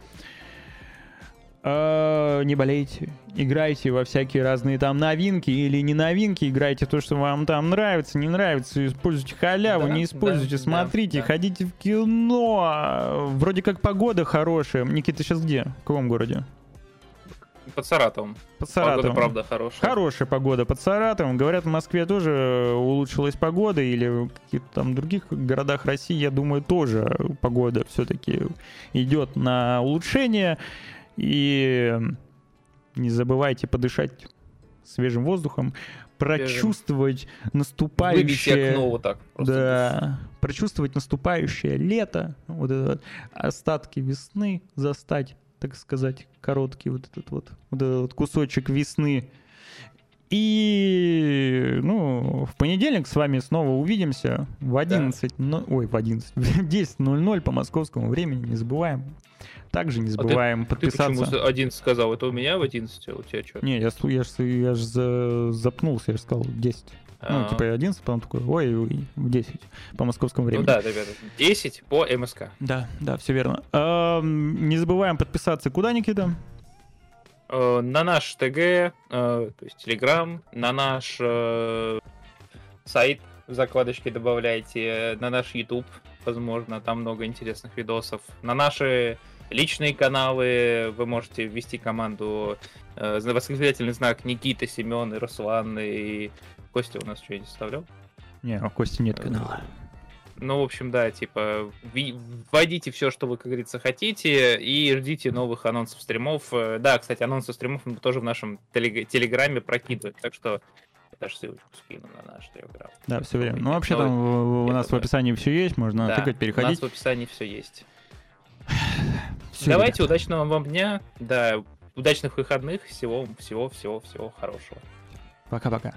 А, Не болейте, играйте во всякие разные там новинки или не новинки, играйте то, что вам там нравится, не нравится, используйте халяву, Да, не используйте, да, смотрите, да, да. ходите в кино. Вроде как погода хорошая. Никита сейчас где? В каком городе? Под Саратовом. Под Саратовом. Погода, правда, хорошая. Хорошая погода под Саратовом. Говорят, в Москве тоже улучшилась погода, или в каких-то там других городах России, я думаю, тоже погода все-таки идет на улучшение. И не забывайте подышать свежим воздухом, прочувствовать Выбить наступающее... окно вот так. Да, прочувствовать наступающее лето, вот это вот, остатки весны застать, так сказать, короткий вот этот вот, вот этот вот кусочек весны. И, ну, в понедельник с вами снова увидимся в 11, но- ой, в 11, в 10.00 по московскому времени, не забываем. Также не А ты- забываем Ты почему подписаться. за 11 сказал? Это у меня в 11, а у тебя что? Не, я, я, я ж за- запнулся, я же сказал 10. Ну, А. типа 11, потом такой, ой, ой, в 10 по московскому времени. Ну да, ребята, 10 по МСК. Да, да, все верно. Не забываем подписаться куда, Никита? Э, На наш ТГ, э, то есть Телеграм, на наш э, сайт закладочке добавляйте, на наш YouTube, возможно, там много интересных видосов, на наши личные каналы вы можете ввести команду э, восклицательный знак Никита, Семен и Руслан, и Костя у нас что-нибудь оставлял? Не, у Кости нет канала. Ну, в общем, да, типа, вводите все, что вы, как говорится, хотите, и ждите новых анонсов стримов. Э, Да, кстати, анонсы стримов мы тоже в нашем телег- телеграме прокидываем, так что даже ссылочку скину на наш телеграм. Да, все время. Ну, вообще там в- у нас в описании все есть, можно Да, тыкать, У переходить. нас в описании все есть. Всё, Давайте, ребята. удачного вам дня, да, удачных выходных, всего, всего, всего, всего хорошего. Пока-пока.